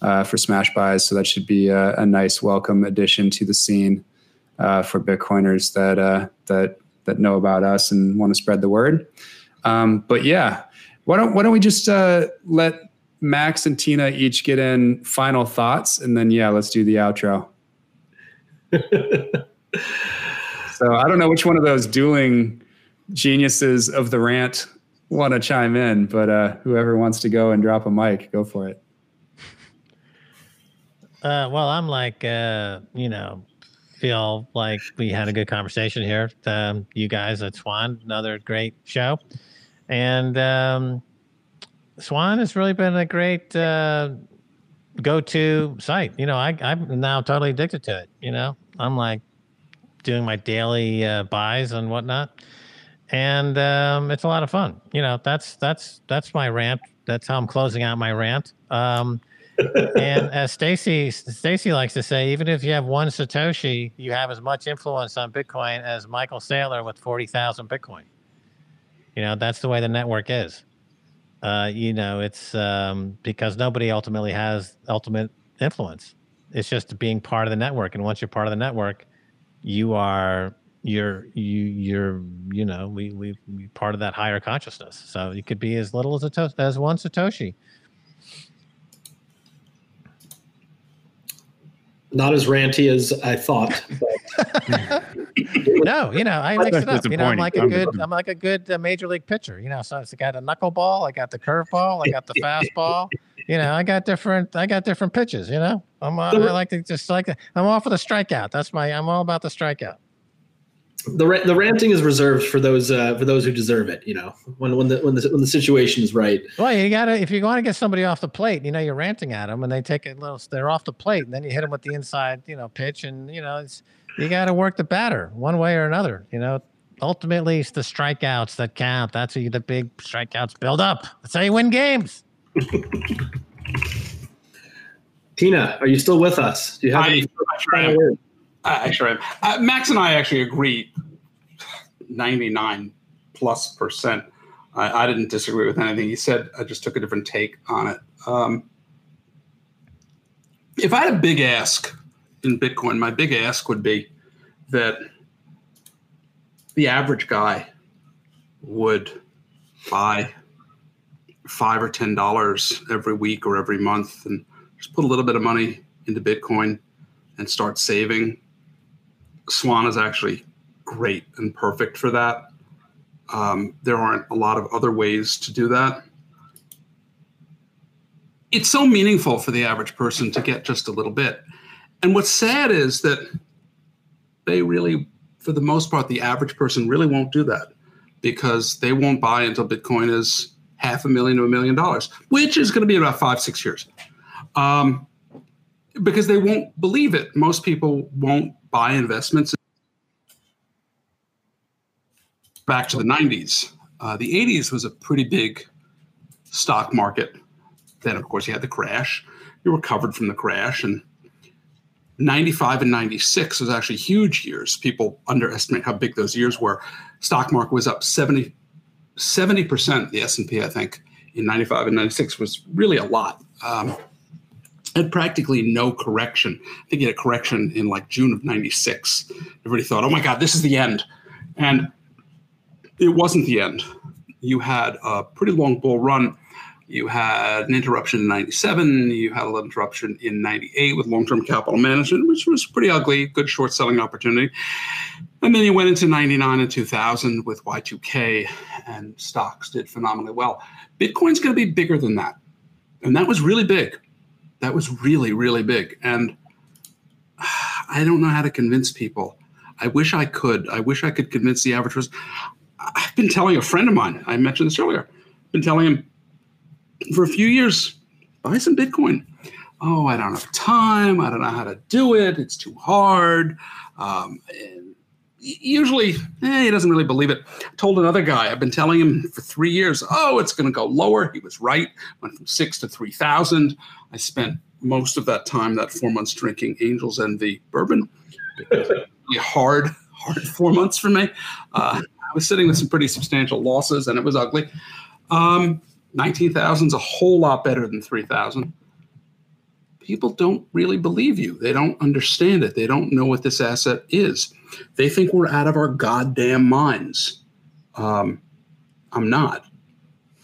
uh, for smash buys. So that should be a, a nice welcome addition to the scene uh, for Bitcoiners that uh, that that know about us and want to spread the word. Um, but yeah, why don't why don't we just uh, let Max and Tina each get in final thoughts, and then yeah, let's do the outro. so I don't know which one of those dueling geniuses of the rant want to chime in, but uh, whoever wants to go and drop a mic, go for it. Uh, well, I'm like, uh, you know, feel like we had a good conversation here. Um, you guys at Swan, another great show and um, Swan has really been a great uh, go-to site. You know, I, I'm now totally addicted to it. You know, I'm like doing my daily uh, buys and whatnot, and um, it's a lot of fun. You know, that's that's that's my rant. That's how I'm closing out my rant. Um, and as Stacy Stacy likes to say, even if you have one satoshi, you have as much influence on Bitcoin as Michael Saylor with forty thousand Bitcoin. You know, that's the way the network is. Uh, you know, it's um, because nobody ultimately has ultimate influence. It's just being part of the network, and once you're part of the network, you are you're you you're you know we we we part of that higher consciousness. So you could be as little as a to- as one satoshi, Not as ranty as I thought. no, you know, I mix it up. You know, I'm like a good, I'm like a good uh, major league pitcher. You know, so it's got a knuckleball, I got the curveball, I got the fastball. You know, I got different, I got different pitches. You know, I'm, uh, I like to just like, I'm all for the strikeout. That's my, I'm all about the strikeout the the ranting is reserved for those uh, for those who deserve it. You know, when when the when the when the situation is right. Well, you gotta if you want to get somebody off the plate, you know, you're ranting at them, and they take a little, they're off the plate, and then you hit them with the inside, you know, pitch, and you know, it's you got to work the batter one way or another. You know, ultimately it's the strikeouts that count. That's how you, the big strikeouts build up. That's how you win games. Tina, are you still with us? Do you have I, any final words? I sure am. Uh, Max and I actually agree 99 plus percent. I, I, didn't disagree with anything he said. I just took a different take on it. Um, if I had a big ask in Bitcoin, my big ask would be that the average guy would buy five or ten dollars every week or every month and just put a little bit of money into Bitcoin and start saving Swan is actually great and perfect for that. Um, there aren't a lot of other ways to do that. It's so meaningful for the average person to get just a little bit. And what's sad is that they really, for the most part, the average person really won't do that because they won't buy until Bitcoin is half a million to a million dollars, which is going to be about five, six years. Um, because they won't believe it. Most people won't buy investments back to the 90s. Uh, the 80s was a pretty big stock market. Then, of course, you had the crash. You recovered from the crash. And 95 and 96 was actually huge years. People underestimate how big those years were. Stock market was up 70, 70%, the S&P, I think, in 95 and 96 was really a lot. Um, had practically no correction. I think had a correction in like June of 96. Everybody thought, oh my God, this is the end. And it wasn't the end. You had a pretty long bull run. You had an interruption in 97. You had a little interruption in 98 with long term capital management, which was pretty ugly, good short selling opportunity. And then you went into 99 and 2000 with Y2K, and stocks did phenomenally well. Bitcoin's going to be bigger than that. And that was really big that was really really big and i don't know how to convince people i wish i could i wish i could convince the average person i've been telling a friend of mine i mentioned this earlier been telling him for a few years buy some bitcoin oh i don't have time i don't know how to do it it's too hard um, usually eh, he doesn't really believe it. I told another guy, I've been telling him for three years, oh, it's going to go lower. He was right. Went from six to 3,000. I spent most of that time, that four months, drinking Angel's Envy bourbon. hard, hard four months for me. Uh, was sitting with some pretty substantial losses and it was ugly. Um, 19,000 is a whole lot better than 3,000 people don't really believe you. They don't understand it. They don't know what this asset is. They think we're out of our goddamn minds. Um, I'm not.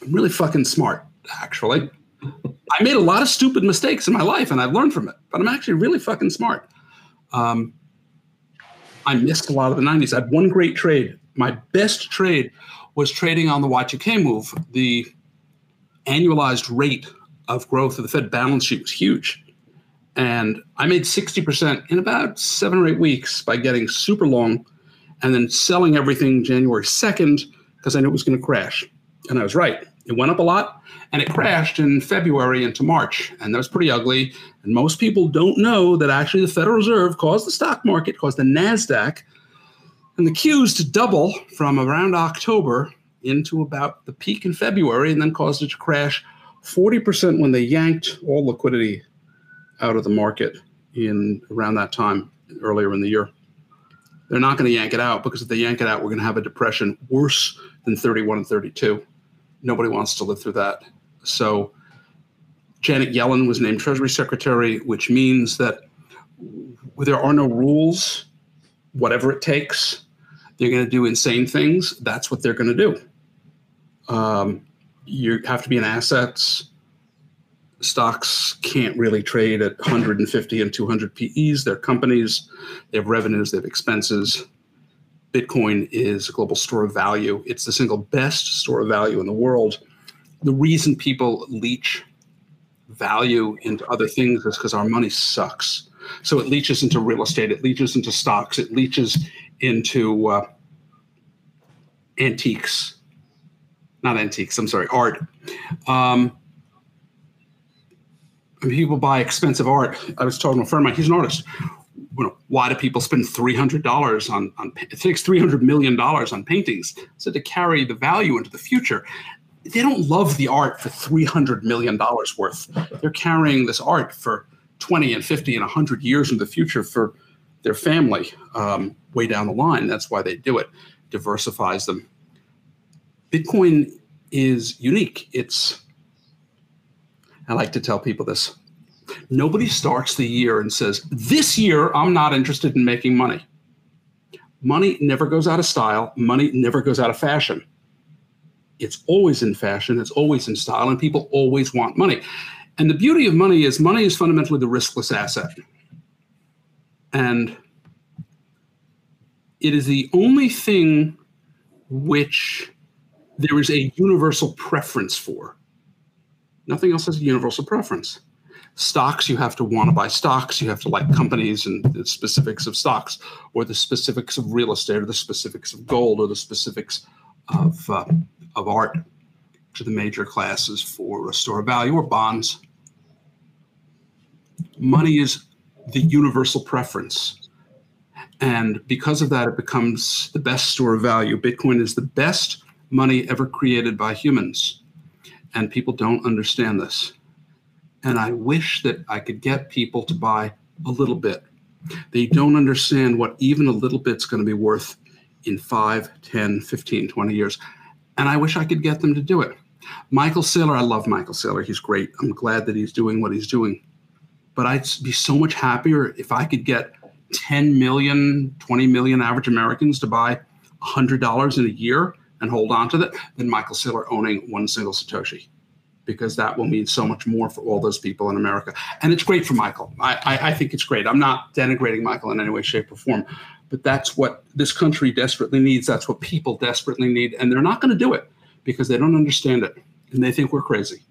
I'm really fucking smart, actually. I made a lot of stupid mistakes in my life and I've learned from it, but I'm actually really fucking smart. Um, I missed a lot of the 90s. I had one great trade. My best trade was trading on the Y2K move. The annualized rate of growth of the Fed balance sheet was huge. And I made 60% in about seven or eight weeks by getting super long and then selling everything January 2nd because I knew it was going to crash. And I was right. It went up a lot and it crashed in February into March. And that was pretty ugly. And most people don't know that actually the Federal Reserve caused the stock market, caused the NASDAQ and the queues to double from around October into about the peak in February and then caused it to crash 40% when they yanked all liquidity out of the market in around that time earlier in the year. They're not going to yank it out because if they yank it out, we're going to have a depression worse than 31 and 32. Nobody wants to live through that. So Janet Yellen was named Treasury Secretary, which means that there are no rules, whatever it takes. They're going to do insane things. That's what they're going to do. Um, you have to be in assets stocks can't really trade at 150 and 200 PEs. They're companies, they have revenues, they have expenses. Bitcoin is a global store of value. It's the single best store of value in the world. The reason people leech value into other things is because our money sucks. So it leaches into real estate, it leaches into stocks, it leaches into uh, antiques. Not antiques, I'm sorry, art. Um, people buy expensive art. I was talking to a friend of mine, he's an artist. You know, why do people spend three hundred dollars on on it takes three hundred million dollars on paintings? So to carry the value into the future, they don't love the art for three hundred million dollars worth. They're carrying this art for twenty and fifty and hundred years in the future for their family um, way down the line. That's why they do it. Diversifies them. Bitcoin is unique. It's I like to tell people this. Nobody starts the year and says, This year, I'm not interested in making money. Money never goes out of style, money never goes out of fashion. It's always in fashion, it's always in style, and people always want money. And the beauty of money is money is fundamentally the riskless asset. And it is the only thing which there is a universal preference for. Nothing else has a universal preference. Stocks, you have to want to buy stocks. You have to like companies and the specifics of stocks, or the specifics of real estate, or the specifics of gold, or the specifics of uh, of art, which are the major classes for store value or bonds. Money is the universal preference. And because of that, it becomes the best store of value. Bitcoin is the best money ever created by humans and people don't understand this. And I wish that I could get people to buy a little bit. They don't understand what even a little bit's going to be worth in 5, 10, 15, 20 years. And I wish I could get them to do it. Michael Saylor, I love Michael Saylor. He's great. I'm glad that he's doing what he's doing. But I'd be so much happier if I could get 10 million, 20 million average Americans to buy $100 in a year and hold on to that than Michael Saylor owning one single Satoshi, because that will mean so much more for all those people in America. And it's great for Michael. I, I, I think it's great. I'm not denigrating Michael in any way, shape, or form, but that's what this country desperately needs. That's what people desperately need. And they're not going to do it because they don't understand it and they think we're crazy.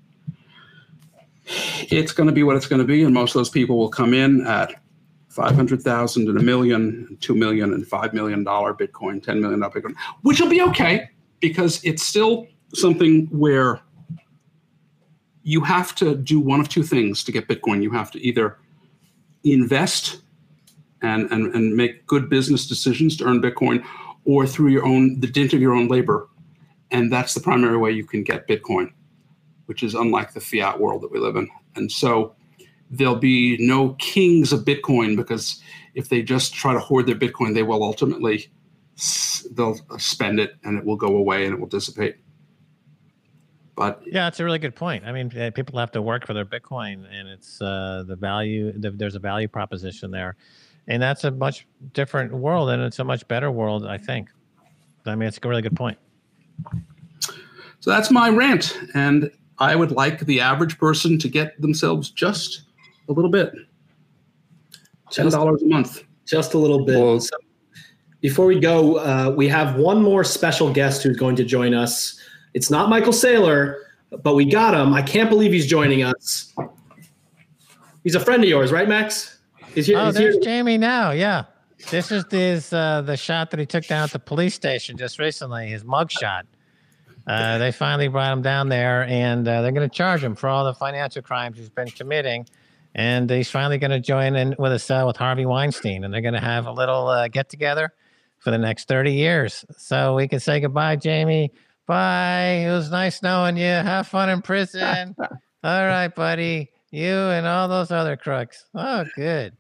It's going to be what it's going to be. And most of those people will come in at 500,000 and a million, two million and five million dollar Bitcoin, $10 million Bitcoin, which will be okay because it's still something where you have to do one of two things to get Bitcoin. You have to either invest and, and, and make good business decisions to earn Bitcoin, or through your own the dint of your own labor. And that's the primary way you can get Bitcoin, which is unlike the fiat world that we live in. And so there'll be no kings of Bitcoin because if they just try to hoard their Bitcoin, they will ultimately they'll spend it and it will go away and it will dissipate. But yeah, it's a really good point. I mean, people have to work for their Bitcoin, and it's uh, the value. The, there's a value proposition there, and that's a much different world, and it's a much better world, I think. I mean, it's a really good point. So that's my rant, and I would like the average person to get themselves just a little bit, ten dollars a month, just a little bit. Well, so before we go, uh, we have one more special guest who's going to join us. It's not Michael Saylor, but we got him. I can't believe he's joining us. He's a friend of yours, right, Max? Is here, oh, there's here. Jamie now. Yeah, this is this uh, the shot that he took down at the police station just recently. His mug shot. Uh, they finally brought him down there, and uh, they're going to charge him for all the financial crimes he's been committing. And he's finally going to join in with us uh, with Harvey Weinstein, and they're going to have a little uh, get together for the next 30 years. So we can say goodbye, Jamie. Bye. It was nice knowing you. Have fun in prison. all right, buddy. You and all those other crooks. Oh, good.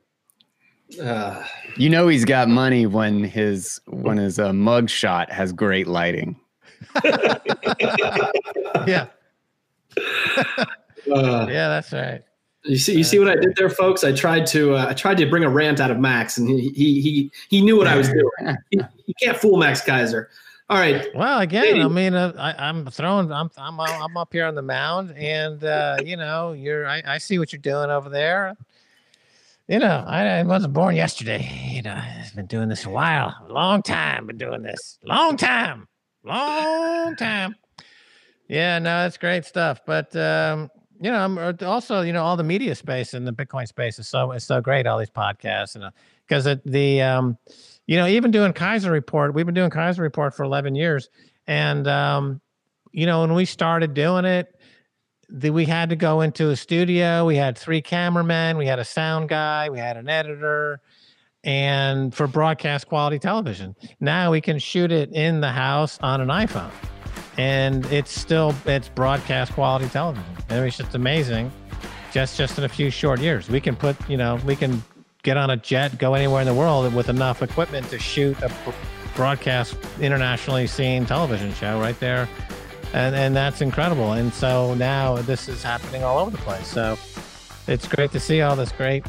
Uh, you know he's got money when his when his uh, mug shot has great lighting. yeah. Uh, yeah, that's right. You see, you see what I did there, folks. I tried to, uh, I tried to bring a rant out of Max, and he, he, he, he knew what I was doing. He, he can't fool Max Keiser. All right. Well, again, I mean, uh, I, am throwing. I'm I'm I'm up here on the mound, and uh, you know, you're. I, I see what you're doing over there. You know, I, I wasn't born yesterday. You know, I've been doing this a while, a long time. Been doing this, long time, long time. Yeah, no, it's great stuff. But um, you know, I'm uh, also, you know, all the media space and the Bitcoin space is so is so great. All these podcasts and because uh, the um, you know, even doing Keiser Report, we've been doing Keiser Report for 11 years. And, um, you know, when we started doing it, the, we had to go into a studio. We had three cameramen, we had a sound guy, we had an editor, and for broadcast quality television. Now we can shoot it in the house on an iPhone, and it's still it's broadcast quality television. Mean, it's just amazing. Just just in a few short years, we can put you know we can get on a jet, go anywhere in the world with enough equipment to shoot a broadcast internationally seen television show right there. And, and that's incredible. And so now this is happening all over the place. So it's great to see all this great,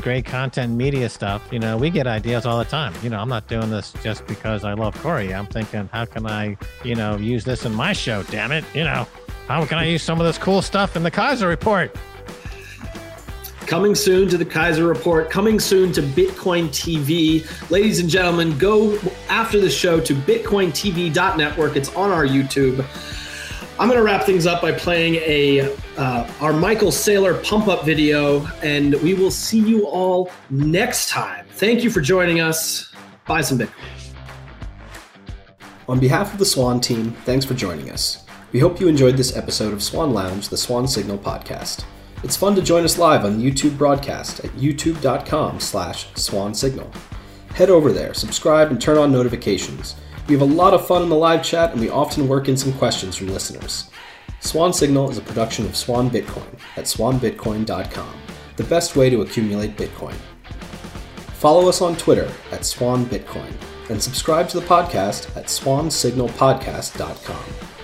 great content media stuff. You know, we get ideas all the time. You know, I'm not doing this just because I love Corey. I'm thinking, how can I, you know, use this in my show? Damn it. You know, how can I use some of this cool stuff in the Keiser report? Coming soon to the Keiser Report, coming soon to Bitcoin TV. Ladies and gentlemen, go after the show to bitcointv.network. It's on our YouTube. I'm going to wrap things up by playing a uh, our Michael Saylor pump up video, and we will see you all next time. Thank you for joining us. Buy some Bitcoin. On behalf of the Swan team, thanks for joining us. We hope you enjoyed this episode of Swan Lounge, the Swan Signal podcast. It's fun to join us live on the YouTube broadcast at youtube.com slash swansignal. Head over there, subscribe, and turn on notifications. We have a lot of fun in the live chat, and we often work in some questions from listeners. Swan Signal is a production of Swan Bitcoin at swanbitcoin.com, the best way to accumulate Bitcoin. Follow us on Twitter at swanbitcoin and subscribe to the podcast at swansignalpodcast.com.